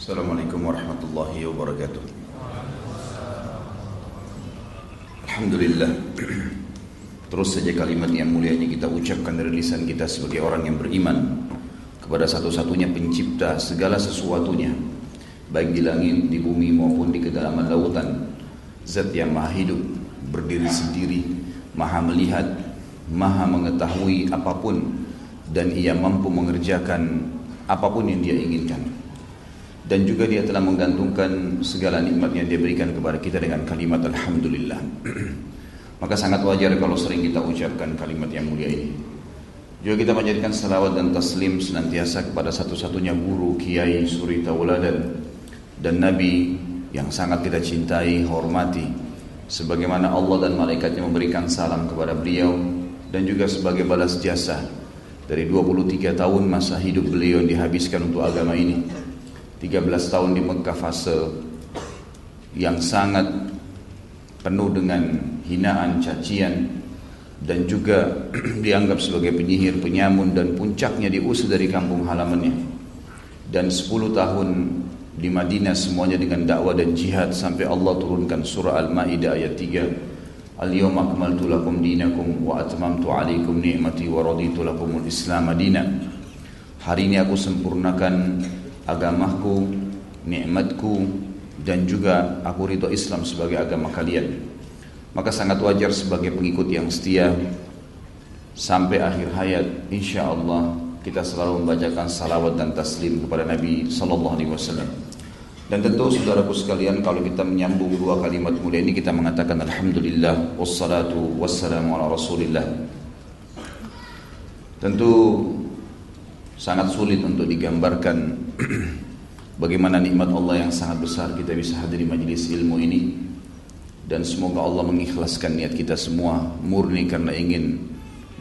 Assalamualaikum warahmatullahi wabarakatuh. Alhamdulillah. Terus saja kalimat yang mulia ini kita ucapkan dari lisan kita sebagai orang yang beriman Kepada satu-satunya pencipta segala sesuatunya Baik di langit, di bumi maupun di kedalaman lautan. Zat yang maha hidup, berdiri sendiri Maha melihat, maha mengetahui apa pun Dan ia mampu mengerjakan apa pun yang dia inginkan dan juga dia telah menggantungkan segala nikmat yang dia berikan kepada kita dengan kalimat Alhamdulillah. Maka sangat wajar kalau sering kita ucapkan kalimat yang mulia ini. Juga kita menjadikan salawat dan taslim senantiasa kepada satu-satunya guru Kiai Suri Tauladan dan Nabi yang sangat kita cintai, hormati. Sebagaimana Allah dan malaikatnya memberikan salam kepada beliau dan juga sebagai balas jasa dari 23 tahun masa hidup beliau yang dihabiskan untuk agama ini 13 tahun di Mekah fase yang sangat penuh dengan hinaan, cacian dan juga dianggap sebagai penyihir, penyamun dan puncaknya diusir dari kampung halamannya. Dan 10 tahun di Madinah semuanya dengan dakwah dan jihad sampai Allah turunkan surah Al-Maidah ayat 3. Al-yawma akmaltu lakum dinakum wa atmamtu alaikum ni'mati wa raditu lakumul Islam madina. Hari ini aku sempurnakan agamaku, nikmatku dan juga aku ridho Islam sebagai agama kalian. Maka sangat wajar sebagai pengikut yang setia sampai akhir hayat insya Allah kita selalu membacakan salawat dan taslim kepada Nabi Sallallahu Alaihi Wasallam. Dan tentu saudaraku sekalian kalau kita menyambung dua kalimat mulia ini kita mengatakan Alhamdulillah wassalatu wassalamu ala rasulillah. Tentu sangat sulit untuk digambarkan bagaimana nikmat Allah yang sangat besar kita bisa hadiri majelis ilmu ini. Dan semoga Allah mengikhlaskan niat kita semua murni karena ingin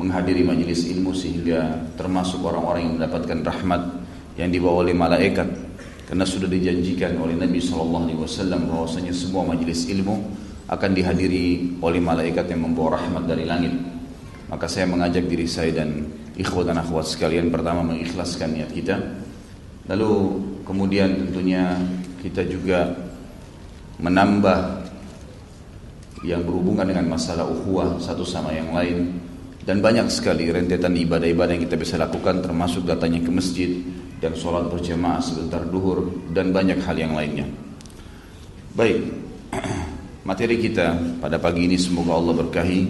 menghadiri majelis ilmu sehingga termasuk orang-orang yang mendapatkan rahmat yang dibawa oleh malaikat. Karena sudah dijanjikan oleh Nabi SAW bahwasanya semua majelis ilmu akan dihadiri oleh malaikat yang membawa rahmat dari langit. Maka saya mengajak diri saya dan ikhwat dan akhwat sekalian pertama mengikhlaskan niat kita. Lalu kemudian tentunya kita juga menambah yang berhubungan dengan masalah ukhuwah satu sama yang lain. Dan banyak sekali rentetan ibadah-ibadah yang kita bisa lakukan termasuk datanya ke masjid dan sholat berjamaah sebentar duhur dan banyak hal yang lainnya. Baik materi kita pada pagi ini semoga Allah berkahi.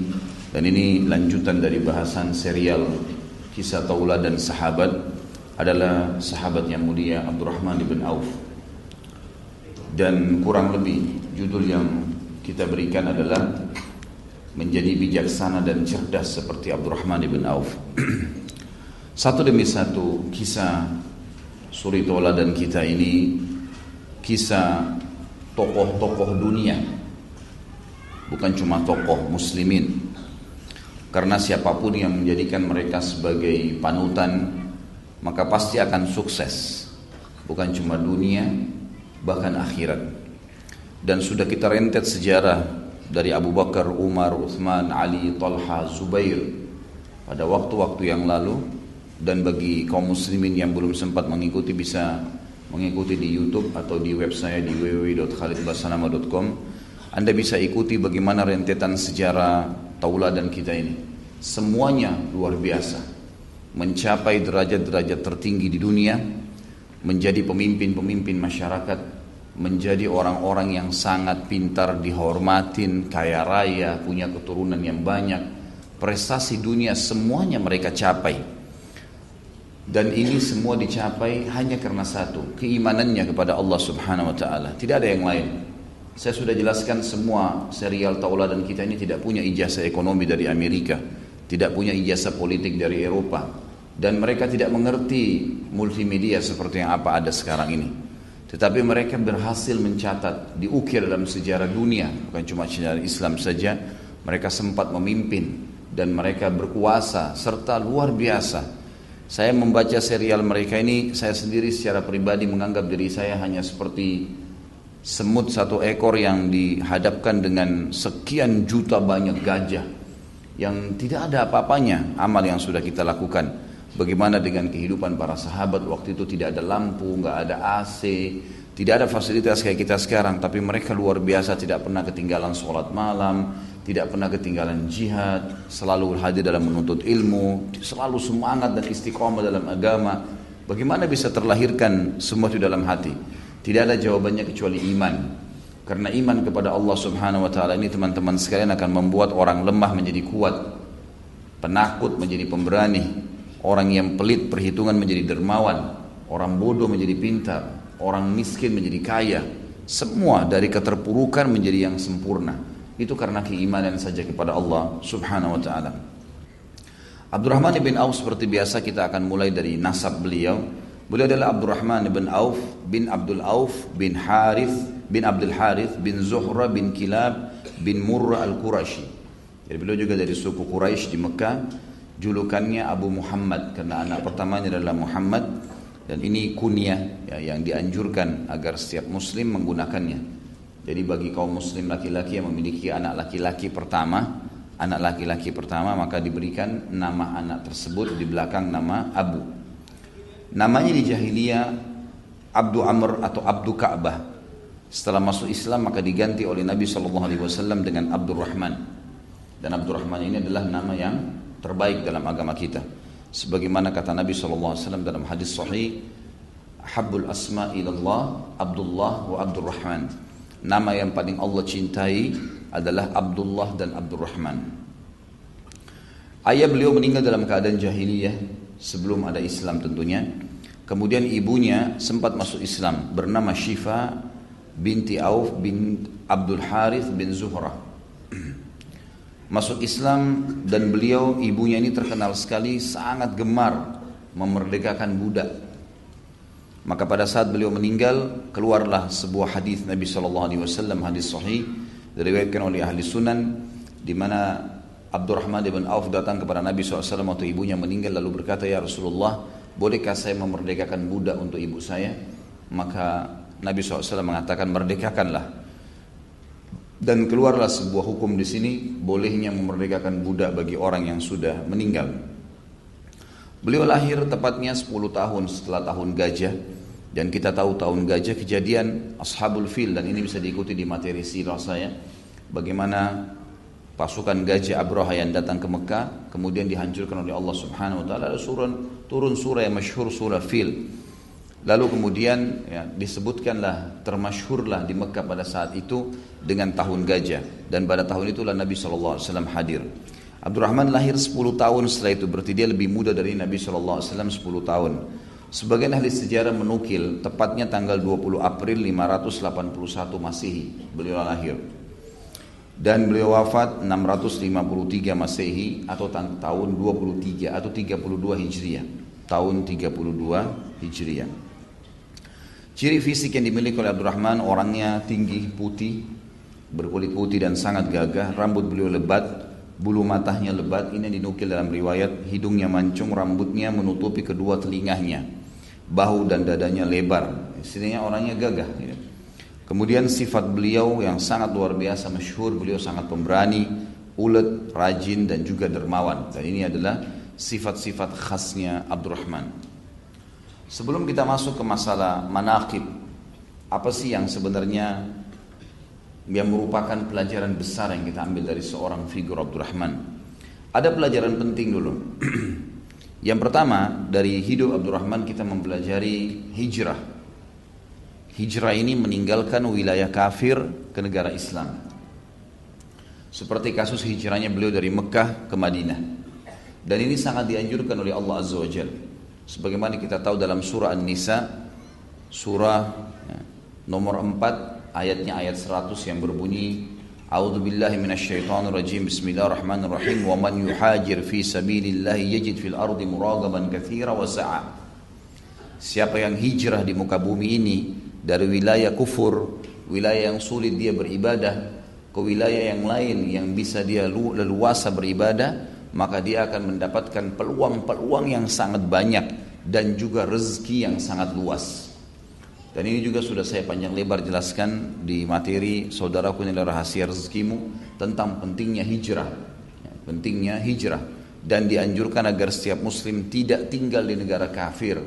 Dan ini lanjutan dari bahasan serial kisah Taula dan sahabat adalah sahabat yang mulia Abdurrahman bin Auf. Dan kurang lebih judul yang kita berikan adalah menjadi bijaksana dan cerdas seperti Abdurrahman bin Auf. satu demi satu kisah suri Taula dan kita ini kisah tokoh-tokoh dunia. Bukan cuma tokoh muslimin, karena siapa pun yang menjadikan mereka sebagai panutan maka pasti akan sukses. Bukan cuma dunia, bahkan akhirat. Dan sudah kita rentet sejarah dari Abu Bakar, Umar, Uthman, Ali, Talha, Zubair pada waktu-waktu yang lalu dan bagi kaum muslimin yang belum sempat mengikuti bisa mengikuti di YouTube atau di web saya di www.khalidbasanama.com Anda bisa ikuti bagaimana rentetan sejarah tauladan kita ini. Semuanya luar biasa. Mencapai derajat-derajat tertinggi di dunia, menjadi pemimpin-pemimpin masyarakat, menjadi orang-orang yang sangat pintar, dihormatin, kaya raya, punya keturunan yang banyak, prestasi dunia semuanya mereka capai. Dan ini semua dicapai hanya karena satu, keimanannya kepada Allah Subhanahu wa taala. Tidak ada yang lain. Saya sudah jelaskan semua serial tauladan kita ini tidak punya ijazah ekonomi dari Amerika, tidak punya ijazah politik dari Eropa, dan mereka tidak mengerti multimedia seperti yang apa ada sekarang ini. Tetapi mereka berhasil mencatat, diukir dalam sejarah dunia, bukan cuma sejarah Islam saja, mereka sempat memimpin dan mereka berkuasa serta luar biasa. Saya membaca serial mereka ini, saya sendiri secara pribadi menganggap diri saya hanya seperti semut satu ekor yang dihadapkan dengan sekian juta banyak gajah yang tidak ada apa-apanya amal yang sudah kita lakukan. Bagaimana dengan kehidupan para sahabat waktu itu tidak ada lampu, nggak ada AC, Tidak ada fasilitas kayak kita sekarang, tapi mereka luar biasa tidak pernah ketinggalan sholat malam, tidak pernah ketinggalan jihad, selalu hadir dalam menuntut ilmu, selalu semangat dan istiqomah dalam agama. Bagaimana bisa terlahirkan semua itu dalam hati? Tidak ada jawabannya kecuali iman. Karena iman kepada Allah Subhanahu wa taala ini teman-teman sekalian akan membuat orang lemah menjadi kuat, penakut menjadi pemberani, orang yang pelit perhitungan menjadi dermawan, orang bodoh menjadi pintar, orang miskin menjadi kaya, semua dari keterpurukan menjadi yang sempurna. Itu karena keimanan saja kepada Allah Subhanahu wa taala. Abdurrahman bin Auf seperti biasa kita akan mulai dari nasab beliau. Beliau adalah Abdurrahman bin Auf bin Abdul Auf bin Harith bin Abdul Harith bin Zuhra bin Kilab bin Murrah al-Qurashi. Jadi beliau juga dari suku Quraisy di Mekah. Julukannya Abu Muhammad karena anak pertamanya adalah Muhammad dan ini kunyah ya, yang dianjurkan agar setiap muslim menggunakannya. Jadi bagi kaum muslim laki-laki yang memiliki anak laki-laki pertama, anak laki-laki pertama maka diberikan nama anak tersebut di belakang nama Abu. Namanya di jahiliyah Abdu Amr atau Abdu Ka'bah. Setelah masuk Islam maka diganti oleh Nabi SAW dengan Abdurrahman. Dan Abdurrahman ini adalah nama yang terbaik dalam agama kita. Sebagaimana kata Nabi SAW dalam hadis sahih, Habbul asma ilallah Abdullah wa Abdurrahman. Nama yang paling Allah cintai adalah Abdullah dan Abdurrahman. Ayah beliau meninggal dalam keadaan jahiliyah sebelum ada Islam tentunya. Kemudian ibunya sempat masuk Islam bernama Syifa binti Auf bin Abdul Harith bin Zuhrah masuk Islam dan beliau ibunya ini terkenal sekali sangat gemar memerdekakan budak. Maka pada saat beliau meninggal keluarlah sebuah hadis Nabi Shallallahu Alaihi Wasallam hadis sahih diriwayatkan oleh ahli sunan di mana Abdurrahman bin Auf datang kepada Nabi SAW waktu ibunya meninggal lalu berkata ya Rasulullah bolehkah saya memerdekakan budak untuk ibu saya? Maka Nabi SAW mengatakan merdekakanlah. Dan keluarlah sebuah hukum di sini bolehnya memerdekakan budak bagi orang yang sudah meninggal. Beliau lahir tepatnya 10 tahun setelah tahun gajah. Dan kita tahu tahun gajah kejadian Ashabul Fil dan ini bisa diikuti di materi sirah saya. Bagaimana pasukan gajah Abraha yang datang ke Mekah kemudian dihancurkan oleh Allah Subhanahu wa taala turun turun surah yang masyhur surah Fil Lalu kemudian ya, disebutkanlah termasyhurlah di Mekah pada saat itu dengan tahun gajah dan pada tahun itulah Nabi SAW hadir. Abdurrahman lahir 10 tahun setelah itu berarti dia lebih muda dari Nabi SAW 10 tahun. Sebagian ahli sejarah menukil tepatnya tanggal 20 April 581 Masehi beliau lahir. Dan beliau wafat 653 Masehi atau tahun 23 atau 32 Hijriah. Tahun 32 Hijriah. Ciri fisik yang dimiliki oleh Abdurrahman orangnya tinggi, putih, berkulit putih dan sangat gagah, rambut beliau lebat, bulu matanya lebat, ini dinukil dalam riwayat, hidungnya mancung, rambutnya menutupi kedua telinganya, bahu dan dadanya lebar, istilahnya orangnya gagah. Ya. Kemudian sifat beliau yang sangat luar biasa masyhur, beliau sangat pemberani, ulet, rajin dan juga dermawan. Dan ini adalah sifat-sifat khasnya Abdurrahman. Sebelum kita masuk ke masalah manakib, apa sih yang sebenarnya yang merupakan pelajaran besar yang kita ambil dari seorang figur Abdurrahman? Ada pelajaran penting dulu. yang pertama, dari hidup Abdurrahman kita mempelajari hijrah. Hijrah ini meninggalkan wilayah kafir ke negara Islam. Seperti kasus hijrahnya beliau dari Mekah ke Madinah. Dan ini sangat dianjurkan oleh Allah Azza wa Jalla sebagaimana kita tahu dalam surah An-Nisa surah ya, nomor 4 ayatnya ayat 100 yang berbunyi A'udzu billahi minasyaitonir rajim Bismillahirrahmanirrahim wa man yuhajir fi sabilillahi yajid fil ardi muragaban katsira wa sa'a Siapa yang hijrah di muka bumi ini dari wilayah kufur, wilayah yang sulit dia beribadah ke wilayah yang lain yang bisa dia leluasa beribadah, maka dia akan mendapatkan peluang-peluang yang sangat banyak dan juga rezeki yang sangat luas. Dan ini juga sudah saya panjang lebar jelaskan di materi saudaraku nilai rahasia rezekimu tentang pentingnya hijrah. Ya, pentingnya hijrah dan dianjurkan agar setiap muslim tidak tinggal di negara kafir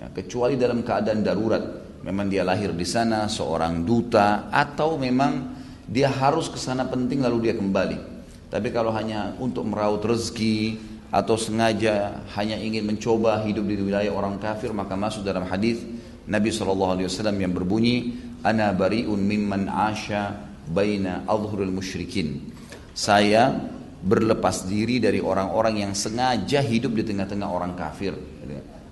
ya, kecuali dalam keadaan darurat memang dia lahir di sana, seorang duta, atau memang dia harus ke sana penting lalu dia kembali. Tapi kalau hanya untuk meraut rezeki atau sengaja hanya ingin mencoba hidup di wilayah orang kafir maka masuk dalam hadis Nabi SAW yang berbunyi ana bariun mimman asha baina adhurul musyrikin saya berlepas diri dari orang-orang yang sengaja hidup di tengah-tengah orang kafir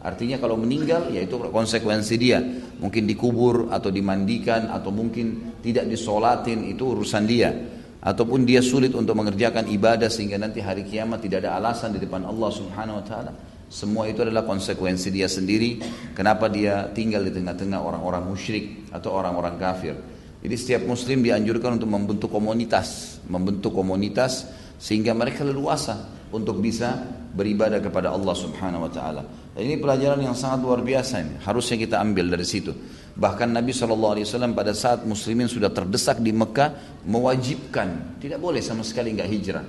Artinya kalau meninggal ya itu konsekuensi dia. Mungkin dikubur atau dimandikan atau mungkin tidak disolatin itu urusan dia. Ataupun dia sulit untuk mengerjakan ibadah sehingga nanti hari kiamat tidak ada alasan di depan Allah subhanahu wa ta'ala. Semua itu adalah konsekuensi dia sendiri. Kenapa dia tinggal di tengah-tengah orang-orang musyrik atau orang-orang kafir. Jadi setiap muslim dianjurkan untuk membentuk komunitas. Membentuk komunitas sehingga mereka leluasa untuk bisa beribadah kepada Allah subhanahu wa ta'ala. Ini pelajaran yang sangat luar biasa ini. Harusnya kita ambil dari situ. Bahkan Nabi SAW pada saat muslimin sudah terdesak di Mekah mewajibkan. Tidak boleh sama sekali nggak hijrah.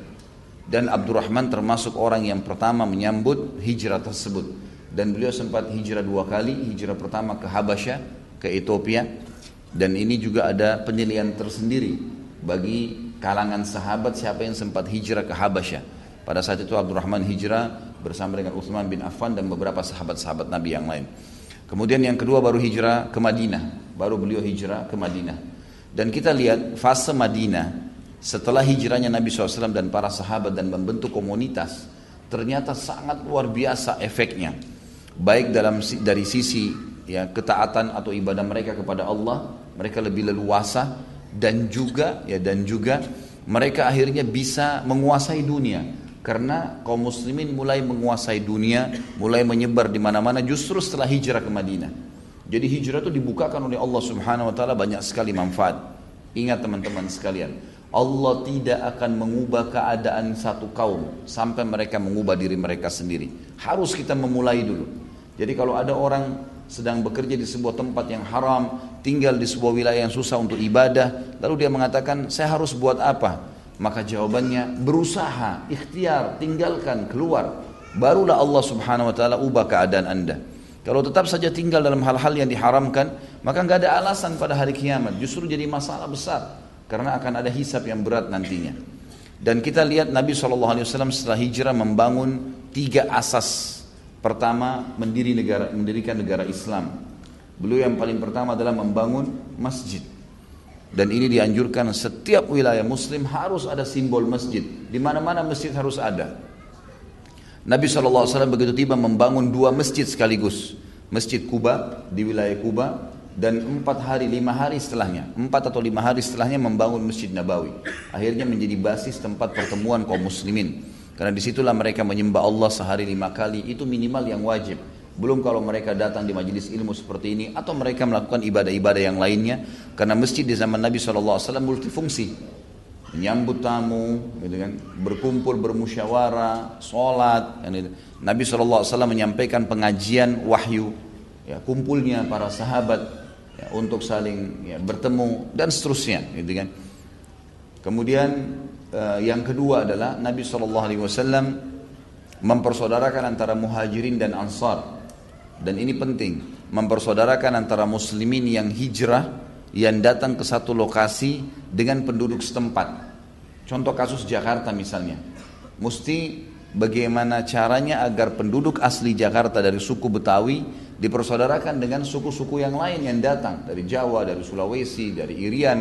Dan Abdurrahman termasuk orang yang pertama menyambut hijrah tersebut. Dan beliau sempat hijrah dua kali. Hijrah pertama ke Habasyah, ke Ethiopia. Dan ini juga ada penilaian tersendiri bagi kalangan sahabat siapa yang sempat hijrah ke Habasyah. Pada saat itu Abdurrahman hijrah bersama dengan Uthman bin Affan dan beberapa sahabat-sahabat Nabi yang lain. Kemudian yang kedua baru hijrah ke Madinah, baru beliau hijrah ke Madinah. Dan kita lihat fase Madinah setelah hijrahnya Nabi SAW dan para sahabat dan membentuk komunitas, ternyata sangat luar biasa efeknya. Baik dalam dari sisi ya ketaatan atau ibadah mereka kepada Allah, mereka lebih leluasa dan juga ya dan juga mereka akhirnya bisa menguasai dunia karena kaum muslimin mulai menguasai dunia, mulai menyebar di mana-mana justru setelah hijrah ke Madinah. Jadi hijrah itu dibukakan oleh Allah Subhanahu wa taala banyak sekali manfaat. Ingat teman-teman sekalian, Allah tidak akan mengubah keadaan satu kaum sampai mereka mengubah diri mereka sendiri. Harus kita memulai dulu. Jadi kalau ada orang sedang bekerja di sebuah tempat yang haram, tinggal di sebuah wilayah yang susah untuk ibadah, lalu dia mengatakan, "Saya harus buat apa?" Maka jawabannya berusaha, ikhtiar, tinggalkan, keluar. Barulah Allah subhanahu wa ta'ala ubah keadaan anda. Kalau tetap saja tinggal dalam hal-hal yang diharamkan, maka nggak ada alasan pada hari kiamat. Justru jadi masalah besar. Karena akan ada hisap yang berat nantinya. Dan kita lihat Nabi SAW setelah hijrah membangun tiga asas. Pertama, mendiri negara, mendirikan negara Islam. Beliau yang paling pertama adalah membangun masjid. Dan ini dianjurkan setiap wilayah muslim harus ada simbol masjid. Di mana-mana masjid harus ada. Nabi SAW begitu tiba membangun dua masjid sekaligus. Masjid Kuba di wilayah Kuba dan empat hari lima hari setelahnya empat atau lima hari setelahnya membangun masjid Nabawi akhirnya menjadi basis tempat pertemuan kaum muslimin karena di situlah mereka menyembah Allah sehari lima kali. Itu minimal yang wajib. Belum kalau mereka datang di majelis ilmu seperti ini atau mereka melakukan ibadah-ibadah yang lainnya. Karena masjid di zaman Nabi SAW multifungsi. Menyambut tamu gitu kan berkumpul bermusyawarah sholat gitu. Nabi SAW menyampaikan pengajian wahyu ya, kumpulnya para sahabat ya, untuk saling ya, bertemu dan seterusnya gitu kan. Kemudian eh, yang kedua adalah Nabi SAW mempersaudarakan antara muhajirin dan ansar dan ini penting mempersaudarakan antara muslimin yang hijrah yang datang ke satu lokasi dengan penduduk setempat. Contoh kasus Jakarta misalnya. Mesti bagaimana caranya agar penduduk asli Jakarta dari suku Betawi dipersaudarakan dengan suku-suku yang lain yang datang dari Jawa, dari Sulawesi, dari Irian,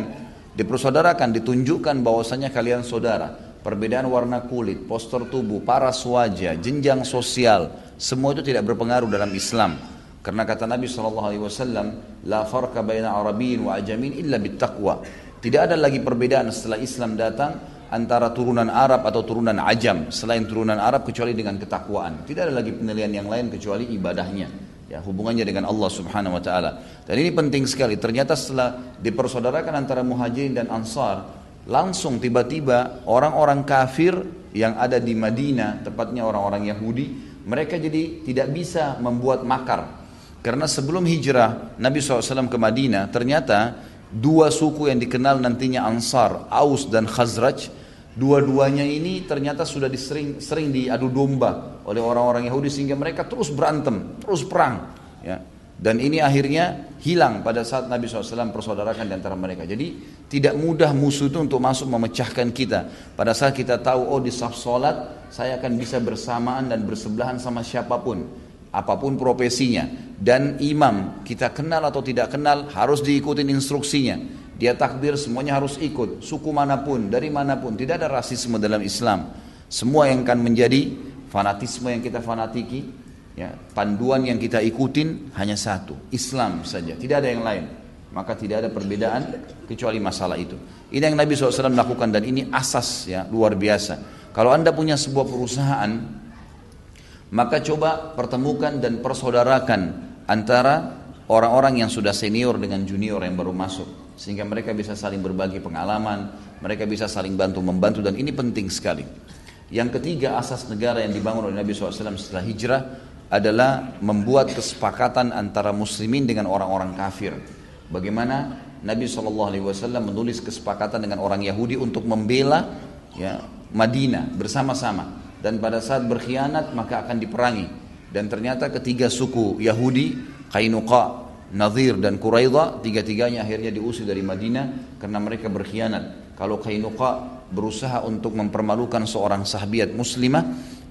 dipersaudarakan, ditunjukkan bahwasanya kalian saudara. Perbedaan warna kulit, postur tubuh, paras wajah, jenjang sosial, semua itu tidak berpengaruh dalam Islam. Karena kata Nabi SAW, La farqa baina Arabiyin wa ajamin illa bittaqwa. Tidak ada lagi perbedaan setelah Islam datang antara turunan Arab atau turunan Ajam selain turunan Arab kecuali dengan ketakwaan. Tidak ada lagi penilaian yang lain kecuali ibadahnya. Ya, hubungannya dengan Allah Subhanahu wa taala. Dan ini penting sekali. Ternyata setelah dipersaudarakan antara Muhajirin dan Ansar, langsung tiba-tiba orang-orang kafir yang ada di Madinah, tepatnya orang-orang Yahudi, mereka jadi tidak bisa membuat makar. Karena sebelum hijrah Nabi SAW ke Madinah, ternyata dua suku yang dikenal nantinya Ansar, Aus dan Khazraj, dua-duanya ini ternyata sudah disering, sering diadu domba oleh orang-orang Yahudi sehingga mereka terus berantem, terus perang. Ya. Dan ini akhirnya hilang pada saat Nabi SAW persaudarakan di antara mereka. Jadi tidak mudah musuh itu untuk masuk memecahkan kita. Pada saat kita tahu, oh di saf sholat saya akan bisa bersamaan dan bersebelahan sama siapa pun. Apa pun profesinya. Dan imam, kita kenal atau tidak kenal harus diikutin instruksinya. Dia takbir semuanya harus ikut. Suku mana pun, dari mana pun. Tidak ada rasisme dalam Islam. Semua yang akan menjadi fanatisme yang kita fanatiki, Ya, panduan yang kita ikutin hanya satu, Islam saja, tidak ada yang lain. Maka tidak ada perbedaan kecuali masalah itu. Ini yang Nabi SAW lakukan dan ini asas ya luar biasa. Kalau anda punya sebuah perusahaan, maka coba pertemukan dan persaudarakan antara orang-orang yang sudah senior dengan junior yang baru masuk. Sehingga mereka bisa saling berbagi pengalaman, mereka bisa saling bantu-membantu dan ini penting sekali. Yang ketiga asas negara yang dibangun oleh Nabi SAW setelah hijrah adalah membuat kesepakatan antara muslimin dengan orang-orang kafir. Bagaimana Nabi SAW menulis kesepakatan dengan orang Yahudi untuk membela ya, Madinah bersama-sama. Dan pada saat berkhianat maka akan diperangi. Dan ternyata ketiga suku Yahudi, Kainuqa, Nadir dan Quraidah, tiga-tiganya akhirnya diusir dari Madinah karena mereka berkhianat. Kalau Kainuqa berusaha untuk mempermalukan seorang sahabiat muslimah,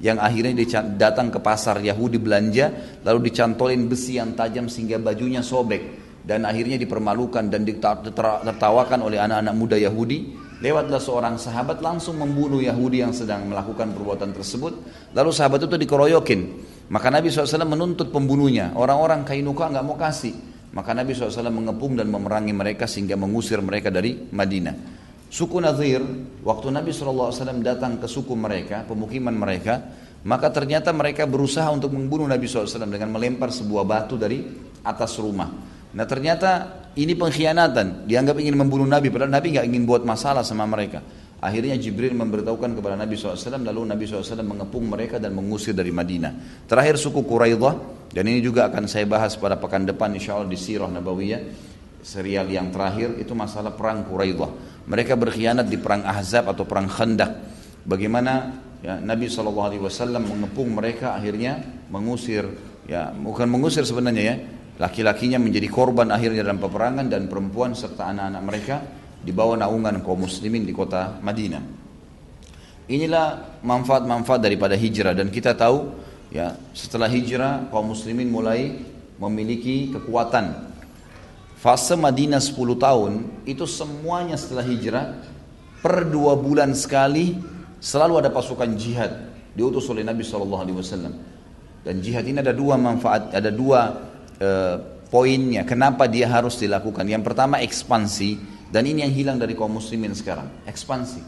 yang akhirnya datang ke pasar Yahudi belanja lalu dicantolin besi yang tajam sehingga bajunya sobek dan akhirnya dipermalukan dan ditertawakan oleh anak-anak muda Yahudi. Lewatlah seorang sahabat langsung membunuh Yahudi yang sedang melakukan perbuatan tersebut. Lalu sahabat itu dikeroyokin. Maka Nabi SAW menuntut pembunuhnya. Orang-orang Kainuka nggak mau kasih maka Nabi SAW mengepung dan memerangi mereka sehingga mengusir mereka dari Madinah Suku Nadir, waktu Nabi SAW datang ke suku mereka, pemukiman mereka, maka ternyata mereka berusaha untuk membunuh Nabi SAW dengan melempar sebuah batu dari atas rumah. Nah ternyata ini pengkhianatan, dianggap ingin membunuh Nabi, padahal Nabi nggak ingin buat masalah sama mereka. Akhirnya Jibril memberitahukan kepada Nabi SAW, lalu Nabi SAW mengepung mereka dan mengusir dari Madinah. Terakhir suku Quraidah, dan ini juga akan saya bahas pada pekan depan insya Allah di Sirah Nabawiyah, serial yang terakhir itu masalah perang Quraidah. Mereka berkhianat di perang Ahzab atau perang Khandak. Bagaimana ya, Nabi SAW mengepung mereka akhirnya mengusir ya bukan mengusir sebenarnya ya laki-lakinya menjadi korban akhirnya dalam peperangan dan perempuan serta anak-anak mereka dibawa naungan kaum muslimin di kota Madinah. Inilah manfaat-manfaat daripada hijrah dan kita tahu ya setelah hijrah kaum muslimin mulai memiliki kekuatan Fase Madinah 10 tahun itu semuanya setelah hijrah per dua bulan sekali selalu ada pasukan jihad diutus oleh Nabi SAW. Dan jihad ini ada dua manfaat, ada dua uh, poinnya. Kenapa dia harus dilakukan? Yang pertama ekspansi dan ini yang hilang dari kaum muslimin sekarang, ekspansi.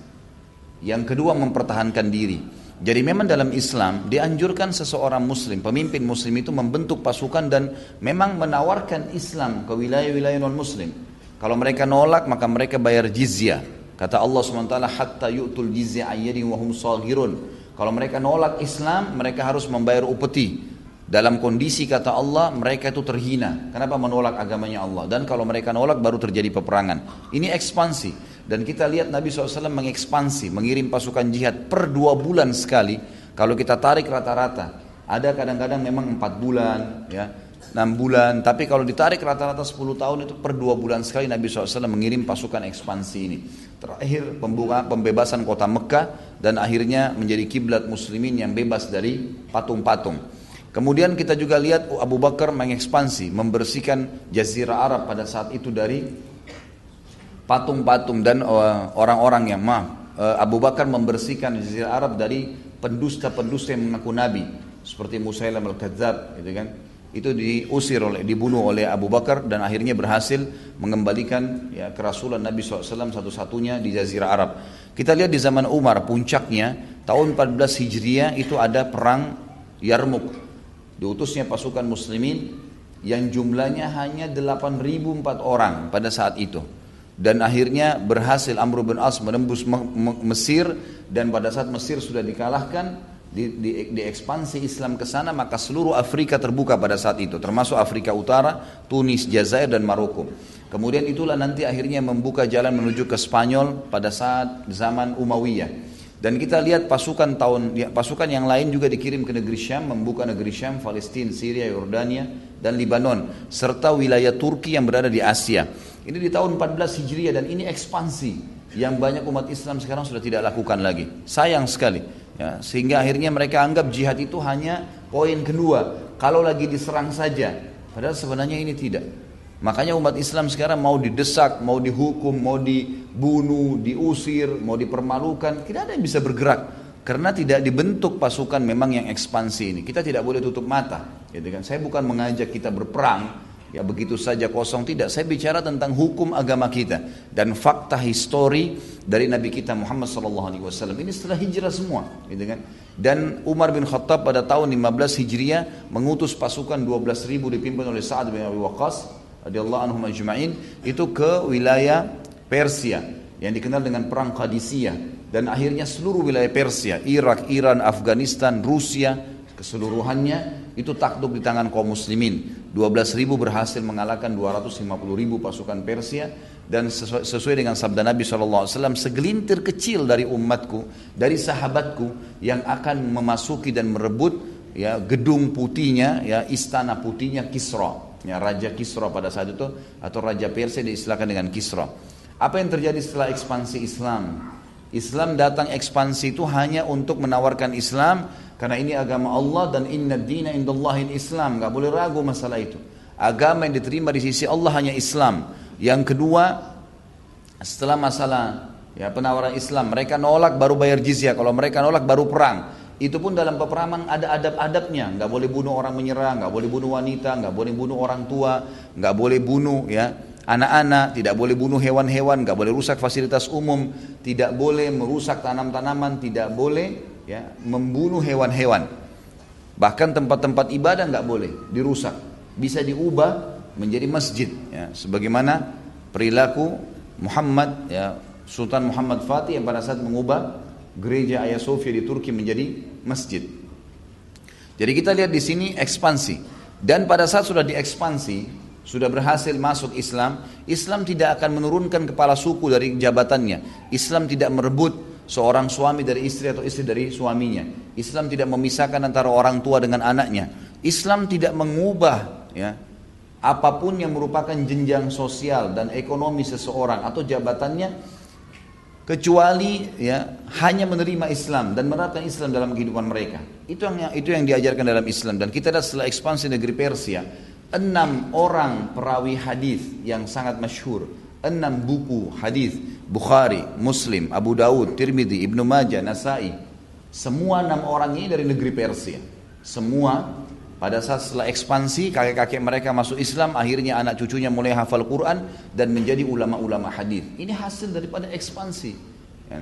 Yang kedua mempertahankan diri. Jadi memang dalam Islam dianjurkan seseorang muslim, pemimpin muslim itu membentuk pasukan dan memang menawarkan Islam ke wilayah-wilayah non-muslim. Kalau mereka nolak maka mereka bayar jizyah. Kata Allah SWT, hatta yu'tul jizyah ayyadin wahum sahirun. Kalau mereka nolak Islam, mereka harus membayar upeti. Dalam kondisi kata Allah, mereka itu terhina. Kenapa menolak agamanya Allah? Dan kalau mereka nolak, baru terjadi peperangan. Ini ekspansi. Dan kita lihat Nabi SAW mengekspansi, mengirim pasukan jihad per dua bulan sekali. Kalau kita tarik rata-rata, ada kadang-kadang memang empat bulan, ya, enam bulan. Tapi kalau ditarik rata-rata 10 tahun itu per dua bulan sekali Nabi SAW mengirim pasukan ekspansi ini. Terakhir pembuka, pembebasan kota Mekah dan akhirnya menjadi kiblat muslimin yang bebas dari patung-patung. Kemudian kita juga lihat Abu Bakar mengekspansi, membersihkan jazirah Arab pada saat itu dari patung-patung dan eh, orang-orang yang maaf eh, Abu Bakar membersihkan Jazirah Arab dari pendusta-pendusta yang mengaku nabi seperti Musailam al-Kadzab gitu kan itu diusir oleh dibunuh oleh Abu Bakar dan akhirnya berhasil mengembalikan ya kerasulan Nabi SAW satu-satunya di Jazirah Arab. Kita lihat di zaman Umar puncaknya tahun 14 Hijriah itu ada perang Yarmuk. Diutusnya pasukan muslimin yang jumlahnya hanya 8.004 orang pada saat itu dan akhirnya berhasil Amr bin As menembus Mesir dan pada saat Mesir sudah dikalahkan di, di, di ekspansi Islam ke sana maka seluruh Afrika terbuka pada saat itu termasuk Afrika Utara, Tunis, Jazair dan Maroko. Kemudian itulah nanti akhirnya membuka jalan menuju ke Spanyol pada saat zaman Umayyah. Dan kita lihat pasukan tahun ya, pasukan yang lain juga dikirim ke negeri Syam, membuka negeri Syam, Palestina, Syria, Yordania dan Libanon serta wilayah Turki yang berada di Asia. Ini di tahun 14 Hijriah dan ini ekspansi yang banyak umat Islam sekarang sudah tidak lakukan lagi. Sayang sekali. Ya, sehingga akhirnya mereka anggap jihad itu hanya poin kedua. Kalau lagi diserang saja. Padahal sebenarnya ini tidak. Makanya umat Islam sekarang mau didesak, mau dihukum, mau dibunuh, diusir, mau dipermalukan. Tidak ada yang bisa bergerak. Karena tidak dibentuk pasukan memang yang ekspansi ini. Kita tidak boleh tutup mata. Gitu kan? Saya bukan mengajak kita berperang ya begitu saja kosong. Tidak saya bicara tentang hukum agama kita dan fakta histori dari Nabi kita Muhammad sallallahu alaihi wasallam. Ini setelah hijrah semua gitu kan? Dan Umar bin Khattab pada tahun 15 Hijriah mengutus pasukan 12 ribu dipimpin oleh Sa'ad bin Abi Waqqas radhiyallahu anhu majma'in itu ke wilayah Persia yang dikenal dengan perang Qadisiyah. Dan akhirnya seluruh wilayah Persia Irak, Iran, Afghanistan, Rusia keseluruhannya itu takluk di tangan kaum muslimin. 12 ribu berhasil mengalahkan 250 ribu pasukan Persia. Dan sesuai dengan sabda Nabi SAW segelintir kecil dari umatku dari sahabatku yang akan memasuki dan merebut ya gedung putihnya ya istana putihnya Kisra. Ya raja Kisra pada saat itu atau raja Persia diistilahkan dengan Kisra. Apa yang terjadi setelah ekspansi Islam Islam datang ekspansi itu hanya untuk menawarkan Islam karena ini agama Allah dan inna dina indallahin Islam. Gak boleh ragu masalah itu. Agama yang diterima di sisi Allah hanya Islam. Yang kedua, setelah masalah ya penawaran Islam, mereka nolak baru bayar jizya. Kalau mereka nolak baru perang. Itu pun dalam peperangan ada adab-adabnya. Nggak boleh bunuh orang menyerang, nggak boleh bunuh wanita, nggak boleh bunuh orang tua, nggak boleh bunuh ya anak-anak, tidak boleh bunuh hewan-hewan, nggak boleh rusak fasilitas umum, tidak boleh merusak tanam-tanaman, tidak boleh ya membunuh hewan-hewan. Bahkan tempat-tempat ibadah nggak boleh dirusak. Bisa diubah menjadi masjid ya sebagaimana perilaku Muhammad ya Sultan Muhammad Fatih yang pada saat mengubah gereja Hagia Sophia di Turki menjadi masjid. Jadi kita lihat di sini ekspansi. Dan pada saat sudah diekspansi sudah berhasil masuk Islam, Islam tidak akan menurunkan kepala suku dari jabatannya. Islam tidak merebut seorang suami dari istri atau istri dari suaminya. Islam tidak memisahkan antara orang tua dengan anaknya. Islam tidak mengubah ya apa pun yang merupakan jenjang sosial dan ekonomi seseorang atau jabatannya kecuali ya hanya menerima Islam dan menerapkan Islam dalam kehidupan mereka. Itu yang itu yang diajarkan dalam Islam dan kita lihat setelah ekspansi negeri Persia, enam orang perawi hadis yang sangat masyhur, enam buku hadis Bukhari, Muslim, Abu Dawud, Tirmidzi, Ibnu Majah, Nasai. Semua enam orang ini dari negeri Persia. Semua pada saat setelah ekspansi kakek-kakek mereka masuk Islam, akhirnya anak cucunya mulai hafal Quran dan menjadi ulama-ulama hadis. Ini hasil daripada ekspansi. Ya.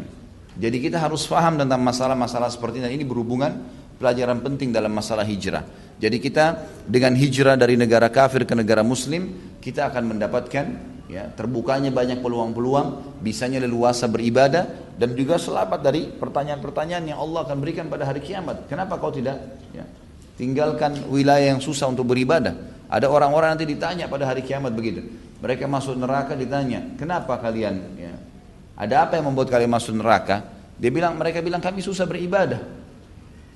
Jadi kita harus paham tentang masalah-masalah seperti ini. Ini berhubungan pelajaran penting dalam masalah hijrah. Jadi kita dengan hijrah dari negara kafir ke negara muslim, kita akan mendapatkan ya terbukanya banyak peluang-peluang bisanya leluasa beribadah dan juga selamat dari pertanyaan-pertanyaan yang Allah akan berikan pada hari kiamat. Kenapa kau tidak? Ya, tinggalkan wilayah yang susah untuk beribadah. Ada orang-orang nanti ditanya pada hari kiamat begitu. Mereka masuk neraka ditanya kenapa kalian? Ya, ada apa yang membuat kalian masuk neraka? Dia bilang mereka bilang kami susah beribadah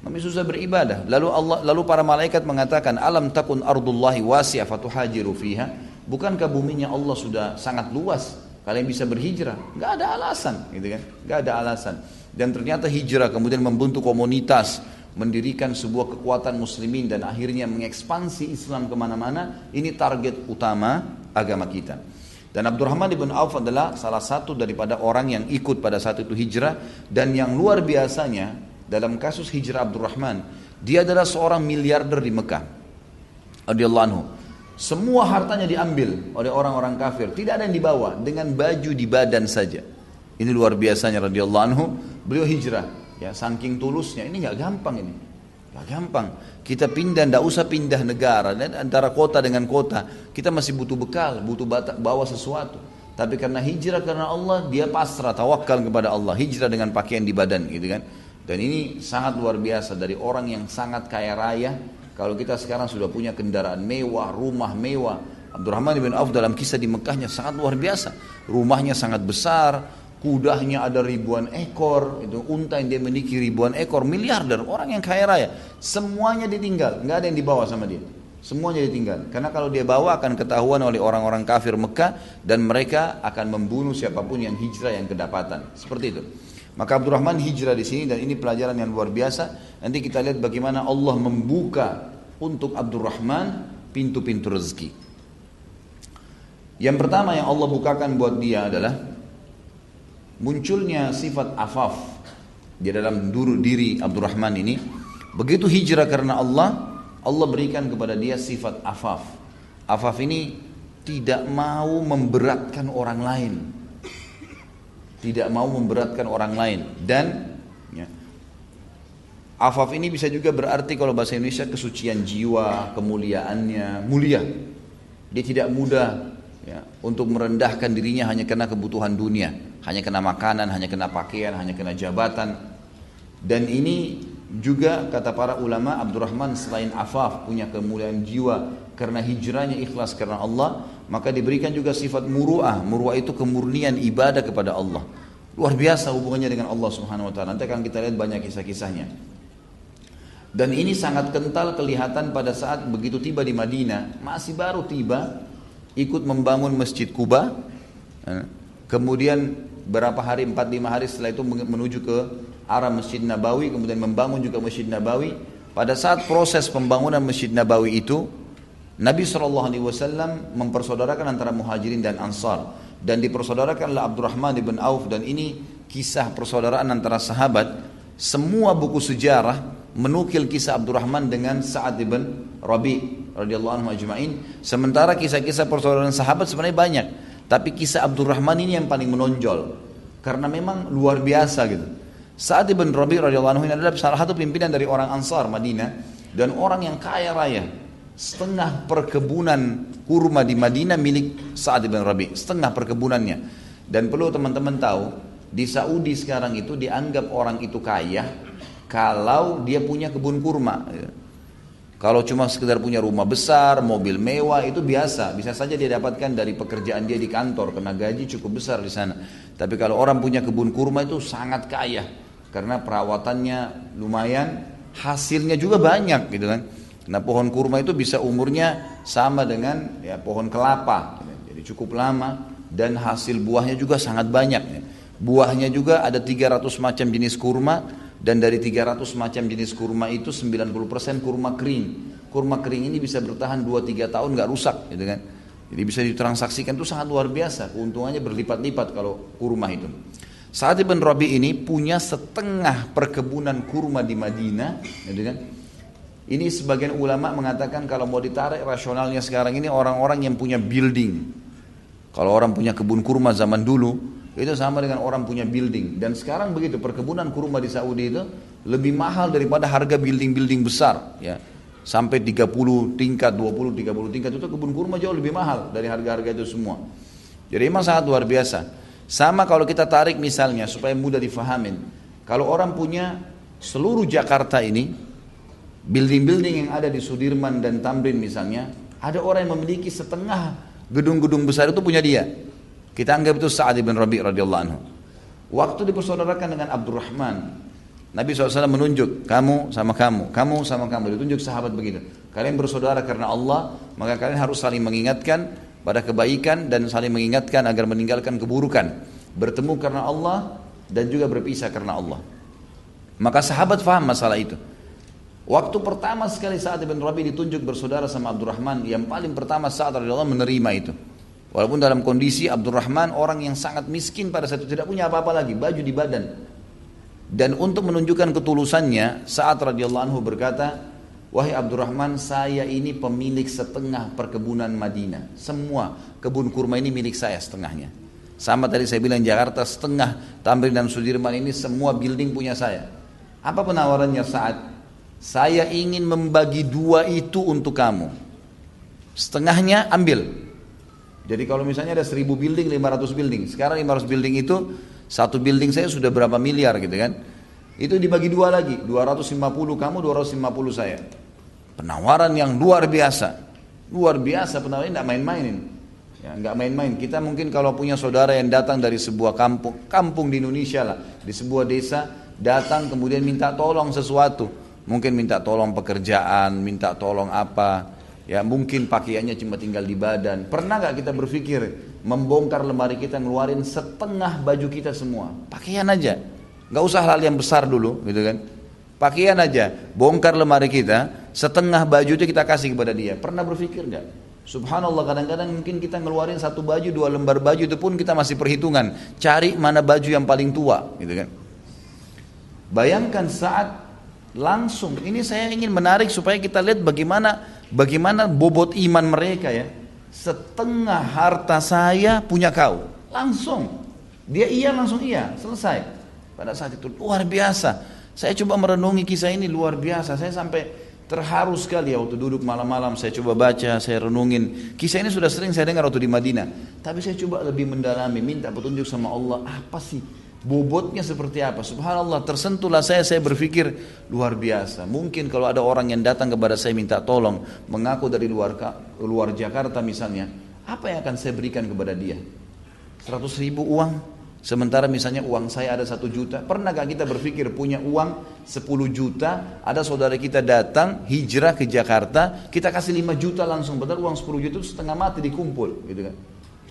kami susah beribadah lalu Allah lalu para malaikat mengatakan alam takun ardullahi wasi'ah fatuhajiru fiha Bukankah buminya Allah sudah sangat luas? Kalian bisa berhijrah? Gak ada alasan, gitu kan? Gak ada alasan. Dan ternyata hijrah kemudian membentuk komunitas, mendirikan sebuah kekuatan muslimin dan akhirnya mengekspansi Islam ke mana-mana. Ini target utama agama kita. Dan Abdurrahman ibn Auf adalah salah satu daripada orang yang ikut pada saat itu hijrah dan yang luar biasanya dalam kasus hijrah Abdurrahman, dia adalah seorang miliarder di Mekah. Radhiyallahu anhu. Semua hartanya diambil oleh orang-orang kafir, tidak ada yang dibawa dengan baju di badan saja. Ini luar biasanya radhiyallahu anhu, beliau hijrah. Ya, saking tulusnya ini nggak gampang ini. Nggak gampang. Kita pindah, tidak usah pindah negara dan antara kota dengan kota, kita masih butuh bekal, butuh bawa sesuatu. Tapi karena hijrah karena Allah, dia pasrah, tawakal kepada Allah. Hijrah dengan pakaian di badan, gitu kan. Dan ini sangat luar biasa dari orang yang sangat kaya raya, kalau kita sekarang sudah punya kendaraan mewah, rumah mewah. Abdurrahman bin Auf dalam kisah di Mekahnya sangat luar biasa. Rumahnya sangat besar, kudanya ada ribuan ekor, itu unta yang dia miliki ribuan ekor, miliarder, orang yang kaya raya. Semuanya ditinggal, nggak ada yang dibawa sama dia. Semuanya ditinggal. Karena kalau dia bawa akan ketahuan oleh orang-orang kafir Mekah dan mereka akan membunuh siapa pun yang hijrah yang kedapatan. Seperti itu. Maka Abdurrahman hijrah di sini dan ini pelajaran yang luar biasa. Nanti kita lihat bagaimana Allah membuka untuk Abdurrahman pintu-pintu rezeki. Yang pertama yang Allah bukakan buat dia adalah munculnya sifat afaf di dalam diri Abdurrahman ini. Begitu hijrah karena Allah, Allah berikan kepada dia sifat afaf. Afaf ini tidak mau memberatkan orang lain. Tidak mau memberatkan orang lain dan ya, afaf ini bisa juga berarti kalau bahasa Indonesia kesucian jiwa, kemuliaannya, mulia. Dia tidak mudah ya, untuk merendahkan dirinya hanya karena kebutuhan dunia, hanya kena makanan, hanya kena pakaian, hanya kena jabatan. Dan ini juga kata para ulama Abdurrahman selain afaf punya kemuliaan jiwa karena hijrahnya ikhlas karena Allah, maka diberikan juga sifat muruah. Muruah itu kemurnian ibadah kepada Allah. Luar biasa hubungannya dengan Allah Subhanahu wa taala. Nanti akan kita lihat banyak kisah-kisahnya. Dan ini sangat kental kelihatan pada saat begitu tiba di Madinah, masih baru tiba ikut membangun Masjid Kuba. Kemudian berapa hari, 4-5 hari setelah itu menuju ke arah Masjid Nabawi, kemudian membangun juga Masjid Nabawi. Pada saat proses pembangunan Masjid Nabawi itu, Nabi SAW mempersaudarakan antara muhajirin dan ansar. Dan dipersaudarakanlah Abdurrahman ibn Auf dan ini kisah persaudaraan antara sahabat. Semua buku sejarah menukil kisah Abdurrahman dengan Sa'ad ibn Rabi radhiyallahu anhu ajma'in. Sementara kisah-kisah persaudaraan sahabat sebenarnya banyak. Tapi kisah Abdurrahman ini yang paling menonjol. Karena memang luar biasa gitu. Sa'ad ibn Rabi radhiyallahu anhu ini adalah salah satu pimpinan dari orang Ansar Madinah dan orang yang kaya raya. Setengah perkebunan kurma di Madinah milik Sa'ad ibn Rabi, setengah perkebunannya. Dan perlu teman-teman tahu, di Saudi sekarang itu dianggap orang itu kaya kalau dia punya kebun kurma. Kalau cuma sekedar punya rumah besar, mobil mewah itu biasa, bisa saja dia dapatkan dari pekerjaan dia di kantor karena gaji cukup besar di sana. Tapi kalau orang punya kebun kurma itu sangat kaya karena perawatannya lumayan, hasilnya juga banyak gitu kan. Nah pohon kurma itu bisa umurnya sama dengan ya pohon kelapa, jadi cukup lama dan hasil buahnya juga sangat banyak. Buahnya juga ada 300 macam jenis kurma dan dari 300 macam jenis kurma itu 90% kurma kering. Kurma kering ini bisa bertahan 2-3 tahun nggak rusak gitu kan. Jadi bisa ditransaksikan itu sangat luar biasa, keuntungannya berlipat-lipat kalau kurma itu. Saat Ibn Rabi ini punya setengah perkebunan kurma di Madinah, gitu kan? Ini sebagian ulama mengatakan kalau mau ditarik rasionalnya sekarang ini orang-orang yang punya building. Kalau orang punya kebun kurma zaman dulu, itu sama dengan orang punya building. Dan sekarang begitu, perkebunan kurma di Saudi itu lebih mahal daripada harga building-building besar. ya Sampai 30 tingkat, 20, 30 tingkat itu kebun kurma jauh lebih mahal dari harga-harga itu semua. Jadi memang sangat luar biasa. Sama kalau kita tarik misalnya supaya mudah difahamin. Kalau orang punya seluruh Jakarta ini, building-building yang ada di Sudirman dan Tamrin misalnya, ada orang yang memiliki setengah gedung-gedung besar itu punya dia. Kita anggap itu Sa'ad bin Rabi radhiyallahu anhu. Waktu dipersaudarakan dengan Abdurrahman, Nabi SAW menunjuk kamu sama kamu, kamu sama kamu, ditunjuk sahabat begitu. Kalian bersaudara karena Allah, maka kalian harus saling mengingatkan pada kebaikan dan saling mengingatkan agar meninggalkan keburukan. Bertemu karena Allah dan juga berpisah karena Allah. Maka sahabat faham masalah itu. Waktu pertama sekali saat Ibn Rabi ditunjuk bersaudara sama Abdurrahman, yang paling pertama saat Allah menerima itu. Walaupun dalam kondisi Abdurrahman orang yang sangat miskin pada saat itu tidak punya apa-apa lagi, baju di badan. Dan untuk menunjukkan ketulusannya, saat radhiyallahu anhu berkata, Wahai Abdurrahman, saya ini pemilik setengah perkebunan Madinah. Semua kebun kurma ini milik saya setengahnya. Sama tadi saya bilang Jakarta setengah Tamrin dan Sudirman ini semua building punya saya. Apa penawarannya saat saya ingin membagi dua itu untuk kamu. Setengahnya ambil. Jadi kalau misalnya ada 1000 building, 500 building. Sekarang 500 building itu satu building saya sudah berapa miliar gitu kan. Itu dibagi dua lagi, 250 kamu, 250 saya. Penawaran yang luar biasa. Luar biasa penawaran tidak main-mainin. Ya, nggak main-main. Kita mungkin kalau punya saudara yang datang dari sebuah kampung, kampung di Indonesia lah, di sebuah desa, datang kemudian minta tolong sesuatu. Mungkin minta tolong pekerjaan, minta tolong apa. Ya mungkin pakaiannya cuma tinggal di badan. Pernah nggak kita berpikir membongkar lemari kita ngeluarin setengah baju kita semua? Pakaian aja, nggak usah hal yang besar dulu, gitu kan? Pakaian aja, bongkar lemari kita, setengah baju itu kita kasih kepada dia. Pernah berpikir nggak? Subhanallah kadang-kadang mungkin kita ngeluarin satu baju, dua lembar baju itu pun kita masih perhitungan. Cari mana baju yang paling tua, gitu kan? Bayangkan saat langsung, ini saya ingin menarik supaya kita lihat bagaimana Bagaimana bobot iman mereka ya? Setengah harta saya punya kau. Langsung. Dia iya langsung iya, selesai. Pada saat itu luar biasa. Saya coba merenungi kisah ini luar biasa. Saya sampai terharu sekali ya waktu duduk malam-malam saya coba baca, saya renungin. Kisah ini sudah sering saya dengar waktu di Madinah. Tapi saya coba lebih mendalami, minta petunjuk sama Allah. Apa sih bobotnya seperti apa. Subhanallah tersentuhlah saya, saya berpikir luar biasa. Mungkin kalau ada orang yang datang kepada saya minta tolong, mengaku dari luar luar Jakarta misalnya, apa yang akan saya berikan kepada dia? 100 ribu uang, Sementara misalnya uang saya ada satu juta, pernahkah kita berpikir punya uang 10 juta, ada saudara kita datang hijrah ke Jakarta, kita kasih 5 juta langsung, padahal uang 10 juta itu setengah mati dikumpul, gitu kan?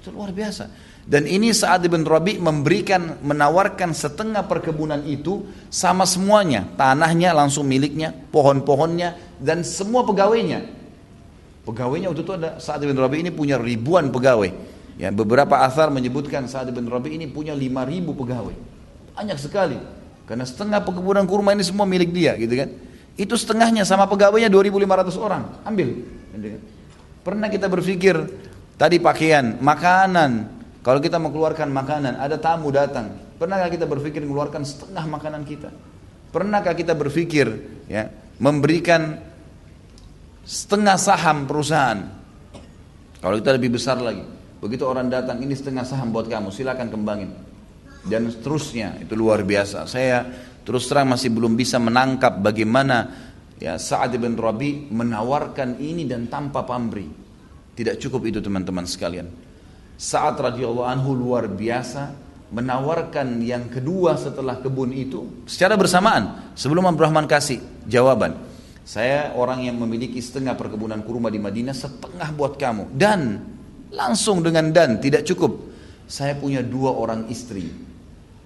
Itu luar biasa. Dan ini saat Ibn Rabi memberikan, menawarkan setengah perkebunan itu sama semuanya. Tanahnya langsung miliknya, pohon-pohonnya, dan semua pegawainya. Pegawainya waktu itu ada saat Ibn Rabi ini punya ribuan pegawai. Ya, beberapa asar menyebutkan saat Ibn Rabi ini punya lima ribu pegawai. Banyak sekali. Karena setengah perkebunan kurma ini semua milik dia gitu kan. Itu setengahnya sama pegawainya 2500 orang. Ambil. Gitu kan. Pernah kita berpikir tadi pakaian, makanan, kalau kita mau keluarkan makanan, ada tamu datang. Pernahkah kita berpikir mengeluarkan setengah makanan kita? Pernahkah kita berpikir ya memberikan setengah saham perusahaan? Kalau kita lebih besar lagi, begitu orang datang ini setengah saham buat kamu, silakan kembangin. Dan seterusnya itu luar biasa. Saya terus terang masih belum bisa menangkap bagaimana ya Sa'ad bin Rabi menawarkan ini dan tanpa pamrih. Tidak cukup itu teman-teman sekalian. Saat radhiyallahu anhu luar biasa menawarkan yang kedua setelah kebun itu secara bersamaan sebelum Abdurrahman kasih jawaban. Saya orang yang memiliki setengah perkebunan kurma di Madinah, setengah buat kamu. Dan langsung dengan dan tidak cukup. Saya punya dua orang istri.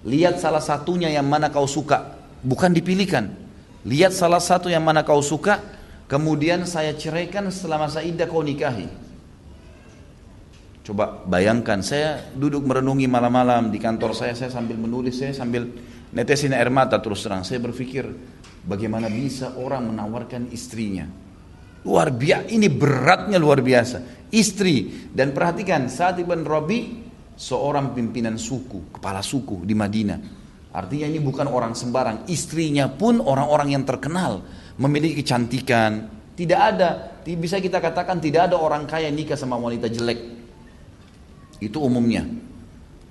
Lihat salah satunya yang mana kau suka, bukan dipilihkan. Lihat salah satu yang mana kau suka, kemudian saya ceraikan setelah masa iddah kau nikahi. Coba bayangkan saya duduk merenungi malam-malam di kantor saya, saya sambil menulis, saya sambil netesin air mata terus terang. Saya berpikir bagaimana bisa orang menawarkan istrinya. Luar biasa, ini beratnya luar biasa. Istri dan perhatikan saat Ibn Rabi seorang pimpinan suku, kepala suku di Madinah. Artinya ini bukan orang sembarang, istrinya pun orang-orang yang terkenal, memiliki kecantikan. Tidak ada, bisa kita katakan tidak ada orang kaya nikah sama wanita jelek. Itu umumnya.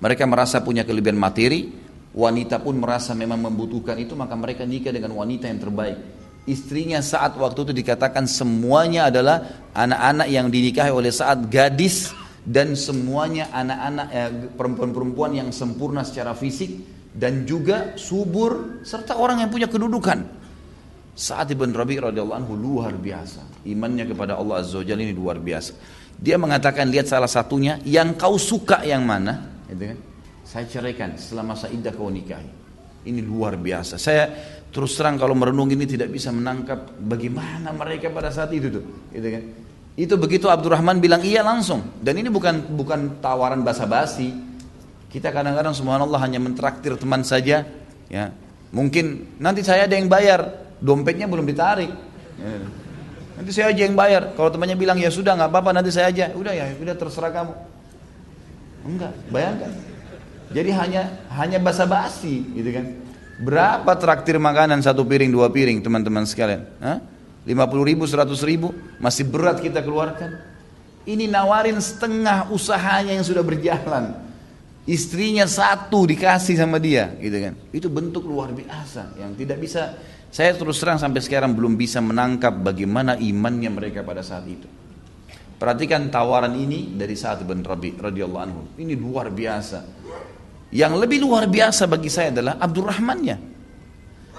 Mereka merasa punya kelebihan materi, wanita pun merasa memang membutuhkan itu, maka mereka nikah dengan wanita yang terbaik. Istrinya saat waktu itu dikatakan semuanya adalah anak-anak yang dinikahi oleh saat gadis dan semuanya anak-anak eh, perempuan-perempuan yang sempurna secara fisik dan juga subur serta orang yang punya kedudukan. Saat Ibn Rabi radhiyallahu anhu luar biasa. Imannya kepada Allah Azza wa ini luar biasa. Dia mengatakan lihat salah satunya yang kau suka yang mana, gitu kan? Saya ceraikan setelah masa iddah kau nikahi. Ini luar biasa. Saya terus terang kalau merenung ini tidak bisa menangkap bagaimana mereka pada saat itu tuh, gitu kan? Itu begitu Abdurrahman bilang iya langsung. Dan ini bukan bukan tawaran basa-basi. Kita kadang-kadang subhanallah hanya mentraktir teman saja, ya. Mungkin nanti saya ada yang bayar, dompetnya belum ditarik. Ya. Nanti saya aja yang bayar. Kalau temannya bilang ya sudah nggak apa-apa nanti saya aja. Udah ya, udah terserah kamu. Enggak, bayangkan. Jadi hanya hanya basa-basi gitu kan. Berapa traktir makanan satu piring dua piring teman-teman sekalian? Hah? 50 ribu, 100 ribu masih berat kita keluarkan. Ini nawarin setengah usahanya yang sudah berjalan. Istrinya satu dikasih sama dia, gitu kan? Itu bentuk luar biasa yang tidak bisa saya terus terang sampai sekarang belum bisa menangkap bagaimana imannya mereka pada saat itu. Perhatikan tawaran ini dari saat Ibn Rabi radhiyallahu anhu. Ini luar biasa. Yang lebih luar biasa bagi saya adalah Abdurrahmannya.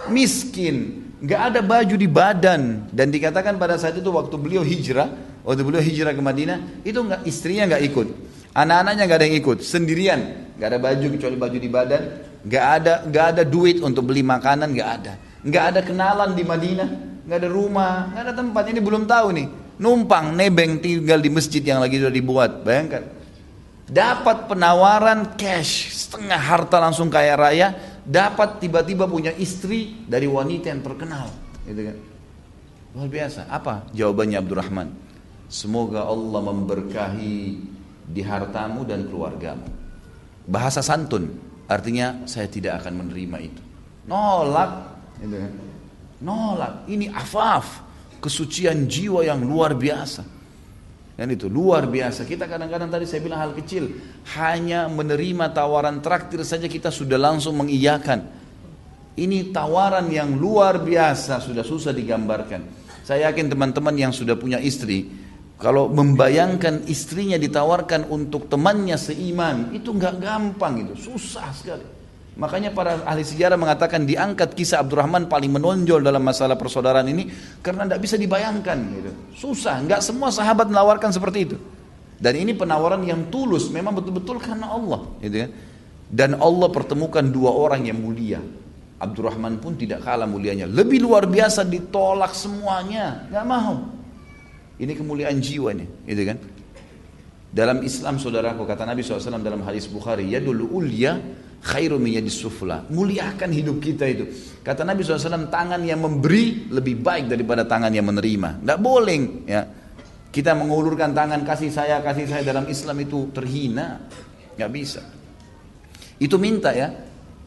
Miskin, nggak ada baju di badan dan dikatakan pada saat itu waktu beliau hijrah, waktu beliau hijrah ke Madinah, itu enggak istrinya enggak ikut. Anak-anaknya enggak ada yang ikut, sendirian. Enggak ada baju kecuali baju di badan, enggak ada enggak ada duit untuk beli makanan, enggak ada. Enggak ada kenalan di Madinah, enggak ada rumah, enggak ada tempat. Ini belum tahu nih. Numpang nebeng tinggal di masjid yang lagi sudah dibuat. Bayangkan. Dapat penawaran cash, setengah harta langsung kaya raya, dapat tiba-tiba punya istri dari wanita yang terkenal, gitu kan. Luar biasa. Apa jawabannya Abdurrahman? Semoga Allah memberkahi di hartamu dan keluargamu. Bahasa santun, artinya saya tidak akan menerima itu. Nolak, gitu kan. Nolak. Ini afaf, kesucian jiwa yang luar biasa. Dan itu luar biasa. Kita kadang-kadang tadi saya bilang hal kecil. Hanya menerima tawaran traktir saja kita sudah langsung mengiyakan. Ini tawaran yang luar biasa. Sudah susah digambarkan. Saya yakin teman-teman yang sudah punya istri. Kalau membayangkan istrinya ditawarkan untuk temannya seiman. Itu nggak gampang itu. Susah sekali. Makanya para ahli sejarah mengatakan diangkat kisah Abdurrahman paling menonjol dalam masalah persaudaraan ini karena tidak bisa dibayangkan gitu. Susah, nggak semua sahabat menawarkan seperti itu. Dan ini penawaran yang tulus, memang betul-betul karena Allah, gitu kan. Dan Allah pertemukan dua orang yang mulia. Abdurrahman pun tidak kalah mulianya. Lebih luar biasa ditolak semuanya, nggak mau. Ini kemuliaan jiwa nih, gitu kan. Dalam Islam saudaraku kata Nabi SAW dalam hadis Bukhari, ya dulu ulia khairu di sufla. Muliakan hidup kita itu. Kata Nabi SAW, tangan yang memberi lebih baik daripada tangan yang menerima. Tidak boleh ya. Kita mengulurkan tangan kasih saya, kasih saya dalam Islam itu terhina. Nggak bisa. Itu minta ya.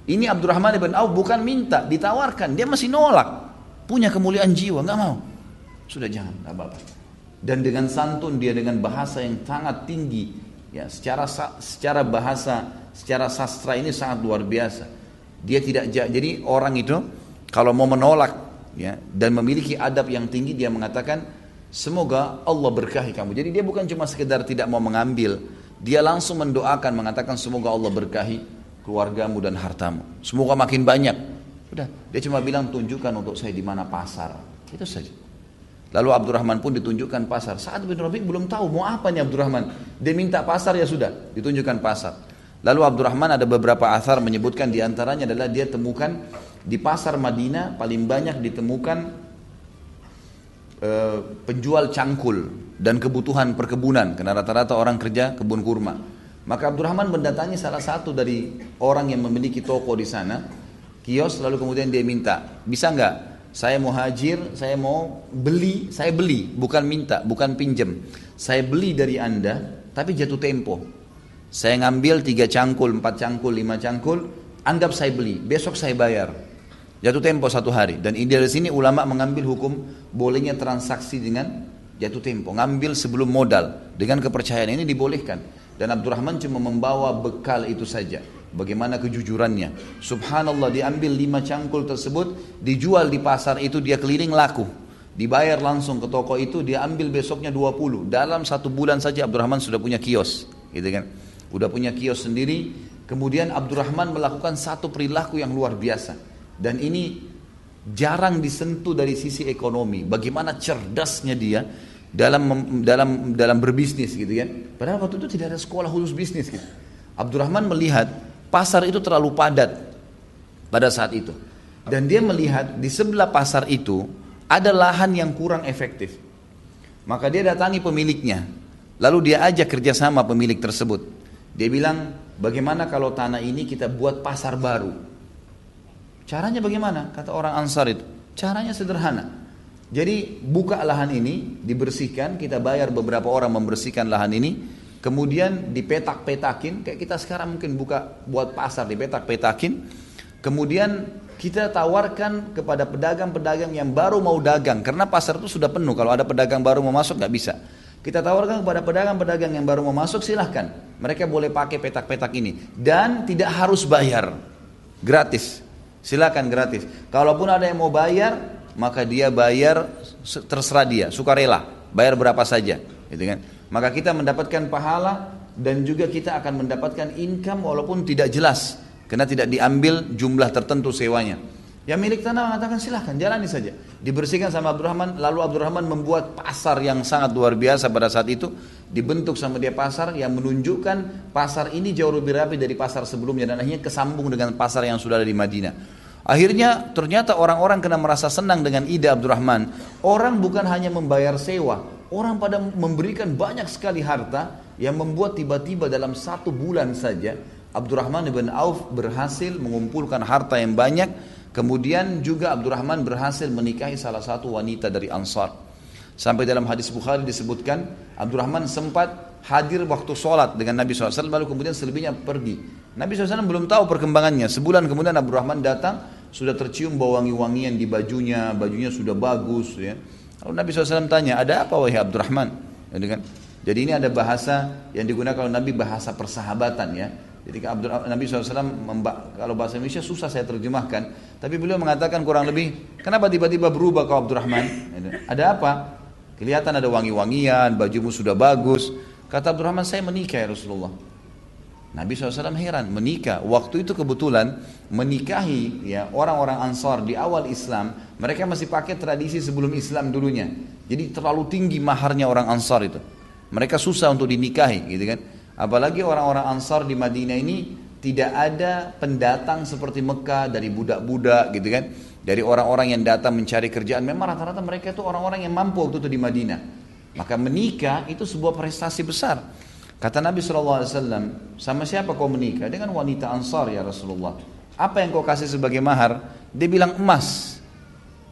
Ini Abdurrahman ibn Auf bukan minta, ditawarkan. Dia masih nolak. Punya kemuliaan jiwa, nggak mau. Sudah jangan, nggak apa-apa. Dan dengan santun dia dengan bahasa yang sangat tinggi. Ya, secara secara bahasa secara sastra ini sangat luar biasa. Dia tidak jadi orang itu kalau mau menolak ya dan memiliki adab yang tinggi dia mengatakan semoga Allah berkahi kamu. Jadi dia bukan cuma sekedar tidak mau mengambil, dia langsung mendoakan mengatakan semoga Allah berkahi keluargamu dan hartamu. Semoga makin banyak. Udah, dia cuma bilang tunjukkan untuk saya di mana pasar. Itu saja. Lalu Abdurrahman pun ditunjukkan pasar. Saat bin Rabi belum tahu mau apa nih Abdurrahman. Dia minta pasar ya sudah, ditunjukkan pasar. Lalu Abdurrahman ada beberapa asar menyebutkan di antaranya adalah dia temukan di pasar Madinah paling banyak ditemukan e, penjual cangkul dan kebutuhan perkebunan karena rata-rata orang kerja kebun kurma. Maka Abdurrahman mendatangi salah satu dari orang yang memiliki toko di sana, kios lalu kemudian dia minta, bisa nggak? Saya mau hajir, saya mau beli, saya beli, bukan minta, bukan pinjem. Saya beli dari anda, tapi jatuh tempo. Saya ngambil tiga cangkul, empat cangkul, lima cangkul, anggap saya beli, besok saya bayar. Jatuh tempo satu hari. Dan dari sini ulama mengambil hukum bolehnya transaksi dengan jatuh tempo. Ngambil sebelum modal. Dengan kepercayaan ini dibolehkan. Dan Abdurrahman cuma membawa bekal itu saja. Bagaimana kejujurannya. Subhanallah diambil lima cangkul tersebut. Dijual di pasar itu dia keliling laku. Dibayar langsung ke toko itu. Dia ambil besoknya 20. Dalam satu bulan saja Abdurrahman sudah punya kios. Gitu kan udah punya kios sendiri. Kemudian Abdurrahman melakukan satu perilaku yang luar biasa. Dan ini jarang disentuh dari sisi ekonomi. Bagaimana cerdasnya dia dalam dalam dalam berbisnis gitu kan. Padahal waktu itu tidak ada sekolah khusus bisnis gitu. Abdurrahman melihat pasar itu terlalu padat pada saat itu. Dan dia melihat di sebelah pasar itu ada lahan yang kurang efektif. Maka dia datangi pemiliknya. Lalu dia ajak kerjasama pemilik tersebut. Dia bilang, bagaimana kalau tanah ini kita buat pasar baru? Caranya bagaimana? Kata orang Ansar itu. Caranya sederhana. Jadi buka lahan ini, dibersihkan, kita bayar beberapa orang membersihkan lahan ini, kemudian dipetak-petakin, kayak kita sekarang mungkin buka buat pasar dipetak-petakin, kemudian kita tawarkan kepada pedagang-pedagang yang baru mau dagang, karena pasar itu sudah penuh, kalau ada pedagang baru mau masuk nggak bisa. Kita tawarkan kepada pedagang-pedagang yang baru mau masuk silahkan. Mereka boleh pakai petak-petak ini. Dan tidak harus bayar. Gratis. Silahkan gratis. Kalaupun ada yang mau bayar, maka dia bayar terserah dia, sukarela. Bayar berapa saja. Gitu kan? Maka kita mendapatkan pahala dan juga kita akan mendapatkan income walaupun tidak jelas. Karena tidak diambil jumlah tertentu sewanya. Yang milik tanah mengatakan silahkan jalani saja. Dibersihkan sama Abdurrahman, lalu Abdurrahman membuat pasar yang sangat luar biasa pada saat itu. Dibentuk sama dia pasar yang menunjukkan pasar ini jauh lebih rapi dari pasar sebelumnya dan akhirnya kesambung dengan pasar yang sudah ada di Madinah. Akhirnya ternyata orang-orang kena merasa senang dengan ide Abdurrahman. Orang bukan hanya membayar sewa, orang pada memberikan banyak sekali harta yang membuat tiba-tiba dalam satu bulan saja Abdurrahman bin Auf berhasil mengumpulkan harta yang banyak Kemudian juga Abdurrahman berhasil menikahi salah satu wanita dari Ansar. Sampai dalam hadis Bukhari disebutkan Abdurrahman sempat hadir waktu sholat dengan Nabi SAW lalu kemudian selebihnya pergi. Nabi SAW belum tahu perkembangannya. Sebulan kemudian Abdurrahman datang sudah tercium bau wangi-wangian di bajunya, bajunya sudah bagus. Ya. Lalu Nabi SAW tanya, ada apa wahai Abdurrahman? Jadi, kan? Jadi ini ada bahasa yang digunakan oleh Nabi bahasa persahabatan ya. Jadi Abdul, Nabi SAW kalau bahasa Indonesia susah saya terjemahkan, tapi beliau mengatakan kurang lebih, kenapa tiba-tiba berubah kau Abdurrahman? Ada apa? Kelihatan ada wangi-wangian, bajumu sudah bagus. Kata Abdurrahman, saya menikah ya Rasulullah. Nabi SAW heran, menikah. Waktu itu kebetulan menikahi ya orang-orang Ansar di awal Islam, mereka masih pakai tradisi sebelum Islam dulunya. Jadi terlalu tinggi maharnya orang Ansar itu. Mereka susah untuk dinikahi, gitu kan? Apalagi orang-orang Ansar di Madinah ini tidak ada pendatang seperti Mekah dari budak-budak gitu kan. Dari orang-orang yang datang mencari kerjaan. Memang rata-rata mereka itu orang-orang yang mampu waktu itu di Madinah. Maka menikah itu sebuah prestasi besar. Kata Nabi SAW, sama siapa kau menikah? Dengan wanita Ansar ya Rasulullah. Apa yang kau kasih sebagai mahar? Dia bilang emas.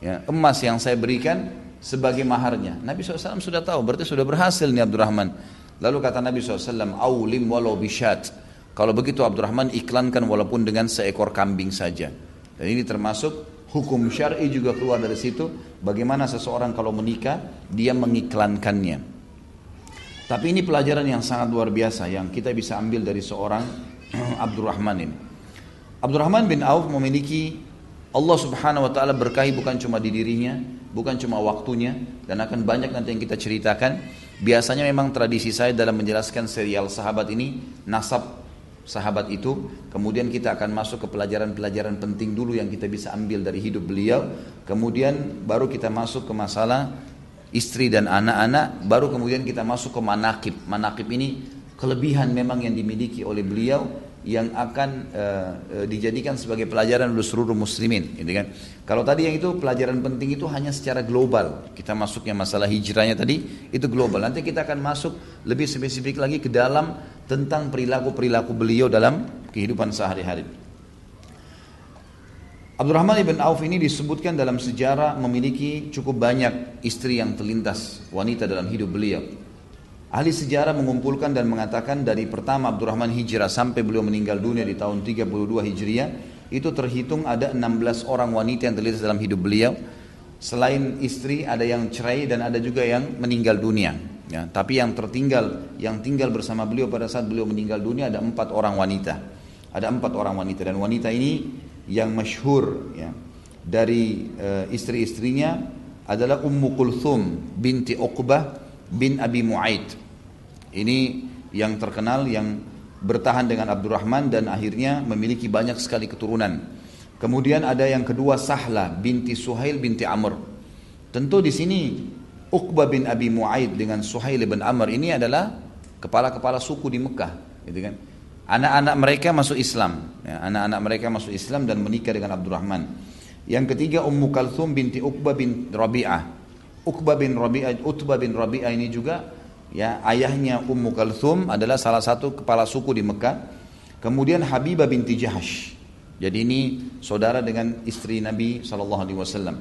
Ya, emas yang saya berikan sebagai maharnya. Nabi SAW sudah tahu, berarti sudah berhasil nih Abdurrahman. Lalu kata Nabi SAW, Aulim walau bisyat. Kalau begitu Abdurrahman iklankan walaupun dengan seekor kambing saja. Dan ini termasuk hukum syar'i juga keluar dari situ. Bagaimana seseorang kalau menikah, dia mengiklankannya. Tapi ini pelajaran yang sangat luar biasa yang kita bisa ambil dari seorang Abdurrahman ini. Abdurrahman bin Auf memiliki Allah subhanahu wa ta'ala berkahi bukan cuma di dirinya, bukan cuma waktunya, dan akan banyak nanti yang kita ceritakan. Biasanya memang tradisi saya dalam menjelaskan serial sahabat ini nasab sahabat itu, kemudian kita akan masuk ke pelajaran-pelajaran penting dulu yang kita bisa ambil dari hidup beliau, kemudian baru kita masuk ke masalah istri dan anak-anak, baru kemudian kita masuk ke manakib. Manakib ini kelebihan memang yang dimiliki oleh beliau yang akan uh, uh, dijadikan sebagai pelajaran untuk seluruh muslimin gitu kan. Kalau tadi yang itu pelajaran penting itu hanya secara global. Kita masuknya masalah hijrahnya tadi itu global. Nanti kita akan masuk lebih spesifik lagi ke dalam tentang perilaku-perilaku beliau dalam kehidupan sehari-hari. Abdurrahman ibn Auf ini disebutkan dalam sejarah memiliki cukup banyak istri yang terlintas wanita dalam hidup beliau. Ahli sejarah mengumpulkan dan mengatakan dari pertama Abdurrahman hijrah sampai beliau meninggal dunia di tahun 32 Hijriah itu terhitung ada 16 orang wanita yang terlihat dalam hidup beliau. Selain istri ada yang cerai dan ada juga yang meninggal dunia. Ya, tapi yang tertinggal, yang tinggal bersama beliau pada saat beliau meninggal dunia ada empat orang wanita. Ada empat orang wanita dan wanita ini yang masyhur ya, dari uh, istri-istrinya adalah Ummu Kulthum binti Uqbah bin Abi Mu'aid. Ini yang terkenal yang bertahan dengan Abdurrahman dan akhirnya memiliki banyak sekali keturunan. Kemudian ada yang kedua Sahla binti Suhail binti Amr. Tentu di sini Uqbah bin Abi Mu'aid dengan Suhail bin Amr ini adalah kepala-kepala suku di Mekah, gitu kan. Anak-anak mereka masuk Islam, ya, anak-anak mereka masuk Islam dan menikah dengan Abdurrahman. Yang ketiga Ummu Kalthum binti Uqbah bin Rabi'ah Uqbah bin Rabi'ah, Utbah bin Rabi'ah ini juga ya ayahnya Ummu Kalthum adalah salah satu kepala suku di Mekah. Kemudian Habibah binti Jahash. Jadi ini saudara dengan istri Nabi Shallallahu Alaihi Wasallam.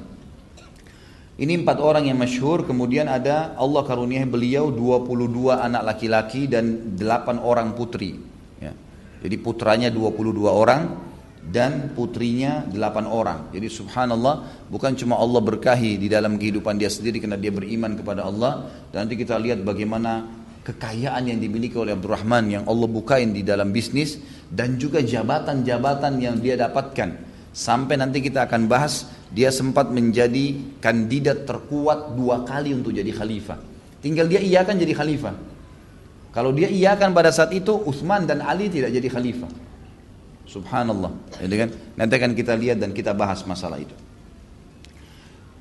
Ini empat orang yang masyhur. Kemudian ada Allah karuniai beliau 22 anak laki-laki dan 8 orang putri. Ya. Jadi putranya 22 orang, dan putrinya delapan orang. Jadi subhanallah bukan cuma Allah berkahi di dalam kehidupan dia sendiri karena dia beriman kepada Allah. Dan nanti kita lihat bagaimana kekayaan yang dimiliki oleh Abdurrahman yang Allah bukain di dalam bisnis dan juga jabatan-jabatan yang dia dapatkan. Sampai nanti kita akan bahas dia sempat menjadi kandidat terkuat dua kali untuk jadi khalifah. Tinggal dia iya kan jadi khalifah. Kalau dia iya kan pada saat itu Utsman dan Ali tidak jadi khalifah. Subhanallah. Jadi kan nanti akan kita lihat dan kita bahas masalah itu.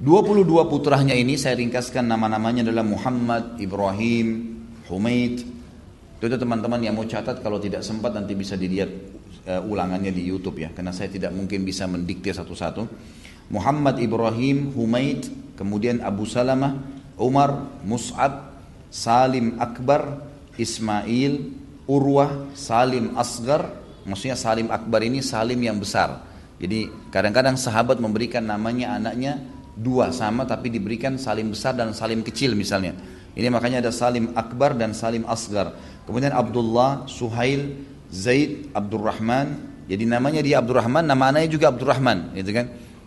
22 putranya ini saya ringkaskan nama-namanya adalah Muhammad, Ibrahim, Humaid. Itu teman-teman yang mau catat kalau tidak sempat nanti bisa dilihat uh, ulangannya di YouTube ya karena saya tidak mungkin bisa mendikte satu-satu. Muhammad Ibrahim Humaid, kemudian Abu Salamah, Umar, Mus'ab, Salim Akbar, Ismail, Urwah, Salim Asgar, maksudnya Salim Akbar ini Salim yang besar. Jadi kadang-kadang sahabat memberikan namanya anaknya dua sama tapi diberikan salim besar dan salim kecil misalnya. Ini makanya ada salim akbar dan salim asgar. Kemudian Abdullah, Suhail, Zaid, Abdurrahman. Jadi namanya dia Abdurrahman, nama anaknya juga Abdurrahman, gitu kan?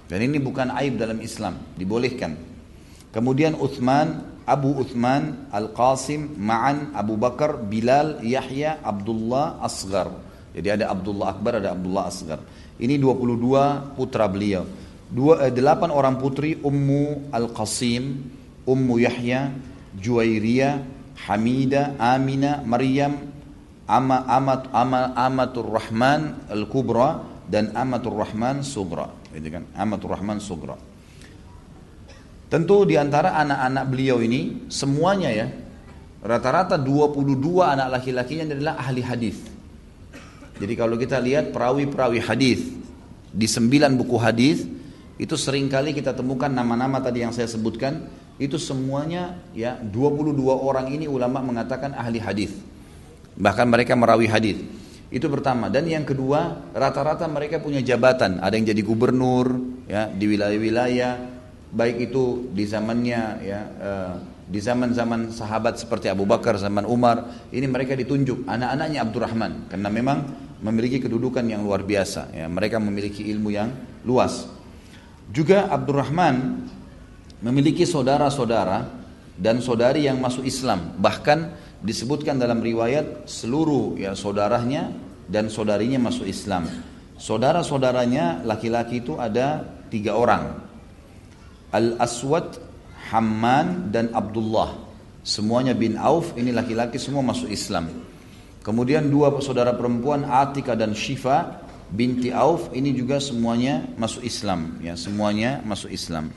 Dan ini bukan aib dalam Islam, dibolehkan. Kemudian Uthman, Abu Uthman, Al-Qasim, Ma'an, Abu Bakar, Bilal, Yahya, Abdullah, Asgar. Jadi ada Abdullah Akbar, ada Abdullah Asgar. Ini 22 putra beliau dua, eh, delapan orang putri Ummu Al-Qasim, Ummu Yahya, Juwairiyah, Hamida, Amina, Maryam, Ama, Amat, Ama, Amatur Rahman Al-Kubra dan Amatur Rahman Sugra. Gitu kan? Amatur Rahman Sugra. Tentu di antara anak-anak beliau ini semuanya ya rata-rata 22 anak laki-lakinya adalah ahli hadis. Jadi kalau kita lihat perawi-perawi hadis di sembilan buku hadis itu sering kali kita temukan nama-nama tadi yang saya sebutkan itu semuanya ya 22 orang ini ulama mengatakan ahli hadis. Bahkan mereka merawi hadis. Itu pertama dan yang kedua rata-rata mereka punya jabatan, ada yang jadi gubernur ya di wilayah-wilayah baik itu di zamannya ya uh, di zaman-zaman sahabat seperti Abu Bakar, zaman Umar, ini mereka ditunjuk anak-anaknya Abdurrahman karena memang memiliki kedudukan yang luar biasa ya, mereka memiliki ilmu yang luas. Juga Abdurrahman memiliki saudara-saudara dan saudari yang masuk Islam. Bahkan disebutkan dalam riwayat seluruh ya saudaranya dan saudarinya masuk Islam. Saudara-saudaranya laki-laki itu ada tiga orang. Al-Aswad, Hamman, dan Abdullah. Semuanya bin Auf, ini laki-laki semua masuk Islam. Kemudian dua saudara perempuan Atika dan Shifa binti Auf ini juga semuanya masuk Islam ya semuanya masuk Islam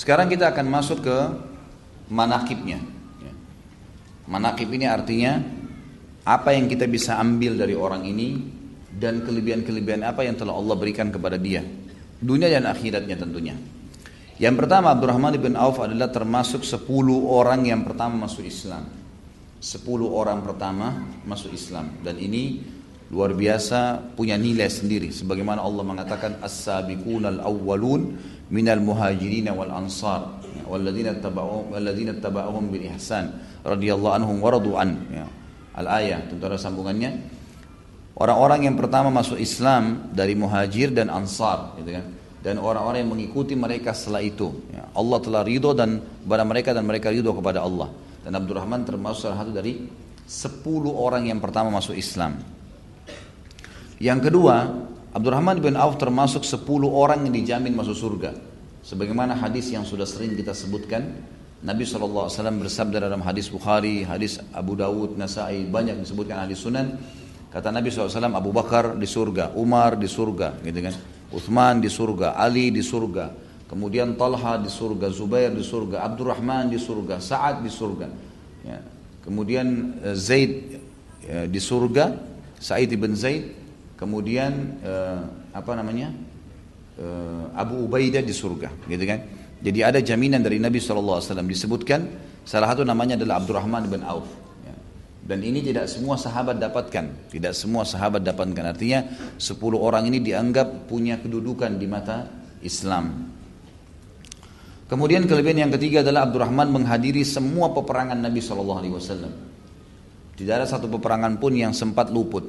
Sekarang kita akan masuk ke manakibnya. Ya. Manakib ini artinya apa yang kita bisa ambil dari orang ini dan kelebihan-kelebihan apa yang telah Allah berikan kepada dia. Dunia dan akhiratnya tentunya. Yang pertama Abdurrahman bin Auf adalah termasuk 10 orang yang pertama masuk Islam. 10 orang pertama masuk Islam dan ini luar biasa punya nilai sendiri sebagaimana Allah mengatakan as-sabiqunal awwalun minal muhajirin wal ansar walladzina tabauhum walladzina tabauhum bil ihsan radhiyallahu anhum wa radu an ya. al-ayah tentu ada sambungannya orang-orang yang pertama masuk Islam dari muhajir dan ansar gitu kan dan orang-orang yang mengikuti mereka setelah itu. Ya, Allah telah ridho dan kepada mereka dan mereka ridho kepada Allah. Dan Abdurrahman termasuk salah satu dari 10 orang yang pertama masuk Islam. Yang kedua, Abdurrahman bin Auf termasuk 10 orang yang dijamin masuk surga. Sebagaimana hadis yang sudah sering kita sebutkan, Nabi SAW bersabda dalam hadis Bukhari, hadis Abu Dawud, Nasai, banyak disebutkan hadis sunan. Kata Nabi SAW, Abu Bakar di surga, Umar di surga, gitu kan. Uthman di surga, Ali di surga, kemudian Talha di surga, Zubair di surga, Abdurrahman di surga, Sa'ad di surga. Ya. Kemudian eh, Zaid ya, di surga, Sa'id ibn Zaid, kemudian uh, apa namanya? Uh, Abu Ubaidah di surga, gitu kan? Jadi ada jaminan dari Nabi SAW disebutkan salah satu namanya adalah Abdurrahman bin Auf. Dan ini tidak semua sahabat dapatkan. Tidak semua sahabat dapatkan. Artinya 10 orang ini dianggap punya kedudukan di mata Islam. Kemudian kelebihan yang ketiga adalah Abdurrahman menghadiri semua peperangan Nabi SAW. Tidak ada satu peperangan pun yang sempat luput.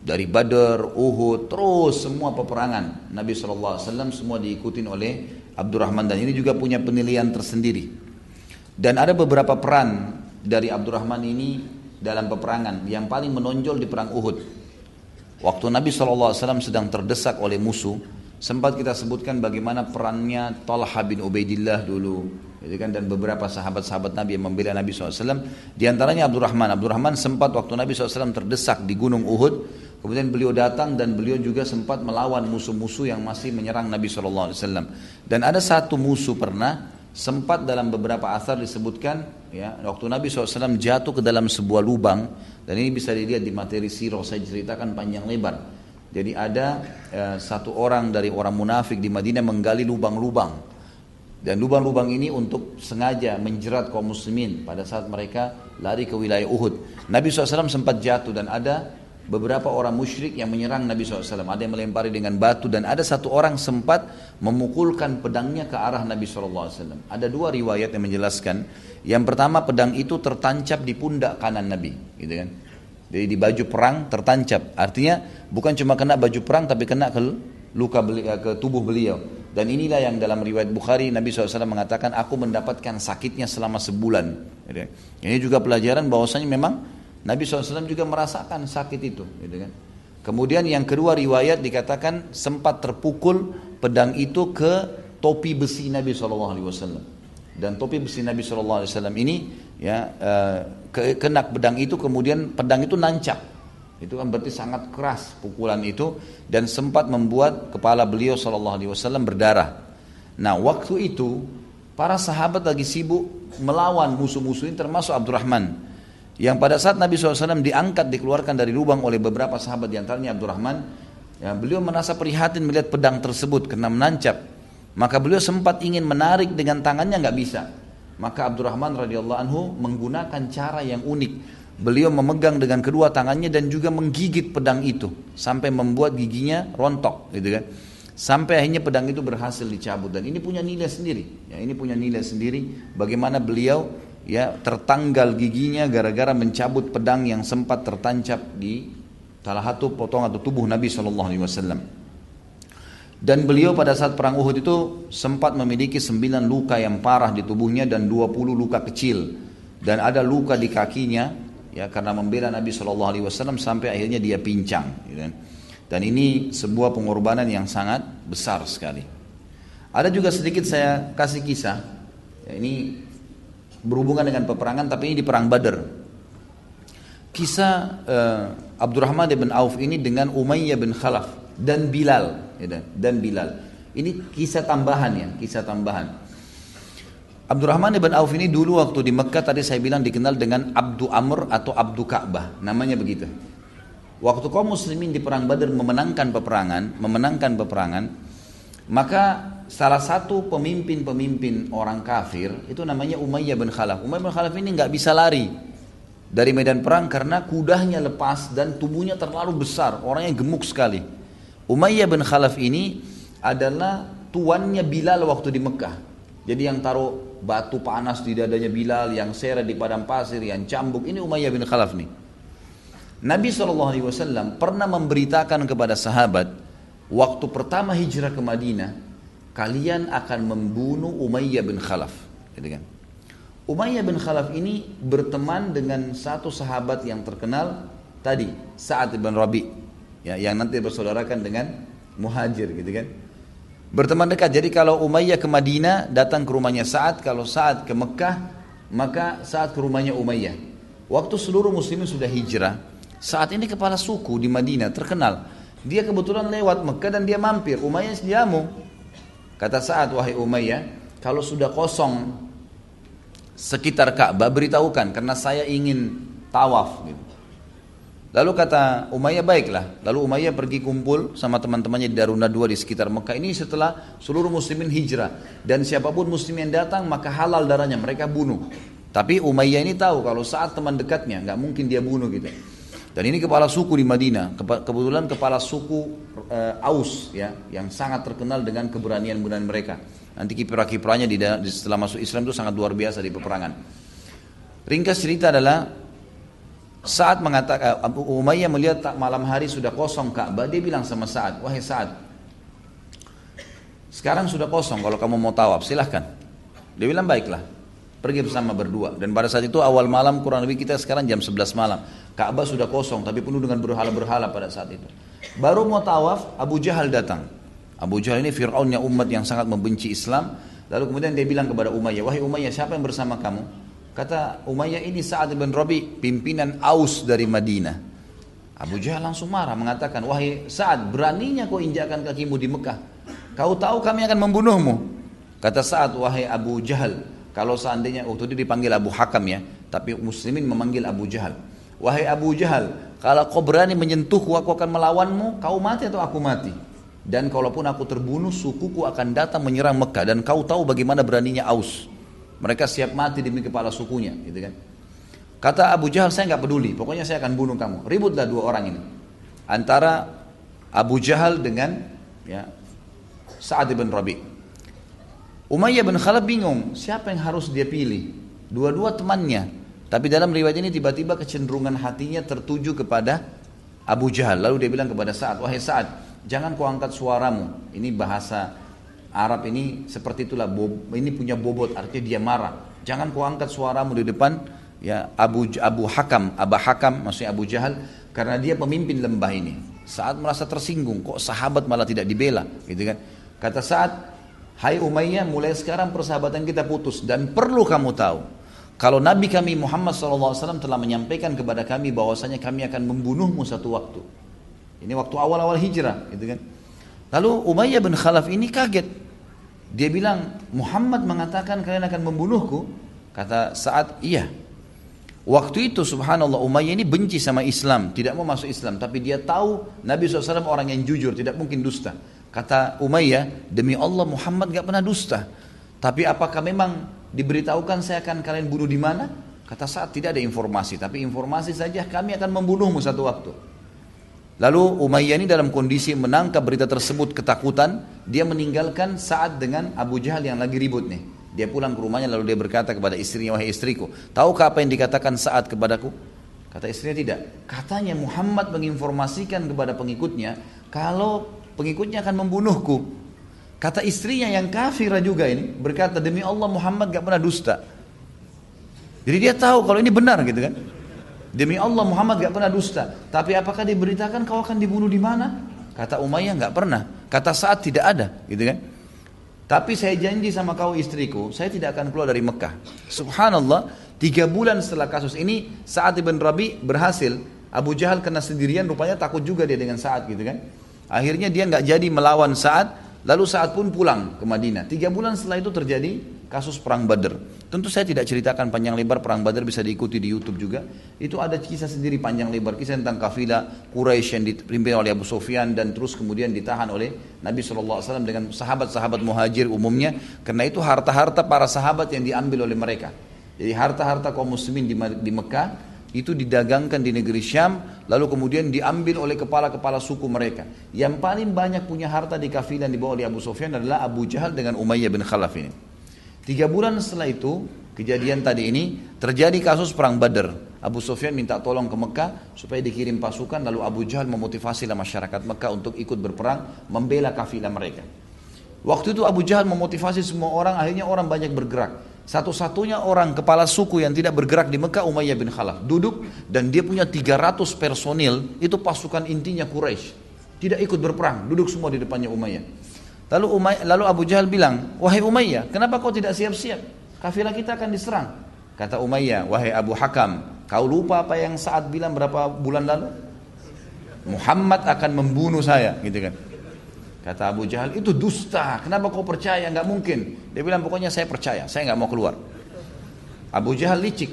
Dari Badar, Uhud, terus semua peperangan Nabi SAW semua diikuti oleh Abdurrahman dan ini juga punya penilaian tersendiri. Dan ada beberapa peran dari Abdurrahman ini dalam peperangan yang paling menonjol di perang Uhud. Waktu Nabi SAW sedang terdesak oleh musuh, Sempat kita sebutkan bagaimana perannya Talha bin Ubaidillah dulu, gitu kan dan beberapa sahabat-sahabat Nabi yang membela Nabi SAW. Di antaranya Abdurrahman. Abdurrahman sempat waktu Nabi SAW terdesak di Gunung Uhud, kemudian beliau datang dan beliau juga sempat melawan musuh-musuh yang masih menyerang Nabi SAW. Dan ada satu musuh pernah sempat dalam beberapa asar disebutkan ya waktu Nabi SAW jatuh ke dalam sebuah lubang dan ini bisa dilihat di materi sirah saya ceritakan panjang lebar jadi ada eh, satu orang dari orang munafik di Madinah menggali lubang-lubang. Dan lubang-lubang ini untuk sengaja menjerat kaum muslimin pada saat mereka lari ke wilayah Uhud. Nabi SAW sempat jatuh dan ada beberapa orang musyrik yang menyerang Nabi SAW. Ada yang melempari dengan batu dan ada satu orang sempat memukulkan pedangnya ke arah Nabi SAW. Ada dua riwayat yang menjelaskan. Yang pertama pedang itu tertancap di pundak kanan Nabi. Gitu kan. Jadi di baju perang tertancap. Artinya bukan cuma kena baju perang tapi kena ke luka beli, eh, ke tubuh beliau. Dan inilah yang dalam riwayat Bukhari Nabi SAW mengatakan aku mendapatkan sakitnya selama sebulan. Ini juga pelajaran bahwasanya memang Nabi SAW juga merasakan sakit itu. Gitu kan. Kemudian yang kedua riwayat dikatakan sempat terpukul pedang itu ke topi besi Nabi SAW. Dan topi besi Nabi SAW ini ya uh, kena pedang itu kemudian pedang itu nancap itu kan berarti sangat keras pukulan itu dan sempat membuat kepala beliau Wasallam berdarah. Nah waktu itu para sahabat lagi sibuk melawan musuh-musuh ini termasuk Abdurrahman yang pada saat Nabi SAW diangkat dikeluarkan dari lubang oleh beberapa sahabat di antaranya Abdurrahman ya, beliau merasa prihatin melihat pedang tersebut karena menancap maka beliau sempat ingin menarik dengan tangannya nggak bisa maka Abdurrahman radhiyallahu anhu menggunakan cara yang unik. Beliau memegang dengan kedua tangannya dan juga menggigit pedang itu sampai membuat giginya rontok, gitu kan. Sampai akhirnya pedang itu berhasil dicabut dan ini punya nilai sendiri. Ya, ini punya nilai sendiri bagaimana beliau ya tertanggal giginya gara-gara mencabut pedang yang sempat tertancap di salah satu potong atau tubuh Nabi Shallallahu Alaihi Wasallam. Dan beliau pada saat perang Uhud itu sempat memiliki sembilan luka yang parah di tubuhnya dan 20 luka kecil. Dan ada luka di kakinya ya karena membela Nabi Shallallahu Alaihi Wasallam sampai akhirnya dia pincang. Gitu. Kan. Dan ini sebuah pengorbanan yang sangat besar sekali. Ada juga sedikit saya kasih kisah. Ya, ini berhubungan dengan peperangan tapi ini di perang Badar. Kisah uh, Abdurrahman bin Auf ini dengan Umayyah bin Khalaf dan Bilal ya, dan Bilal. Ini kisah tambahan ya, kisah tambahan. Abdurrahman ibn Auf ini dulu waktu di Mekah tadi saya bilang dikenal dengan Abdu Amr atau Abdu Ka'bah, namanya begitu. Waktu kaum muslimin di perang Badar memenangkan peperangan, memenangkan peperangan, maka salah satu pemimpin-pemimpin orang kafir itu namanya Umayyah bin Khalaf. Umayyah bin Khalaf ini nggak bisa lari dari medan perang karena kudanya lepas dan tubuhnya terlalu besar, orangnya gemuk sekali. Umayyah bin Khalaf ini adalah tuannya Bilal waktu di Mekah. Jadi yang taruh batu panas di dadanya Bilal, yang seret di padang pasir, yang cambuk, ini Umayyah bin Khalaf nih. Nabi SAW pernah memberitakan kepada sahabat, waktu pertama hijrah ke Madinah, kalian akan membunuh Umayyah bin Khalaf. Gitu kan? Umayyah bin Khalaf ini berteman dengan satu sahabat yang terkenal tadi, Sa'ad bin Rabi' ya yang nanti bersaudarakan dengan muhajir gitu kan? Berteman dekat. Jadi kalau Umayyah ke Madinah datang ke rumahnya saat kalau saat ke Mekah maka saat ke rumahnya Umayyah. Waktu seluruh muslimin sudah hijrah saat ini kepala suku di Madinah terkenal. Dia kebetulan lewat Mekah dan dia mampir. Umayyah jamu kata saat wahai Umayyah kalau sudah kosong sekitar Ka'bah beritahukan karena saya ingin tawaf gitu Lalu kata Umayyah baiklah. Lalu Umayyah pergi kumpul sama teman-temannya di Daruna dua di sekitar Mekah. Ini setelah seluruh muslimin hijrah. Dan siapa pun muslim yang datang maka halal darahnya mereka bunuh. Tapi Umayyah ini tahu kalau saat teman dekatnya nggak mungkin dia bunuh gitu. Dan ini kepala suku di Madinah. Kebetulan kepala suku uh, Aus ya yang sangat terkenal dengan keberanian-keberanian mereka. Nanti kiprah-kiprahnya di, setelah masuk Islam itu sangat luar biasa di peperangan. Ringkas cerita adalah saat mengatakan Abu Umayyah melihat malam hari sudah kosong Ka'bah, dia bilang sama Sa'ad, "Wahai Sa'ad, sekarang sudah kosong kalau kamu mau tawaf, silahkan." Dia bilang, "Baiklah." Pergi bersama berdua dan pada saat itu awal malam kurang lebih kita sekarang jam 11 malam. Ka'bah sudah kosong tapi penuh dengan berhala-berhala pada saat itu. Baru mau tawaf, Abu Jahal datang. Abu Jahal ini Fir'aunnya umat yang sangat membenci Islam. Lalu kemudian dia bilang kepada Umayyah, wahai Umayyah siapa yang bersama kamu? Kata Umayyah ini Sa'ad bin Rabi, pimpinan Aus dari Madinah. Abu Jahal langsung marah mengatakan, wahai Sa'ad beraninya kau injakkan kakimu di Mekah. Kau tahu kami akan membunuhmu. Kata Sa'ad, wahai Abu Jahal, kalau seandainya waktu itu dipanggil Abu Hakam ya, tapi muslimin memanggil Abu Jahal. Wahai Abu Jahal, kalau kau berani menyentuhku, aku akan melawanmu, kau mati atau aku mati. Dan kalaupun aku terbunuh, sukuku akan datang menyerang Mekah. Dan kau tahu bagaimana beraninya Aus. Mereka siap mati demi kepala sukunya, gitu kan. Kata Abu Jahal, saya nggak peduli, pokoknya saya akan bunuh kamu. Ributlah dua orang ini. Antara Abu Jahal dengan ya, Sa'ad bin Rabi. Umayyah bin Khalaf bingung, siapa yang harus dia pilih? Dua-dua temannya. Tapi dalam riwayat ini tiba-tiba kecenderungan hatinya tertuju kepada Abu Jahal. Lalu dia bilang kepada Sa'ad, wahai Sa'ad, jangan kau angkat suaramu. Ini bahasa Arab ini seperti itulah, ini punya bobot, artinya dia marah. Jangan kau angkat suaramu di depan ya Abu Abu Hakam, Abu Hakam maksudnya Abu Jahal karena dia pemimpin lembah ini. Saat merasa tersinggung, kok sahabat malah tidak dibela, gitu kan? Kata saat Hai Umayyah, mulai sekarang persahabatan kita putus dan perlu kamu tahu kalau Nabi kami Muhammad SAW telah menyampaikan kepada kami bahwasanya kami akan membunuhmu satu waktu. Ini waktu awal-awal hijrah, gitu kan? Lalu Umayyah bin Khalaf ini kaget. Dia bilang, Muhammad mengatakan kalian akan membunuhku. Kata saat iya. Waktu itu subhanallah Umayyah ini benci sama Islam, tidak mau masuk Islam. Tapi dia tahu Nabi SAW orang yang jujur, tidak mungkin dusta. Kata Umayyah, demi Allah Muhammad gak pernah dusta. Tapi apakah memang diberitahukan saya akan kalian bunuh di mana? Kata saat tidak ada informasi, tapi informasi saja kami akan membunuhmu satu waktu. Lalu Umayyah ini dalam kondisi menangkap berita tersebut ketakutan, dia meninggalkan saat dengan Abu Jahal yang lagi ribut nih. Dia pulang ke rumahnya lalu dia berkata kepada istrinya, wahai istriku, tahukah apa yang dikatakan saat kepadaku? Kata istrinya tidak. Katanya Muhammad menginformasikan kepada pengikutnya, kalau pengikutnya akan membunuhku. Kata istrinya yang kafirah juga ini berkata demi Allah Muhammad gak pernah dusta. Jadi dia tahu kalau ini benar gitu kan. Demi Allah Muhammad gak pernah dusta. Tapi apakah diberitakan kau akan dibunuh di mana? Kata Umayyah gak pernah. Kata saat tidak ada gitu kan. Tapi saya janji sama kau istriku, saya tidak akan keluar dari Mekah. Subhanallah, tiga bulan setelah kasus ini, saat Ibn Rabi berhasil. Abu Jahal kena sendirian, rupanya takut juga dia dengan saat gitu kan. Akhirnya dia nggak jadi melawan saat, lalu saat pun pulang ke Madinah. Tiga bulan setelah itu terjadi kasus perang Badr. Tentu saya tidak ceritakan panjang lebar perang Badr bisa diikuti di YouTube juga. Itu ada kisah sendiri panjang lebar kisah tentang kafilah Quraisy yang dipimpin oleh Abu Sufyan dan terus kemudian ditahan oleh Nabi SAW dengan sahabat-sahabat muhajir umumnya. Karena itu harta-harta para sahabat yang diambil oleh mereka. Jadi harta-harta kaum muslimin di, di Mekah itu didagangkan di negeri Syam lalu kemudian diambil oleh kepala-kepala suku mereka. Yang paling banyak punya harta di kafilah di bawah Abu Sufyan adalah Abu Jahal dengan Umayyah bin Khalaf ini. Tiga bulan setelah itu kejadian tadi ini terjadi kasus perang Badar. Abu Sufyan minta tolong ke Mekah supaya dikirim pasukan lalu Abu Jahal memotivasi masyarakat Mekah untuk ikut berperang membela kafilah mereka. Waktu itu Abu Jahal memotivasi semua orang akhirnya orang banyak bergerak satu-satunya orang kepala suku yang tidak bergerak di Mekah Umayyah bin Khalaf. Duduk dan dia punya 300 personil itu pasukan intinya Quraisy tidak ikut berperang duduk semua di depannya Umayyah. Lalu Umayyah, lalu Abu Jahal bilang wahai Umayyah kenapa kau tidak siap-siap? Kafilah kita akan diserang. Kata Umayyah wahai Abu Hakam kau lupa apa yang saat bilang berapa bulan lalu? Muhammad akan membunuh saya gitu kan Kata Abu Jahal, itu dusta. Kenapa kau percaya? Nggak mungkin. Dia bilang, pokoknya saya percaya. Saya nggak mau keluar. Abu Jahal licik.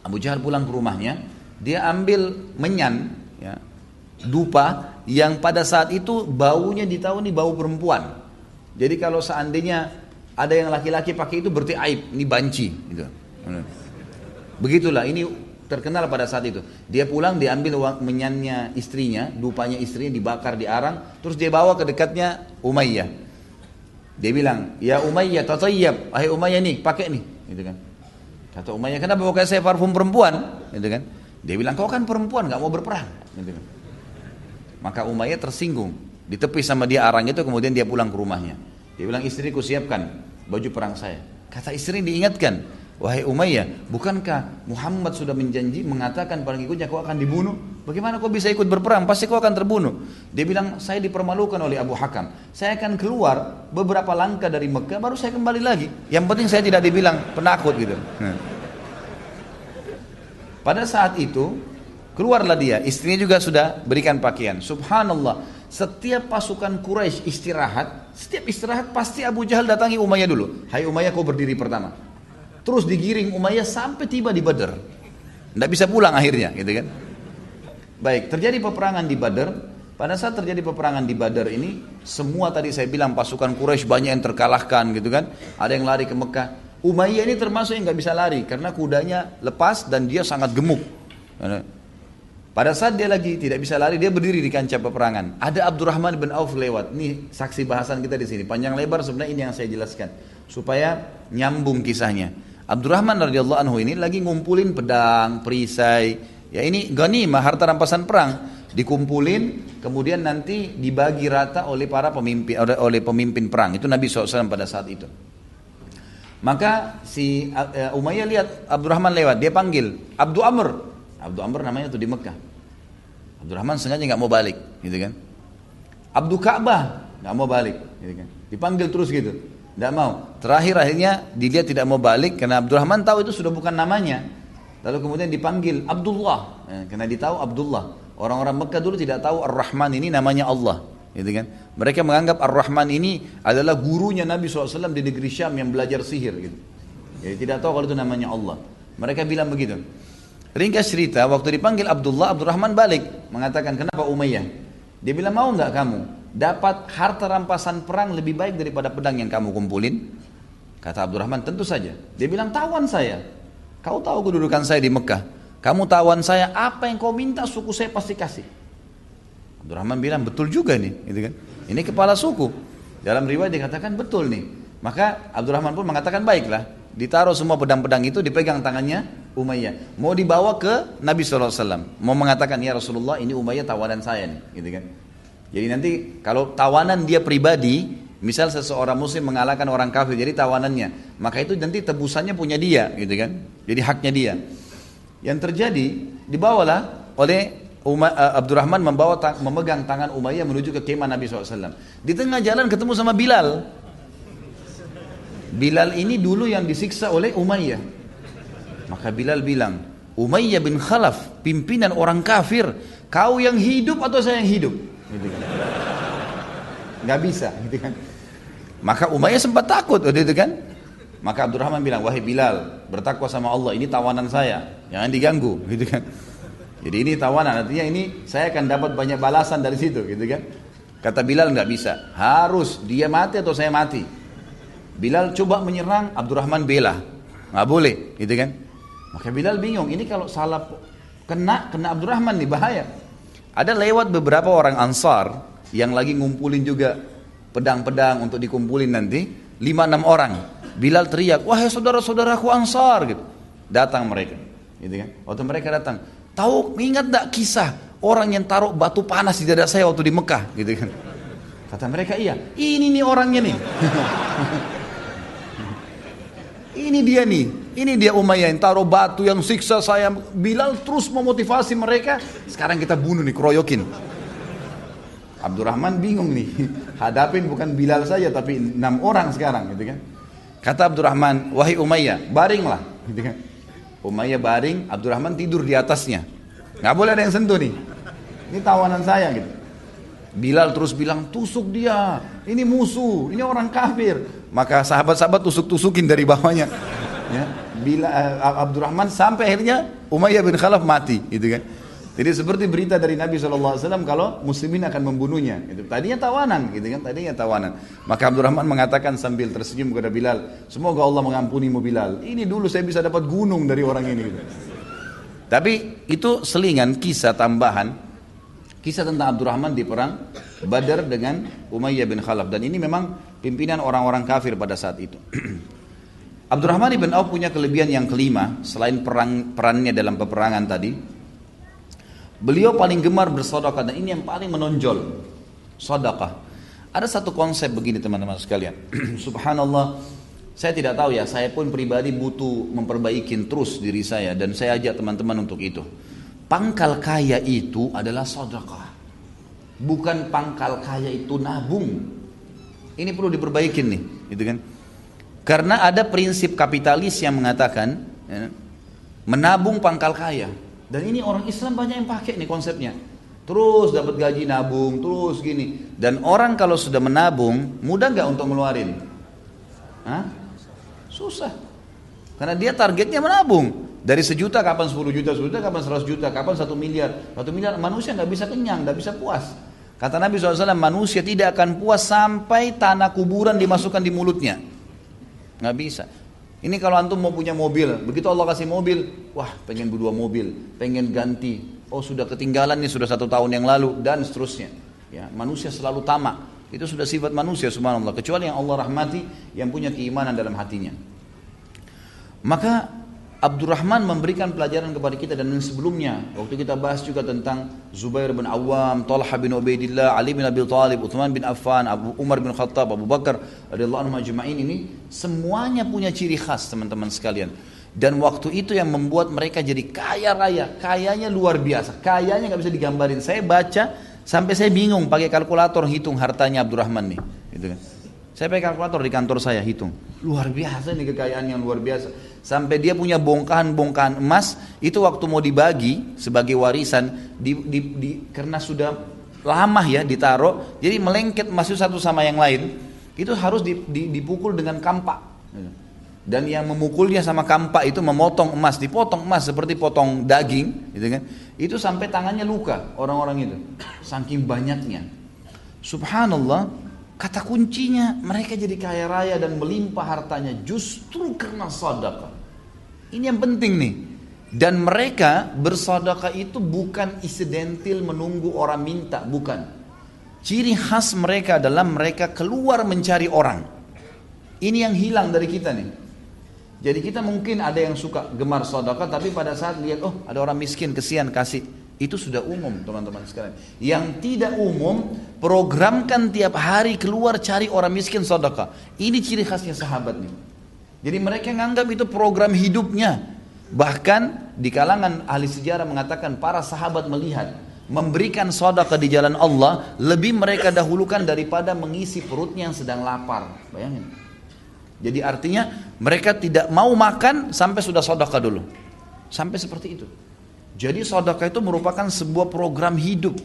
Abu Jahal pulang ke rumahnya. Dia ambil menyan, ya, dupa yang pada saat itu baunya ditahu nih bau perempuan. Jadi kalau seandainya ada yang laki-laki pakai itu berarti aib, ini banci. Gitu. Begitulah, ini terkenal pada saat itu. Dia pulang diambil uang menyannya istrinya, dupanya istrinya dibakar di arang, terus dia bawa ke dekatnya Umayyah. Dia bilang, ya Umayyah tatayyab, ahai Umayyah nih, pakai nih, gitu kan. Kata Umayyah, kenapa pakai saya parfum perempuan? Gitu kan. Dia bilang, kau kan perempuan, nggak mau berperang. Gitu kan. Maka Umayyah tersinggung, ditepis sama dia arang itu, kemudian dia pulang ke rumahnya. Dia bilang, istriku siapkan baju perang saya. Kata istri diingatkan, Wahai Umayyah, bukankah Muhammad sudah menjanji mengatakan pada pengikutnya kau akan dibunuh? Bagaimana kau bisa ikut berperang? Pasti kau akan terbunuh. Dia bilang, saya dipermalukan oleh Abu Hakam. Saya akan keluar beberapa langkah dari Mekah, baru saya kembali lagi. Yang penting saya tidak dibilang penakut gitu. Nah. Pada saat itu, keluarlah dia. Istrinya juga sudah berikan pakaian. Subhanallah, setiap pasukan Quraisy istirahat, setiap istirahat pasti Abu Jahal datangi Umayyah dulu. Hai Umayyah kau berdiri pertama. Terus digiring Umayyah sampai tiba di Badar. Tidak bisa pulang akhirnya, gitu kan? Baik, terjadi peperangan di Badar. Pada saat terjadi peperangan di Badar ini, semua tadi saya bilang pasukan Quraisy banyak yang terkalahkan, gitu kan? Ada yang lari ke Mekah. Umayyah ini termasuk yang nggak bisa lari karena kudanya lepas dan dia sangat gemuk. Pada saat dia lagi tidak bisa lari, dia berdiri di kancah peperangan. Ada Abdurrahman bin Auf lewat. Ini saksi bahasan kita di sini. Panjang lebar sebenarnya ini yang saya jelaskan supaya nyambung kisahnya. Abdurrahman radhiyallahu anhu ini lagi ngumpulin pedang, perisai. Ya ini ghanimah harta rampasan perang dikumpulin kemudian nanti dibagi rata oleh para pemimpin oleh pemimpin perang. Itu Nabi SAW pada saat itu. Maka si uh, Umayyah lihat Abdurrahman lewat, dia panggil Abdu Amr. Abdu Amr namanya tuh di Mekah. Abdurrahman sengaja nggak mau balik, gitu kan? Abdu Ka'bah nggak mau balik, gitu kan? Dipanggil terus gitu. Tidak mau. Terakhir akhirnya dia tidak mau balik karena Abdurrahman tahu itu sudah bukan namanya. Lalu kemudian dipanggil Abdullah. Ya, karena ditahu Abdullah. Orang-orang Mekah dulu tidak tahu Ar-Rahman ini namanya Allah. Gitu kan? Mereka menganggap Ar-Rahman ini adalah gurunya Nabi SAW di negeri Syam yang belajar sihir. Gitu. Jadi tidak tahu kalau itu namanya Allah. Mereka bilang begitu. Ringkas cerita, waktu dipanggil Abdullah, Abdurrahman balik. Mengatakan, kenapa Umayyah? Dia bilang, mau nggak kamu? Dapat harta rampasan perang lebih baik daripada pedang yang kamu kumpulin? Kata Abdurrahman, tentu saja. Dia bilang, tawan saya. Kau tahu kedudukan saya di Mekah. Kamu tawan saya, apa yang kau minta suku saya pasti kasih. Abdurrahman bilang, betul juga nih. Gitu kan? Ini kepala suku. Dalam riwayat dikatakan, betul nih. Maka Abdurrahman pun mengatakan, baiklah. Ditaruh semua pedang-pedang itu, dipegang tangannya Umayyah. Mau dibawa ke Nabi SAW. Mau mengatakan, ya Rasulullah ini Umayyah tawanan saya nih. Gitu kan? Jadi nanti kalau tawanan dia pribadi, misal seseorang muslim mengalahkan orang kafir, jadi tawanannya, maka itu nanti tebusannya punya dia, gitu kan? Jadi haknya dia. Yang terjadi dibawalah oleh Umar, uh, Abdurrahman membawa tang memegang tangan Umayyah menuju ke kemah Nabi SAW. Di tengah jalan ketemu sama Bilal. Bilal ini dulu yang disiksa oleh Umayyah. Maka Bilal bilang, Umayyah bin Khalaf, pimpinan orang kafir, kau yang hidup atau saya yang hidup? Gitu kan. Nggak bisa gitu kan. Maka Umayyah sempat takut waktu itu kan. Maka Abdurrahman bilang, wahai Bilal, bertakwa sama Allah, ini tawanan saya, jangan diganggu, gitu kan. Jadi ini tawanan, artinya ini saya akan dapat banyak balasan dari situ, gitu kan. Kata Bilal nggak bisa, harus dia mati atau saya mati. Bilal coba menyerang, Abdurrahman bela, nggak boleh, gitu kan. Maka Bilal bingung, ini kalau salah kena kena Abdurrahman nih bahaya. Ada lewat beberapa orang ansar yang lagi ngumpulin juga pedang-pedang untuk dikumpulin nanti, lima enam orang. Bilal teriak, wahai saudara-saudaraku ansar gitu. Datang mereka, gitu kan? Waktu mereka datang, tahu ingat tak kisah orang yang taruh batu panas di dada saya waktu di Mekah, gitu kan? Kata mereka iya, ini nih orangnya nih. ini dia nih, ini dia Umayyah yang taruh batu yang siksa saya. Bilal terus memotivasi mereka. Sekarang kita bunuh nih, keroyokin. Abdurrahman bingung nih. Hadapin bukan Bilal saja tapi enam orang sekarang gitu kan. Kata Abdurrahman, wahai Umayyah, baringlah. Gitu kan. Umayyah baring, Abdurrahman tidur di atasnya. Nggak boleh ada yang sentuh nih. Ini tawanan saya gitu. Bilal terus bilang, tusuk dia. Ini musuh, ini orang kafir. Maka sahabat-sahabat tusuk-tusukin dari bawahnya. Ya bila uh, Abdurrahman sampai akhirnya Umayyah bin Khalaf mati gitu kan jadi seperti berita dari Nabi SAW kalau muslimin akan membunuhnya. Itu tadinya tawanan, gitu kan? Tadinya tawanan. Maka Abdurrahman mengatakan sambil tersenyum kepada Bilal, semoga Allah mengampuni mu Bilal. Ini dulu saya bisa dapat gunung dari orang ini. Gitu. Tapi itu selingan kisah tambahan, kisah tentang Abdurrahman di perang Badar dengan Umayyah bin Khalaf. Dan ini memang pimpinan orang-orang kafir pada saat itu. Abdurrahman ibn Auf punya kelebihan yang kelima selain perang perannya dalam peperangan tadi. Beliau paling gemar bersedekah dan ini yang paling menonjol. Sedekah. Ada satu konsep begini teman-teman sekalian. Subhanallah, Saya tidak tahu ya, saya pun pribadi butuh memperbaiki terus diri saya dan saya ajak teman-teman untuk itu. Pangkal kaya itu adalah sedekah. Bukan pangkal kaya itu nabung. Ini perlu diperbaikin nih, gitu kan? Karena ada prinsip kapitalis yang mengatakan ya, menabung pangkal kaya. Dan ini orang Islam banyak yang pakai nih konsepnya. Terus dapat gaji nabung, terus gini. Dan orang kalau sudah menabung, mudah nggak untuk ngeluarin? Hah? Susah. Karena dia targetnya menabung. Dari sejuta kapan 10 juta, sejuta kapan 100 juta, kapan satu miliar. Satu miliar manusia nggak bisa kenyang, nggak bisa puas. Kata Nabi SAW, manusia tidak akan puas sampai tanah kuburan dimasukkan di mulutnya. Nggak bisa. Ini kalau antum mau punya mobil, begitu Allah kasih mobil, wah pengen berdua mobil, pengen ganti. Oh sudah ketinggalan nih sudah satu tahun yang lalu dan seterusnya. Ya, manusia selalu tamak. Itu sudah sifat manusia subhanallah. Kecuali yang Allah rahmati yang punya keimanan dalam hatinya. Maka Abdurrahman memberikan pelajaran kepada kita dan sebelumnya waktu kita bahas juga tentang Zubair bin Awam, Talha bin Ubaidillah, Ali bin Abi Thalib, Uthman bin Affan, Abu Umar bin Khattab, Abu Bakar radhiyallahu anhu majma'in ini semuanya punya ciri khas teman-teman sekalian. Dan waktu itu yang membuat mereka jadi kaya raya, kayanya luar biasa, kayanya nggak bisa digambarin. Saya baca Sampai saya bingung pakai kalkulator hitung hartanya Abdurrahman nih. Gitu kan. Saya pakai kalkulator di kantor saya hitung. Luar biasa nih kekayaan yang luar biasa. Sampai dia punya bongkahan-bongkahan emas itu waktu mau dibagi sebagai warisan di, di, di, karena sudah lama ya ditaruh jadi melengket masuk satu sama yang lain itu harus dipukul dengan kampak. Dan yang memukulnya sama kampak itu memotong emas, dipotong emas seperti potong daging, gitu kan? Itu sampai tangannya luka orang-orang itu, saking banyaknya. Subhanallah, kata kuncinya mereka jadi kaya raya dan melimpah hartanya justru karena sadaqah. Ini yang penting nih. Dan mereka bersadaqah itu bukan isidentil menunggu orang minta, bukan. Ciri khas mereka adalah mereka keluar mencari orang. Ini yang hilang dari kita nih. Jadi kita mungkin ada yang suka gemar sedekah tapi pada saat lihat oh ada orang miskin kesian kasih itu sudah umum teman-teman sekalian. Yang tidak umum programkan tiap hari keluar cari orang miskin sedekah. Ini ciri khasnya sahabat nih. Jadi mereka menganggap itu program hidupnya. Bahkan di kalangan ahli sejarah mengatakan para sahabat melihat memberikan sedekah di jalan Allah lebih mereka dahulukan daripada mengisi perutnya yang sedang lapar. Bayangin. Jadi artinya mereka tidak mau makan sampai sudah sodaka dulu. Sampai seperti itu. Jadi sodaka itu merupakan sebuah program hidup.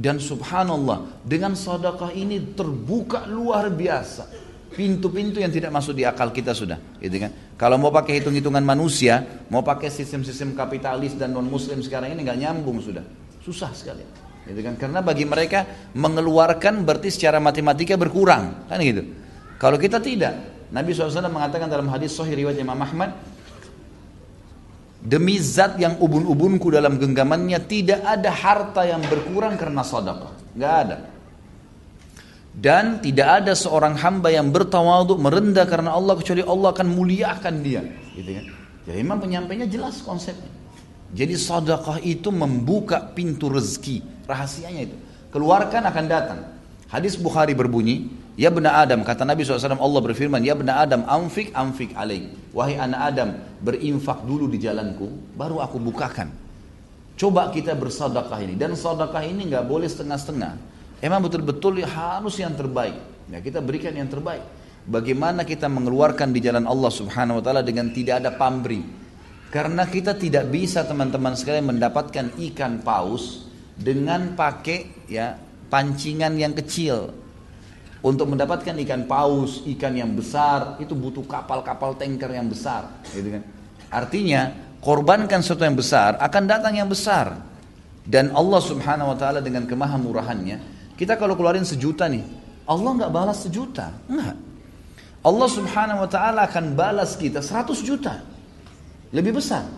Dan subhanallah dengan sodaka ini terbuka luar biasa. Pintu-pintu yang tidak masuk di akal kita sudah. Gitu kan? Kalau mau pakai hitung-hitungan manusia, mau pakai sistem-sistem kapitalis dan non-muslim sekarang ini nggak nyambung sudah. Susah sekali. Gitu kan? Karena bagi mereka mengeluarkan berarti secara matematika berkurang. Kan gitu. Kalau kita tidak, Nabi SAW mengatakan dalam hadis Sahih riwayat Imam Ahmad, demi zat yang ubun-ubunku dalam genggamannya tidak ada harta yang berkurang karena sedekah, nggak ada. Dan tidak ada seorang hamba yang bertawaduk merendah karena Allah kecuali Allah akan muliakan dia, gitu kan? Jadi memang penyampainya jelas konsepnya. Jadi sedekah itu membuka pintu rezeki, rahasianya itu. Keluarkan akan datang. Hadis Bukhari berbunyi, Ya benar Adam, kata Nabi SAW Allah berfirman, Ya benar Adam, amfik amfik alaik. Wahai anak Adam, berinfak dulu di jalanku, baru aku bukakan. Coba kita bersadakah ini. Dan sadakah ini nggak boleh setengah-setengah. Emang betul-betul harus yang terbaik. Ya, kita berikan yang terbaik. Bagaimana kita mengeluarkan di jalan Allah Subhanahu wa taala dengan tidak ada pamri. Karena kita tidak bisa teman-teman sekalian mendapatkan ikan paus dengan pakai ya pancingan yang kecil untuk mendapatkan ikan paus, ikan yang besar, itu butuh kapal-kapal tanker yang besar. Gitu kan? Artinya, korbankan sesuatu yang besar, akan datang yang besar. Dan Allah subhanahu wa ta'ala dengan kemahamurahannya, kita kalau keluarin sejuta nih, Allah nggak balas sejuta. Enggak. Allah subhanahu wa ta'ala akan balas kita seratus juta. Lebih besar.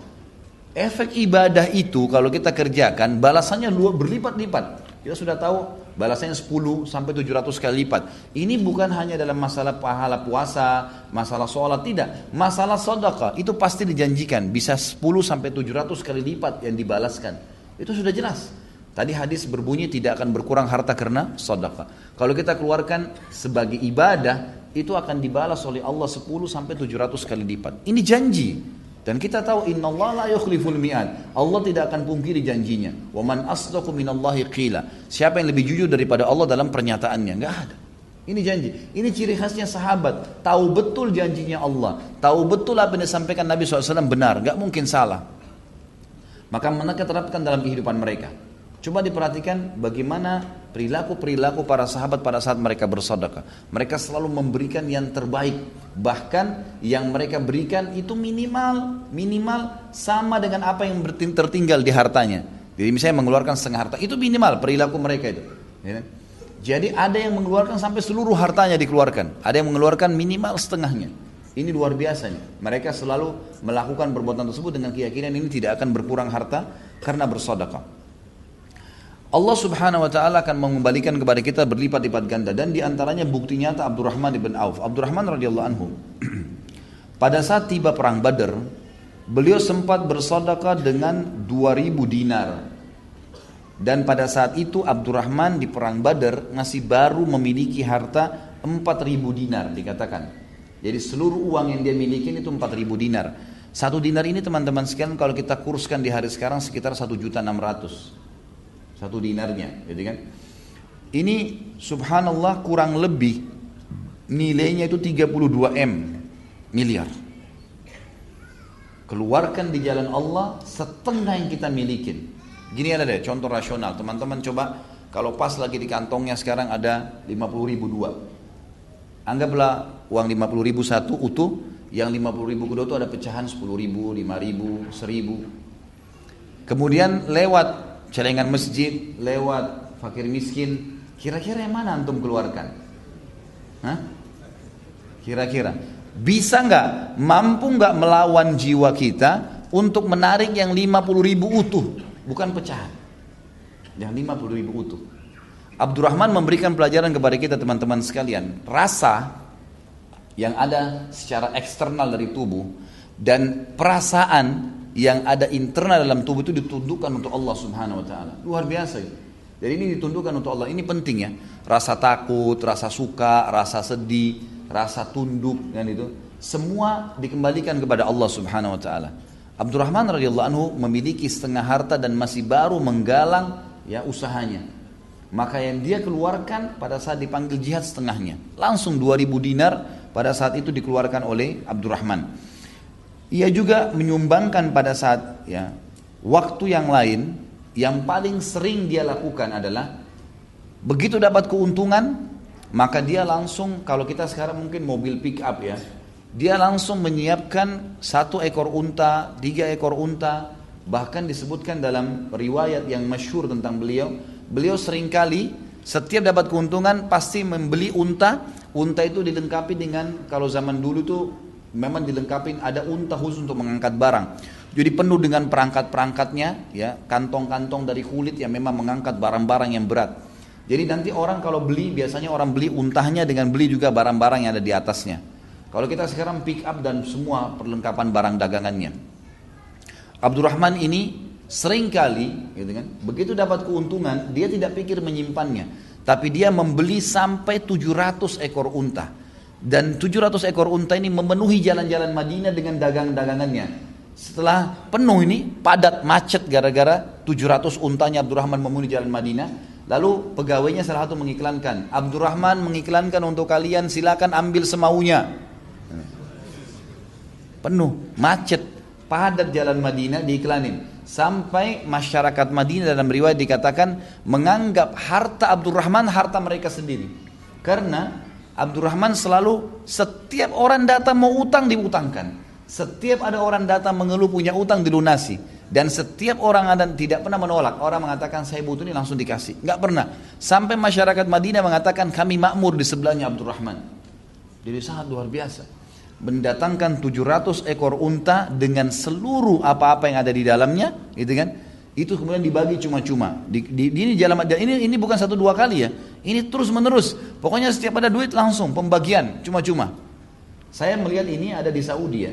Efek ibadah itu kalau kita kerjakan, balasannya berlipat-lipat. Kita sudah tahu balasannya 10 sampai 700 kali lipat. Ini bukan hanya dalam masalah pahala puasa, masalah sholat, tidak. Masalah sodaka itu pasti dijanjikan bisa 10 sampai 700 kali lipat yang dibalaskan. Itu sudah jelas. Tadi hadis berbunyi tidak akan berkurang harta karena sodaka. Kalau kita keluarkan sebagai ibadah, itu akan dibalas oleh Allah 10 sampai 700 kali lipat. Ini janji. Dan kita tahu innallaha la yukhliful mi'ad. Allah tidak akan pungkiri janjinya. Wa man asdaqu minallahi qila. Siapa yang lebih jujur daripada Allah dalam pernyataannya? Enggak ada. Ini janji. Ini ciri khasnya sahabat. Tahu betul janjinya Allah. Tahu betul apa yang disampaikan Nabi SAW benar. Enggak mungkin salah. Maka mereka terapkan dalam kehidupan mereka. Coba diperhatikan bagaimana perilaku-perilaku para sahabat pada saat mereka bersedekah. Mereka selalu memberikan yang terbaik. Bahkan yang mereka berikan itu minimal, minimal sama dengan apa yang tertinggal di hartanya. Jadi misalnya mengeluarkan setengah harta, itu minimal perilaku mereka itu. Ya. Jadi ada yang mengeluarkan sampai seluruh hartanya dikeluarkan. Ada yang mengeluarkan minimal setengahnya. Ini luar biasanya. Mereka selalu melakukan perbuatan tersebut dengan keyakinan ini tidak akan berkurang harta karena bersedekah. Allah subhanahu wa ta'ala akan mengembalikan kepada kita berlipat-lipat ganda. Dan di antaranya bukti nyata Abdurrahman ibn Auf. Abdurrahman radhiyallahu anhu. Pada saat tiba perang Badar beliau sempat bersodakah dengan 2000 dinar. Dan pada saat itu Abdurrahman di perang Badar masih baru memiliki harta 4000 dinar dikatakan. Jadi seluruh uang yang dia miliki itu 4000 dinar. Satu dinar ini teman-teman sekalian kalau kita kurskan di hari sekarang sekitar 1 juta 600 satu dinarnya gitu kan? Ini subhanallah kurang lebih nilainya itu 32 M miliar. Keluarkan di jalan Allah setengah yang kita milikin. Gini ada deh contoh rasional. Teman-teman coba kalau pas lagi di kantongnya sekarang ada 50 ribu dua. Anggaplah uang 50 ribu satu utuh yang 50 ribu kedua itu ada pecahan 10 ribu, 5 ribu, 1000 kemudian lewat celengan masjid, lewat fakir miskin, kira-kira yang mana antum keluarkan? Hah? Kira-kira bisa nggak, mampu nggak melawan jiwa kita untuk menarik yang 50 ribu utuh, bukan pecahan, yang 50 ribu utuh. Abdurrahman memberikan pelajaran kepada kita teman-teman sekalian, rasa yang ada secara eksternal dari tubuh dan perasaan yang ada internal dalam tubuh itu ditundukkan untuk Allah Subhanahu wa taala. Luar biasa itu. Jadi ini ditundukkan untuk Allah. Ini penting ya. Rasa takut, rasa suka, rasa sedih, rasa tunduk dan itu semua dikembalikan kepada Allah Subhanahu wa taala. Abdurrahman radhiyallahu anhu memiliki setengah harta dan masih baru menggalang ya usahanya. Maka yang dia keluarkan pada saat dipanggil jihad setengahnya. Langsung 2000 dinar pada saat itu dikeluarkan oleh Abdurrahman. Ia juga menyumbangkan pada saat ya waktu yang lain yang paling sering dia lakukan adalah begitu dapat keuntungan maka dia langsung kalau kita sekarang mungkin mobil pick up ya dia langsung menyiapkan satu ekor unta, tiga ekor unta bahkan disebutkan dalam riwayat yang masyhur tentang beliau beliau sering kali setiap dapat keuntungan pasti membeli unta unta itu dilengkapi dengan kalau zaman dulu tuh memang dilengkapi ada unta khusus untuk mengangkat barang. Jadi penuh dengan perangkat-perangkatnya, ya kantong-kantong dari kulit yang memang mengangkat barang-barang yang berat. Jadi nanti orang kalau beli biasanya orang beli untahnya dengan beli juga barang-barang yang ada di atasnya. Kalau kita sekarang pick up dan semua perlengkapan barang dagangannya. Abdurrahman ini sering kali, gitu kan, begitu dapat keuntungan dia tidak pikir menyimpannya, tapi dia membeli sampai 700 ekor unta. Dan 700 ekor unta ini memenuhi jalan-jalan Madinah dengan dagang-dagangannya. Setelah penuh ini, padat, macet gara-gara 700 untanya Abdurrahman memenuhi jalan Madinah. Lalu pegawainya salah satu mengiklankan, Abdurrahman mengiklankan untuk kalian silakan ambil semaunya. Penuh, macet, padat jalan Madinah diiklanin. Sampai masyarakat Madinah dalam riwayat dikatakan menganggap harta Abdurrahman harta mereka sendiri. Karena Abdurrahman selalu setiap orang datang mau utang diutangkan. Setiap ada orang datang mengeluh punya utang dilunasi. Dan setiap orang ada tidak pernah menolak. Orang mengatakan saya butuh ini langsung dikasih. Nggak pernah. Sampai masyarakat Madinah mengatakan kami makmur di sebelahnya Abdurrahman. Jadi sangat luar biasa. Mendatangkan 700 ekor unta dengan seluruh apa-apa yang ada di dalamnya. Gitu kan itu kemudian dibagi cuma-cuma. Di, di, di, ini jalan ini ini bukan satu dua kali ya. Ini terus menerus. Pokoknya setiap ada duit langsung pembagian cuma-cuma. Saya melihat ini ada di Saudi ya.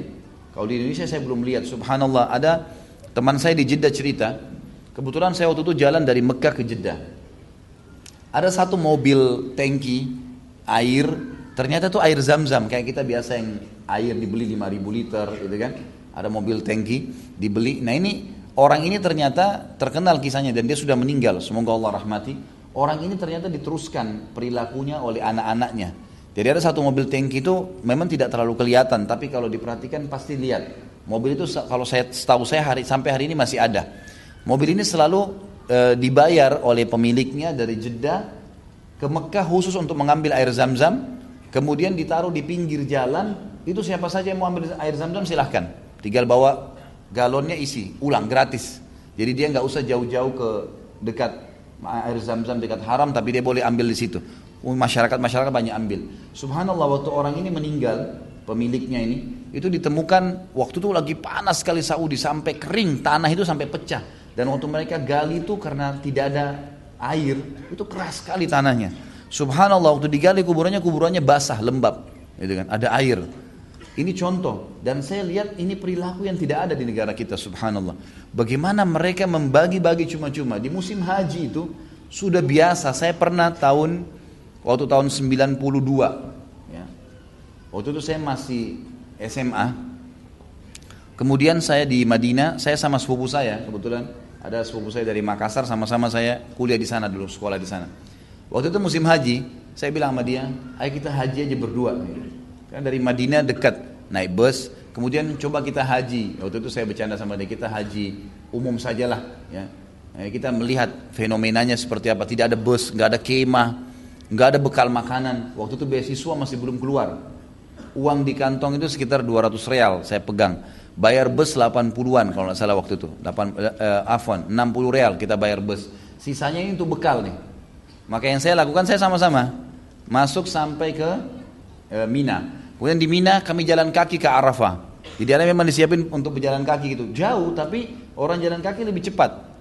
Kalau di Indonesia saya belum lihat. Subhanallah ada teman saya di Jeddah cerita. Kebetulan saya waktu itu jalan dari Mekah ke Jeddah. Ada satu mobil tangki air Ternyata tuh air zam-zam kayak kita biasa yang air dibeli 5000 liter gitu kan. Ada mobil tangki dibeli. Nah ini orang ini ternyata terkenal kisahnya dan dia sudah meninggal. Semoga Allah rahmati. Orang ini ternyata diteruskan perilakunya oleh anak-anaknya. Jadi ada satu mobil tangki itu memang tidak terlalu kelihatan, tapi kalau diperhatikan pasti lihat. Mobil itu kalau saya tahu saya hari sampai hari ini masih ada. Mobil ini selalu e, dibayar oleh pemiliknya dari Jeddah ke Mekah khusus untuk mengambil air zam-zam kemudian ditaruh di pinggir jalan, itu siapa saja yang mau ambil air zam-zam silahkan. Tinggal bawa galonnya isi, ulang gratis. Jadi dia nggak usah jauh-jauh ke dekat air zam-zam dekat haram, tapi dia boleh ambil di situ. Masyarakat masyarakat banyak ambil. Subhanallah waktu orang ini meninggal, pemiliknya ini, itu ditemukan waktu itu lagi panas sekali Saudi sampai kering tanah itu sampai pecah. Dan waktu mereka gali itu karena tidak ada air, itu keras sekali tanahnya. Subhanallah waktu digali kuburannya kuburannya basah, lembab, gitu kan? Ada air. Ini contoh dan saya lihat ini perilaku yang tidak ada di negara kita subhanallah. Bagaimana mereka membagi-bagi cuma-cuma di musim haji itu sudah biasa. Saya pernah tahun waktu tahun 92 ya. Waktu itu saya masih SMA. Kemudian saya di Madinah, saya sama sepupu saya kebetulan ada sepupu saya dari Makassar sama-sama saya kuliah di sana dulu, sekolah di sana. Waktu itu musim haji, saya bilang sama dia, ayo kita haji aja berdua. Kan dari Madinah dekat, naik bus, kemudian coba kita haji. Waktu itu saya bercanda sama dia, kita haji umum sajalah. Ya. Kita melihat fenomenanya seperti apa. Tidak ada bus, nggak ada kemah, nggak ada bekal makanan. Waktu itu beasiswa masih belum keluar. Uang di kantong itu sekitar 200 real saya pegang. Bayar bus 80-an kalau nggak salah waktu itu. 8, eh, afwan, 60 real kita bayar bus. Sisanya ini untuk bekal nih. Maka yang saya lakukan saya sama-sama masuk sampai ke e, Mina. Kemudian di Mina kami jalan kaki ke Arafah. Jadi ada memang disiapin untuk berjalan kaki gitu. Jauh tapi orang jalan kaki lebih cepat.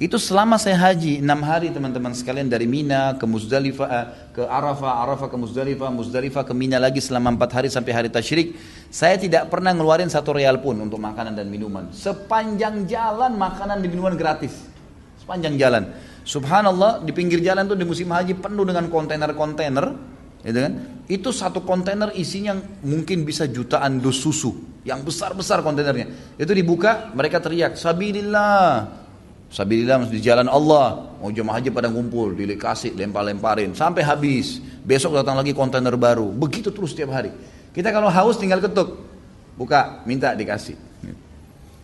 Itu selama saya haji enam hari teman-teman sekalian dari Mina ke Muzdalifah eh, ke Arafah, Arafah ke Muzdalifah, Muzdalifah ke Mina lagi selama empat hari sampai hari Tashrik. Saya tidak pernah ngeluarin satu real pun untuk makanan dan minuman. Sepanjang jalan makanan dan minuman gratis. Sepanjang jalan. Subhanallah di pinggir jalan tuh di musim haji penuh dengan kontainer-kontainer, gitu kan? Itu satu kontainer isinya mungkin bisa jutaan dus susu, yang besar-besar kontainernya. Itu dibuka, mereka teriak, "Sabilillah." Sabilillah di jalan Allah. Mau jemaah haji pada ngumpul, dikasih, lempar-lemparin sampai habis. Besok datang lagi kontainer baru. Begitu terus setiap hari. Kita kalau haus tinggal ketuk. Buka, minta dikasih.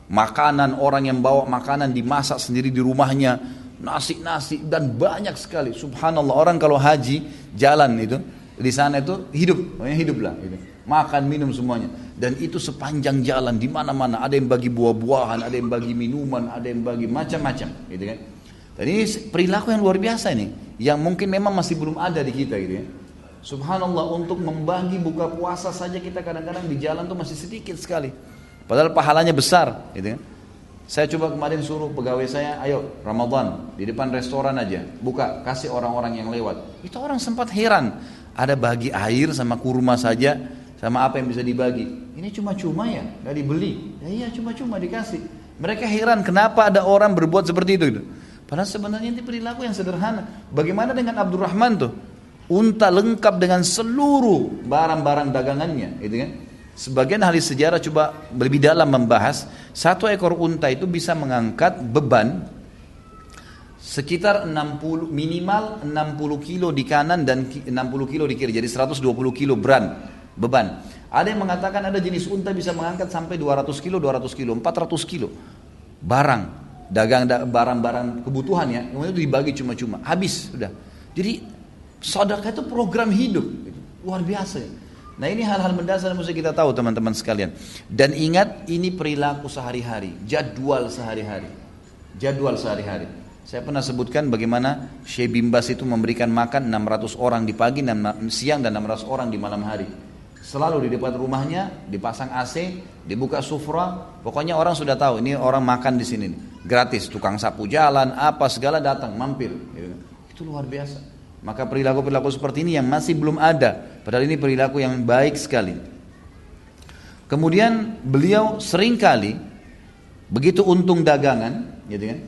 Makanan orang yang bawa makanan dimasak sendiri di rumahnya nasi-nasi dan banyak sekali. Subhanallah orang kalau haji jalan itu di sana itu hidup, hidup lah. Gitu. Makan minum semuanya dan itu sepanjang jalan di mana-mana ada yang bagi buah-buahan, ada yang bagi minuman, ada yang bagi macam-macam, gitu kan. Dan ini perilaku yang luar biasa ini, yang mungkin memang masih belum ada di kita gitu ya. Subhanallah untuk membagi buka puasa saja kita kadang-kadang di jalan tuh masih sedikit sekali. Padahal pahalanya besar, gitu kan. Saya coba kemarin suruh pegawai saya, ayo Ramadan di depan restoran aja, buka, kasih orang-orang yang lewat. Itu orang sempat heran, ada bagi air sama kurma saja, sama apa yang bisa dibagi. Ini cuma-cuma ya, nggak dibeli. Ya iya cuma-cuma dikasih. Mereka heran kenapa ada orang berbuat seperti itu. Gitu. Padahal sebenarnya ini perilaku yang sederhana. Bagaimana dengan Abdurrahman tuh? Unta lengkap dengan seluruh barang-barang dagangannya, gitu kan? Sebagian ahli sejarah coba lebih dalam membahas satu ekor unta itu bisa mengangkat beban sekitar 60 minimal 60 kilo di kanan dan 60 kilo di kiri jadi 120 kilo beran beban. Ada yang mengatakan ada jenis unta bisa mengangkat sampai 200 kilo, 200 kilo, 400 kilo barang dagang barang-barang kebutuhan ya kemudian itu dibagi cuma-cuma habis sudah. Jadi sedekah itu program hidup luar biasa ya. Nah ini hal-hal mendasar yang mesti kita tahu teman-teman sekalian. Dan ingat ini perilaku sehari-hari, jadwal sehari-hari. Jadwal sehari-hari. Saya pernah sebutkan bagaimana Syekh Bimbas itu memberikan makan 600 orang di pagi, siang dan 600 orang di malam hari. Selalu di depan rumahnya dipasang AC, dibuka sufra, pokoknya orang sudah tahu ini orang makan di sini gratis, tukang sapu jalan, apa segala datang mampir. Itu luar biasa. Maka perilaku-perilaku seperti ini yang masih belum ada. Padahal ini perilaku yang baik sekali. Kemudian beliau sering kali begitu untung dagangan, gitu kan,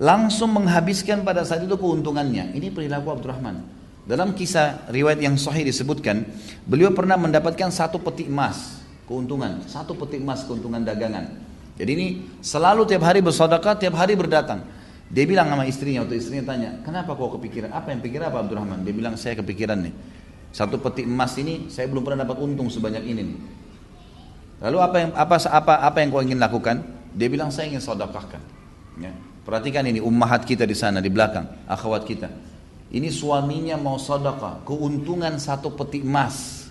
langsung menghabiskan pada saat itu keuntungannya. Ini perilaku Abdurrahman. Dalam kisah riwayat yang sahih disebutkan, beliau pernah mendapatkan satu peti emas keuntungan, satu peti emas keuntungan dagangan. Jadi ini selalu tiap hari bersedekah, tiap hari berdatang. Dia bilang sama istrinya, waktu istrinya tanya, kenapa kau kepikiran? Apa yang pikir apa Abdurrahman? Dia bilang, saya kepikiran nih. Satu peti emas ini, saya belum pernah dapat untung sebanyak ini nih. Lalu apa yang apa apa apa yang kau ingin lakukan? Dia bilang saya ingin sedekahkan. Ya. Perhatikan ini ummahat kita di sana di belakang, akhwat kita. Ini suaminya mau sedekah, keuntungan satu peti emas.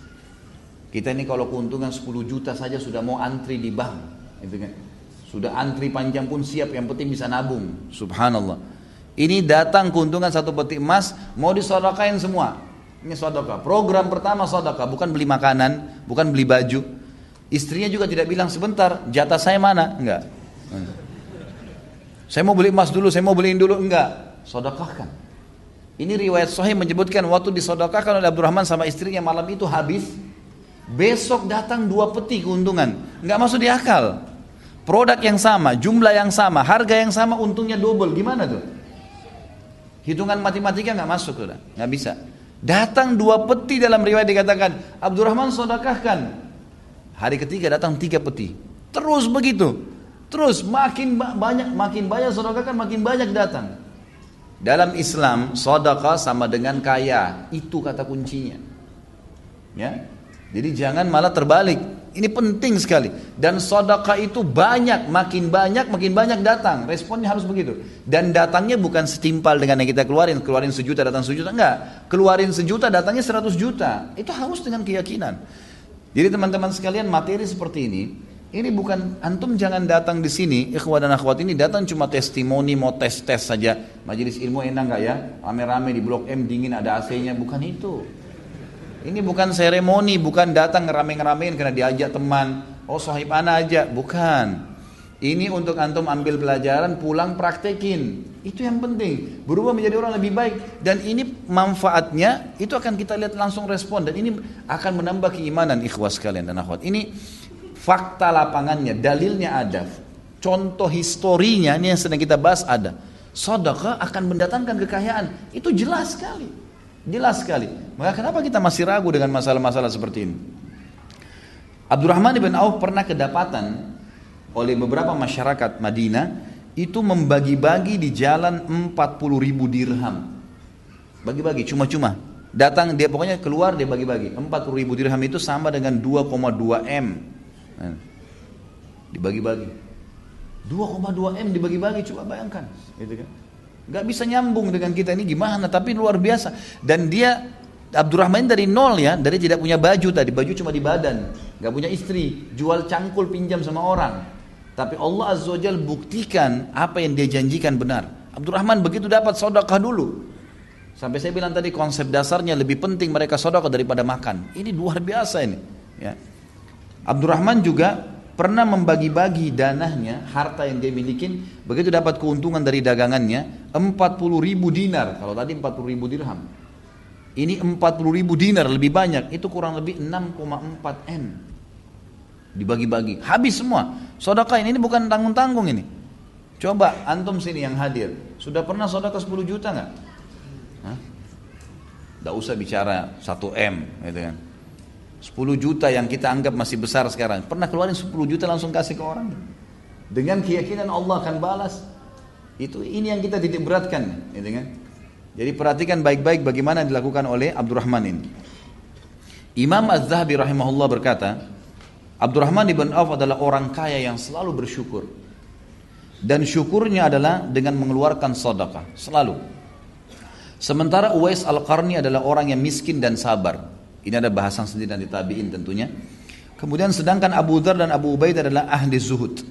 Kita ini kalau keuntungan 10 juta saja sudah mau antri di bank, gitu kan. Sudah antri panjang pun siap, yang penting bisa nabung. Subhanallah. Ini datang keuntungan satu peti emas, mau disodakain semua. Ini sodaka. Program pertama sodaka, bukan beli makanan, bukan beli baju, Istrinya juga tidak bilang sebentar, jatah saya mana? Enggak. Saya mau beli emas dulu, saya mau beliin dulu, enggak. Sodakahkan. Ini riwayat sahih menyebutkan waktu disodakahkan oleh Abdurrahman sama istrinya malam itu habis. Besok datang dua peti keuntungan. Enggak masuk di akal. Produk yang sama, jumlah yang sama, harga yang sama, untungnya double. Gimana tuh? Hitungan matematika nggak masuk sudah, nggak bisa. Datang dua peti dalam riwayat dikatakan Abdurrahman sodakahkan Hari ketiga datang tiga peti. Terus begitu. Terus makin banyak makin banyak saudara kan makin banyak datang. Dalam Islam sodaka sama dengan kaya. Itu kata kuncinya. Ya. Jadi jangan malah terbalik. Ini penting sekali. Dan sodaka itu banyak, makin banyak, makin banyak datang. Responnya harus begitu. Dan datangnya bukan setimpal dengan yang kita keluarin. Keluarin sejuta, datang sejuta. Enggak. Keluarin sejuta, datangnya seratus juta. Itu harus dengan keyakinan. Jadi teman-teman sekalian materi seperti ini, ini bukan antum jangan datang di sini, ikhwan dan akhwat ini datang cuma testimoni mau tes-tes saja. Majelis ilmu enak nggak ya? Rame-rame di Blok M dingin ada AC-nya, bukan itu. Ini bukan seremoni, bukan datang ngerame-ngeramein karena diajak teman. Oh sahib ana aja, bukan. Ini untuk antum ambil pelajaran, pulang praktekin. Itu yang penting. Berubah menjadi orang lebih baik. Dan ini manfaatnya, itu akan kita lihat langsung respon. Dan ini akan menambah keimanan ikhwas kalian dan akhwat. Ini fakta lapangannya, dalilnya ada. Contoh historinya, ini yang sedang kita bahas ada. Sodaka akan mendatangkan kekayaan. Itu jelas sekali. Jelas sekali. Maka kenapa kita masih ragu dengan masalah-masalah seperti ini? Abdurrahman ibn Auf pernah kedapatan oleh beberapa masyarakat Madinah itu membagi-bagi di jalan 40 ribu dirham. Bagi-bagi cuma-cuma. Datang dia pokoknya keluar dia bagi-bagi. 40 ribu dirham itu sama dengan 2,2 M. Nah, dibagi-bagi. 2,2 M dibagi-bagi coba bayangkan. Gitu kan. Gak bisa nyambung dengan kita ini gimana tapi luar biasa. Dan dia Abdurrahman dari nol ya, dari tidak punya baju tadi, baju cuma di badan, gak punya istri, jual cangkul pinjam sama orang, tapi Allah Azza Jal buktikan apa yang dia janjikan benar. Abdurrahman begitu dapat sodakah dulu. Sampai saya bilang tadi konsep dasarnya lebih penting mereka sodakah daripada makan. Ini luar biasa ini. Ya. Abdurrahman juga pernah membagi-bagi danahnya, harta yang dia miliki, begitu dapat keuntungan dari dagangannya, 40 ribu dinar, kalau tadi 40 ribu dirham. Ini 40 ribu dinar lebih banyak, itu kurang lebih 6,4 M dibagi-bagi. Habis semua. Sodaka ini, ini bukan tanggung-tanggung ini. Coba antum sini yang hadir. Sudah pernah sodaka 10 juta nggak? Tidak usah bicara 1 M gitu kan 10 juta yang kita anggap masih besar sekarang pernah keluarin 10 juta langsung kasih ke orang dengan keyakinan Allah akan balas itu ini yang kita titik beratkan gitu kan jadi perhatikan baik-baik bagaimana dilakukan oleh Abdurrahman ini Imam Az-Zahabi rahimahullah berkata Abdurrahman ibn Auf adalah orang kaya yang selalu bersyukur. Dan syukurnya adalah dengan mengeluarkan sedekah, selalu. Sementara Uwais Al-Qarni adalah orang yang miskin dan sabar. Ini ada bahasan sendiri dan ditabiin tentunya. Kemudian sedangkan Abu Dhar dan Abu Ubaid adalah ahli zuhud.